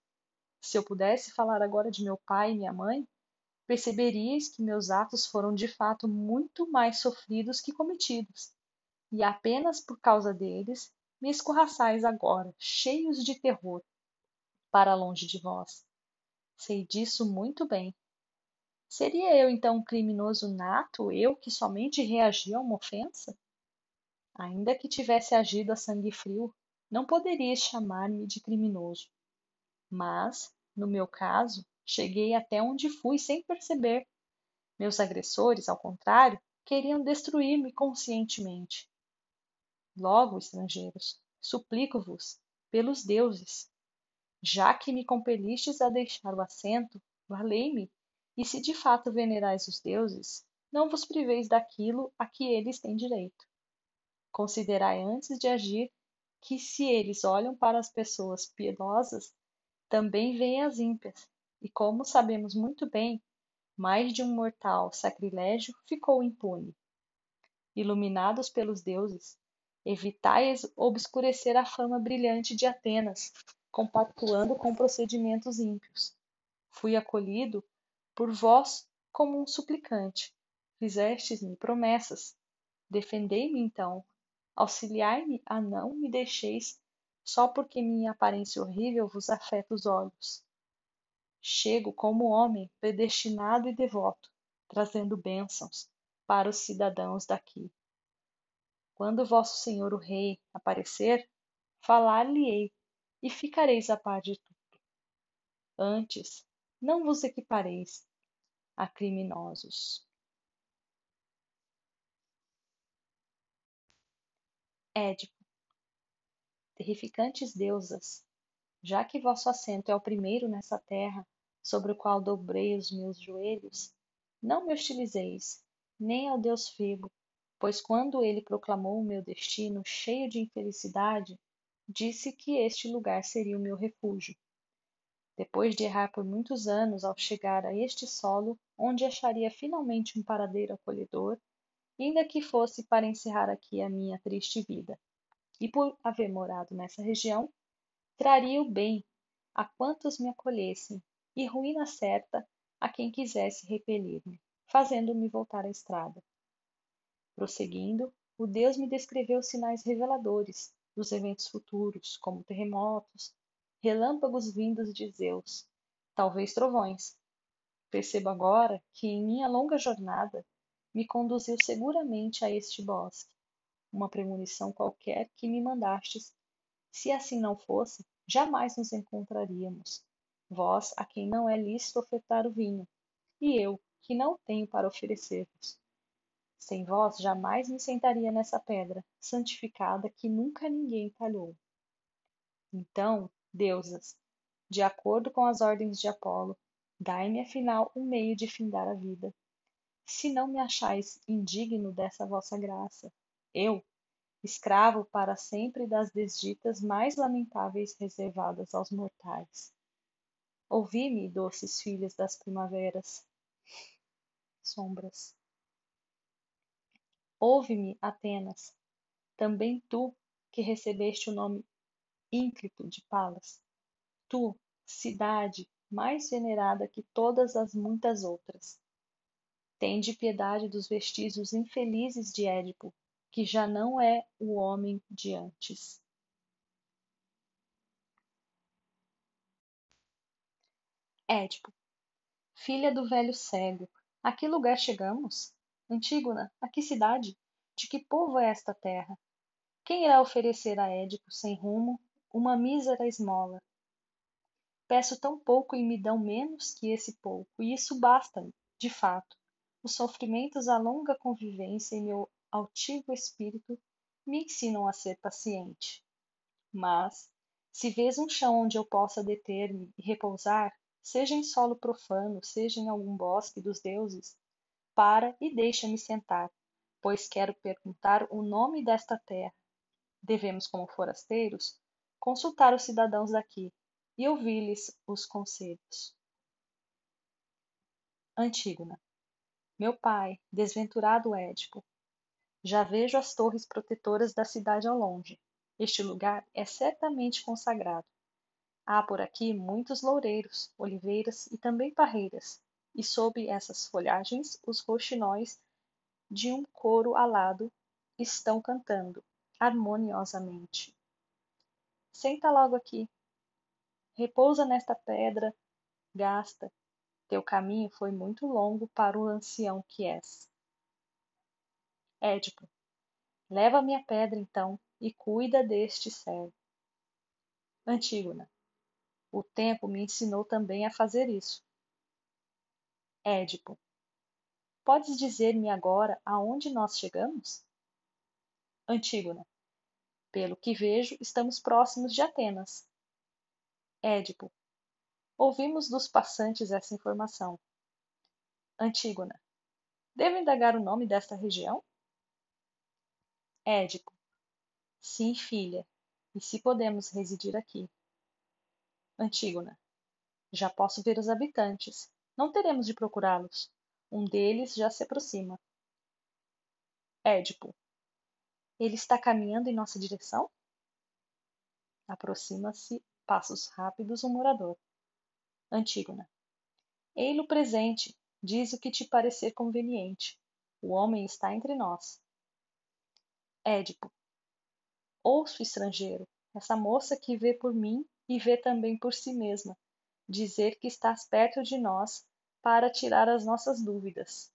Se eu pudesse falar agora de meu pai e minha mãe, perceberíeis que meus atos foram de fato muito mais sofridos que cometidos, e apenas por causa deles me escorraçais agora, cheios de terror, para longe de vós. Sei disso muito bem. Seria eu então um criminoso nato, eu que somente reagi a uma ofensa? Ainda que tivesse agido a sangue frio, não poderias chamar-me de criminoso. Mas, no meu caso, cheguei até onde fui sem perceber. Meus agressores, ao contrário, queriam destruir-me conscientemente. Logo, estrangeiros, suplico-vos, pelos deuses, já que me compelistes a deixar o assento, valei-me, e se de fato venerais os deuses, não vos priveis daquilo a que eles têm direito. Considerai antes de agir que se eles olham para as pessoas piedosas, também veem as ímpias, e como sabemos muito bem, mais de um mortal sacrilégio ficou impune. Iluminados pelos deuses, evitai obscurecer a fama brilhante de Atenas, compactuando com procedimentos ímpios. Fui acolhido por vós como um suplicante. Fizestes-me promessas. Defendei-me então. Auxiliai-me a não me deixeis só porque minha aparência horrível vos afeta os olhos. Chego como homem predestinado e devoto, trazendo bênçãos para os cidadãos daqui. Quando vosso senhor o rei aparecer, falar-lhe-ei e ficareis a par de tudo. Antes, não vos equipareis a criminosos. Édipo, terrificantes deusas, já que vosso assento é o primeiro nessa terra, sobre o qual dobrei os meus joelhos, não me hostilizeis, nem ao Deus Febo, pois quando ele proclamou o meu destino cheio de infelicidade, disse que este lugar seria o meu refúgio. Depois de errar por muitos anos ao chegar a este solo, onde acharia finalmente um paradeiro acolhedor, ainda que fosse para encerrar aqui a minha triste vida. E por haver morado nessa região, traria o bem a quantos me acolhessem, e ruína certa a quem quisesse repelir-me, fazendo-me voltar à estrada. Prosseguindo, o Deus me descreveu sinais reveladores dos eventos futuros, como terremotos, relâmpagos vindos de Zeus, talvez trovões. Percebo agora que em minha longa jornada me conduziu seguramente a este bosque, uma premonição qualquer que me mandastes. Se assim não fosse, jamais nos encontraríamos vós a quem não é lícito ofertar o vinho, e eu, que não tenho para oferecer-vos. Sem vós jamais me sentaria nessa pedra, santificada que nunca ninguém talhou. Então, deusas, de acordo com as ordens de Apolo, dai-me afinal um meio de findar a vida. Se não me achais indigno dessa vossa graça, eu, escravo para sempre das desditas mais lamentáveis reservadas aos mortais. Ouvi-me, doces filhas das primaveras, sombras. Ouve-me, Atenas, também tu que recebeste o nome ínclito de Palas, tu, cidade mais venerada que todas as muitas outras. Tende piedade dos vestígios infelizes de Édipo, que já não é o homem de antes. Édipo, filha do velho cego, a que lugar chegamos? Antígona, a que cidade? De que povo é esta terra? Quem irá oferecer a Édipo sem rumo uma mísera esmola? Peço tão pouco e me dão menos que esse pouco, e isso basta-me, de fato. Os sofrimentos da longa convivência e meu altivo espírito me ensinam a ser paciente. Mas, se vês um chão onde eu possa deter-me e repousar, seja em solo profano, seja em algum bosque dos deuses, para e deixa-me sentar, pois quero perguntar o nome desta terra. Devemos, como forasteiros, consultar os cidadãos daqui e ouvir-lhes os conselhos. Antígona. Meu pai, desventurado Édipo, já vejo as torres protetoras da cidade ao longe. Este lugar é certamente consagrado. Há por aqui muitos loureiros, oliveiras e também parreiras, e sob essas folhagens os roxinóis de um coro alado estão cantando harmoniosamente. Senta logo aqui. Repousa nesta pedra gasta Teu caminho foi muito longo para o ancião que és. Édipo, leva minha pedra então e cuida deste servo. Antígona, o tempo me ensinou também a fazer isso. Édipo, podes dizer-me agora aonde nós chegamos? Antígona, pelo que vejo, estamos próximos de Atenas. Édipo, ouvimos dos passantes essa informação. Antígona, devo indagar o nome desta região? Édipo, sim, filha, e se podemos residir aqui. Antígona, já posso ver os habitantes. Não teremos de procurá-los. Um deles já se aproxima. Édipo. Ele está caminhando em nossa direção? Aproxima-se, passos rápidos, um morador. Antígona. Ei-lo presente, diz o que te parecer conveniente. O homem está entre nós. Édipo. Ouço, estrangeiro, essa moça que vê por mim e vê também por si mesma, dizer que estás perto de nós para tirar as nossas dúvidas.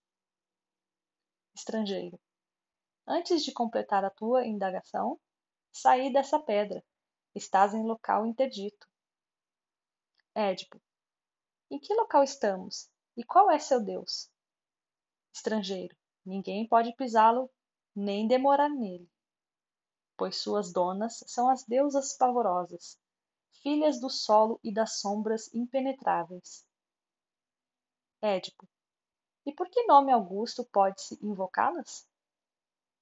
Estrangeiro. Antes de completar a tua indagação, saí dessa pedra. Estás em local interdito. Édipo. Em que local estamos? E qual é seu Deus? Estrangeiro. Ninguém pode pisá-lo, nem demorar nele, pois suas donas são as deusas pavorosas, filhas do solo e das sombras impenetráveis. Édipo. E por que nome Augusto pode-se invocá-las?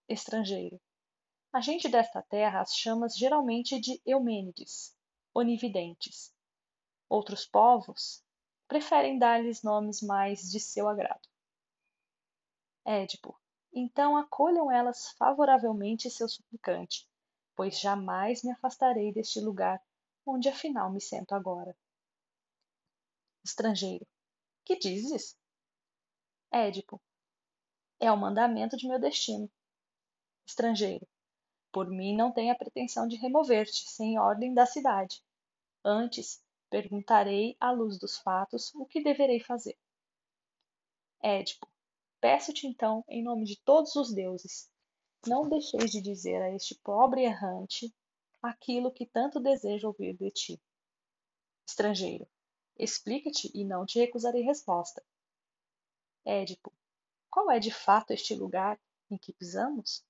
Estrangeiro. A gente desta terra as chama geralmente de Eumênides, onividentes. Outros povos preferem dar-lhes nomes mais de seu agrado. Édipo. Então acolham elas favoravelmente seu suplicante, pois jamais me afastarei deste lugar onde afinal me sento agora. Estrangeiro. Que dizes? Édipo. É o mandamento de meu destino. Estrangeiro. Por mim não tenho a pretensão de remover-te sem ordem da cidade. Antes, perguntarei à luz dos fatos o que deverei fazer. Édipo. Peço-te então, em nome de todos os deuses, não deixeis de dizer a este pobre errante aquilo que tanto desejo ouvir de ti. Estrangeiro, explica-te e não te recusarei resposta. Édipo, qual é de fato este lugar em que pisamos?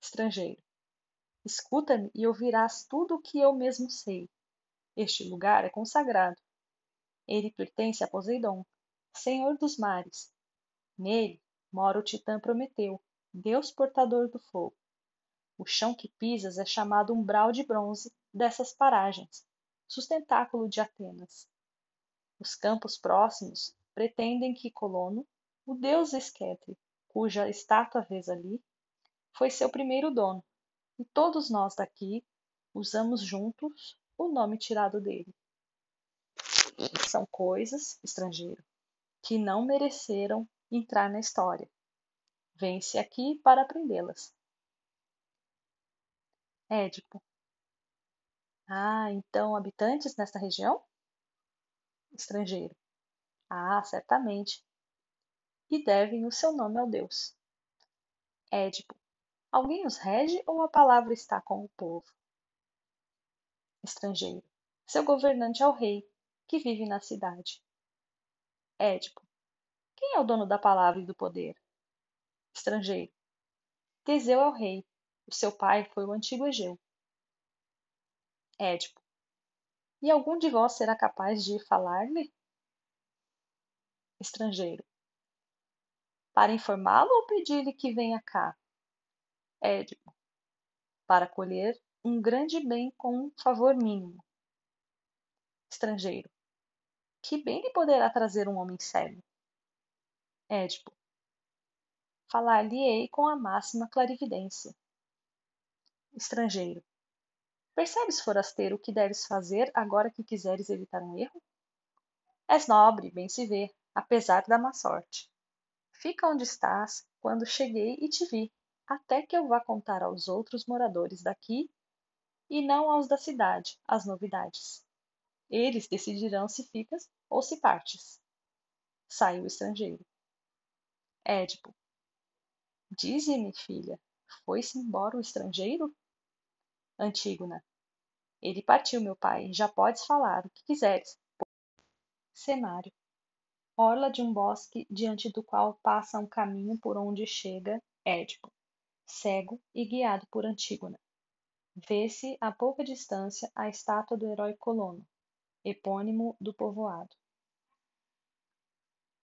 Estrangeiro, escuta-me e ouvirás tudo o que eu mesmo sei. Este lugar é consagrado. Ele pertence a Poseidon, senhor dos mares. Nele mora o titã Prometeu, deus portador do fogo. O chão que pisas é chamado umbral de bronze dessas paragens, sustentáculo de Atenas. Os campos próximos pretendem que Colono, o deus Esquetre, cuja estátua vês ali, foi seu primeiro dono, e todos nós daqui usamos juntos o nome tirado dele. São coisas, estrangeiro, que não mereceram entrar na história. Vem-se aqui para aprendê-las. Édipo. Ah, então habitantes nesta região? Estrangeiro. Ah, certamente. E devem o seu nome ao Deus. Édipo. Alguém os rege ou a palavra está com o povo? Estrangeiro. Seu governante é o rei, que vive na cidade. Édipo. Quem é o dono da palavra e do poder? Estrangeiro. Teseu é o rei, o seu pai foi o antigo Egeu. Édipo. E algum de vós será capaz de falar-lhe? Estrangeiro. Para informá-lo ou pedir-lhe que venha cá? Édipo. Para colher um grande bem com um favor mínimo. Estrangeiro. Que bem lhe poderá trazer um homem cego? Édipo. Falar-lhe-ei com a máxima clarividência. Estrangeiro. Percebes, forasteiro, o que deves fazer agora que quiseres evitar um erro? És nobre, bem se vê, apesar da má sorte. Fica onde estás, quando cheguei e te vi, até que eu vá contar aos outros moradores daqui e não aos da cidade as novidades. Eles decidirão se ficas ou se partes. saiu o estrangeiro. Édipo. Dize-me, filha, foi-se embora o estrangeiro? Antígona. Ele partiu, meu pai, já podes falar o que quiseres. Cenário. Orla de um bosque diante do qual passa um caminho por onde chega Édipo, cego e guiado por Antígona. Vê-se a pouca distância a estátua do herói Colono, epônimo do povoado.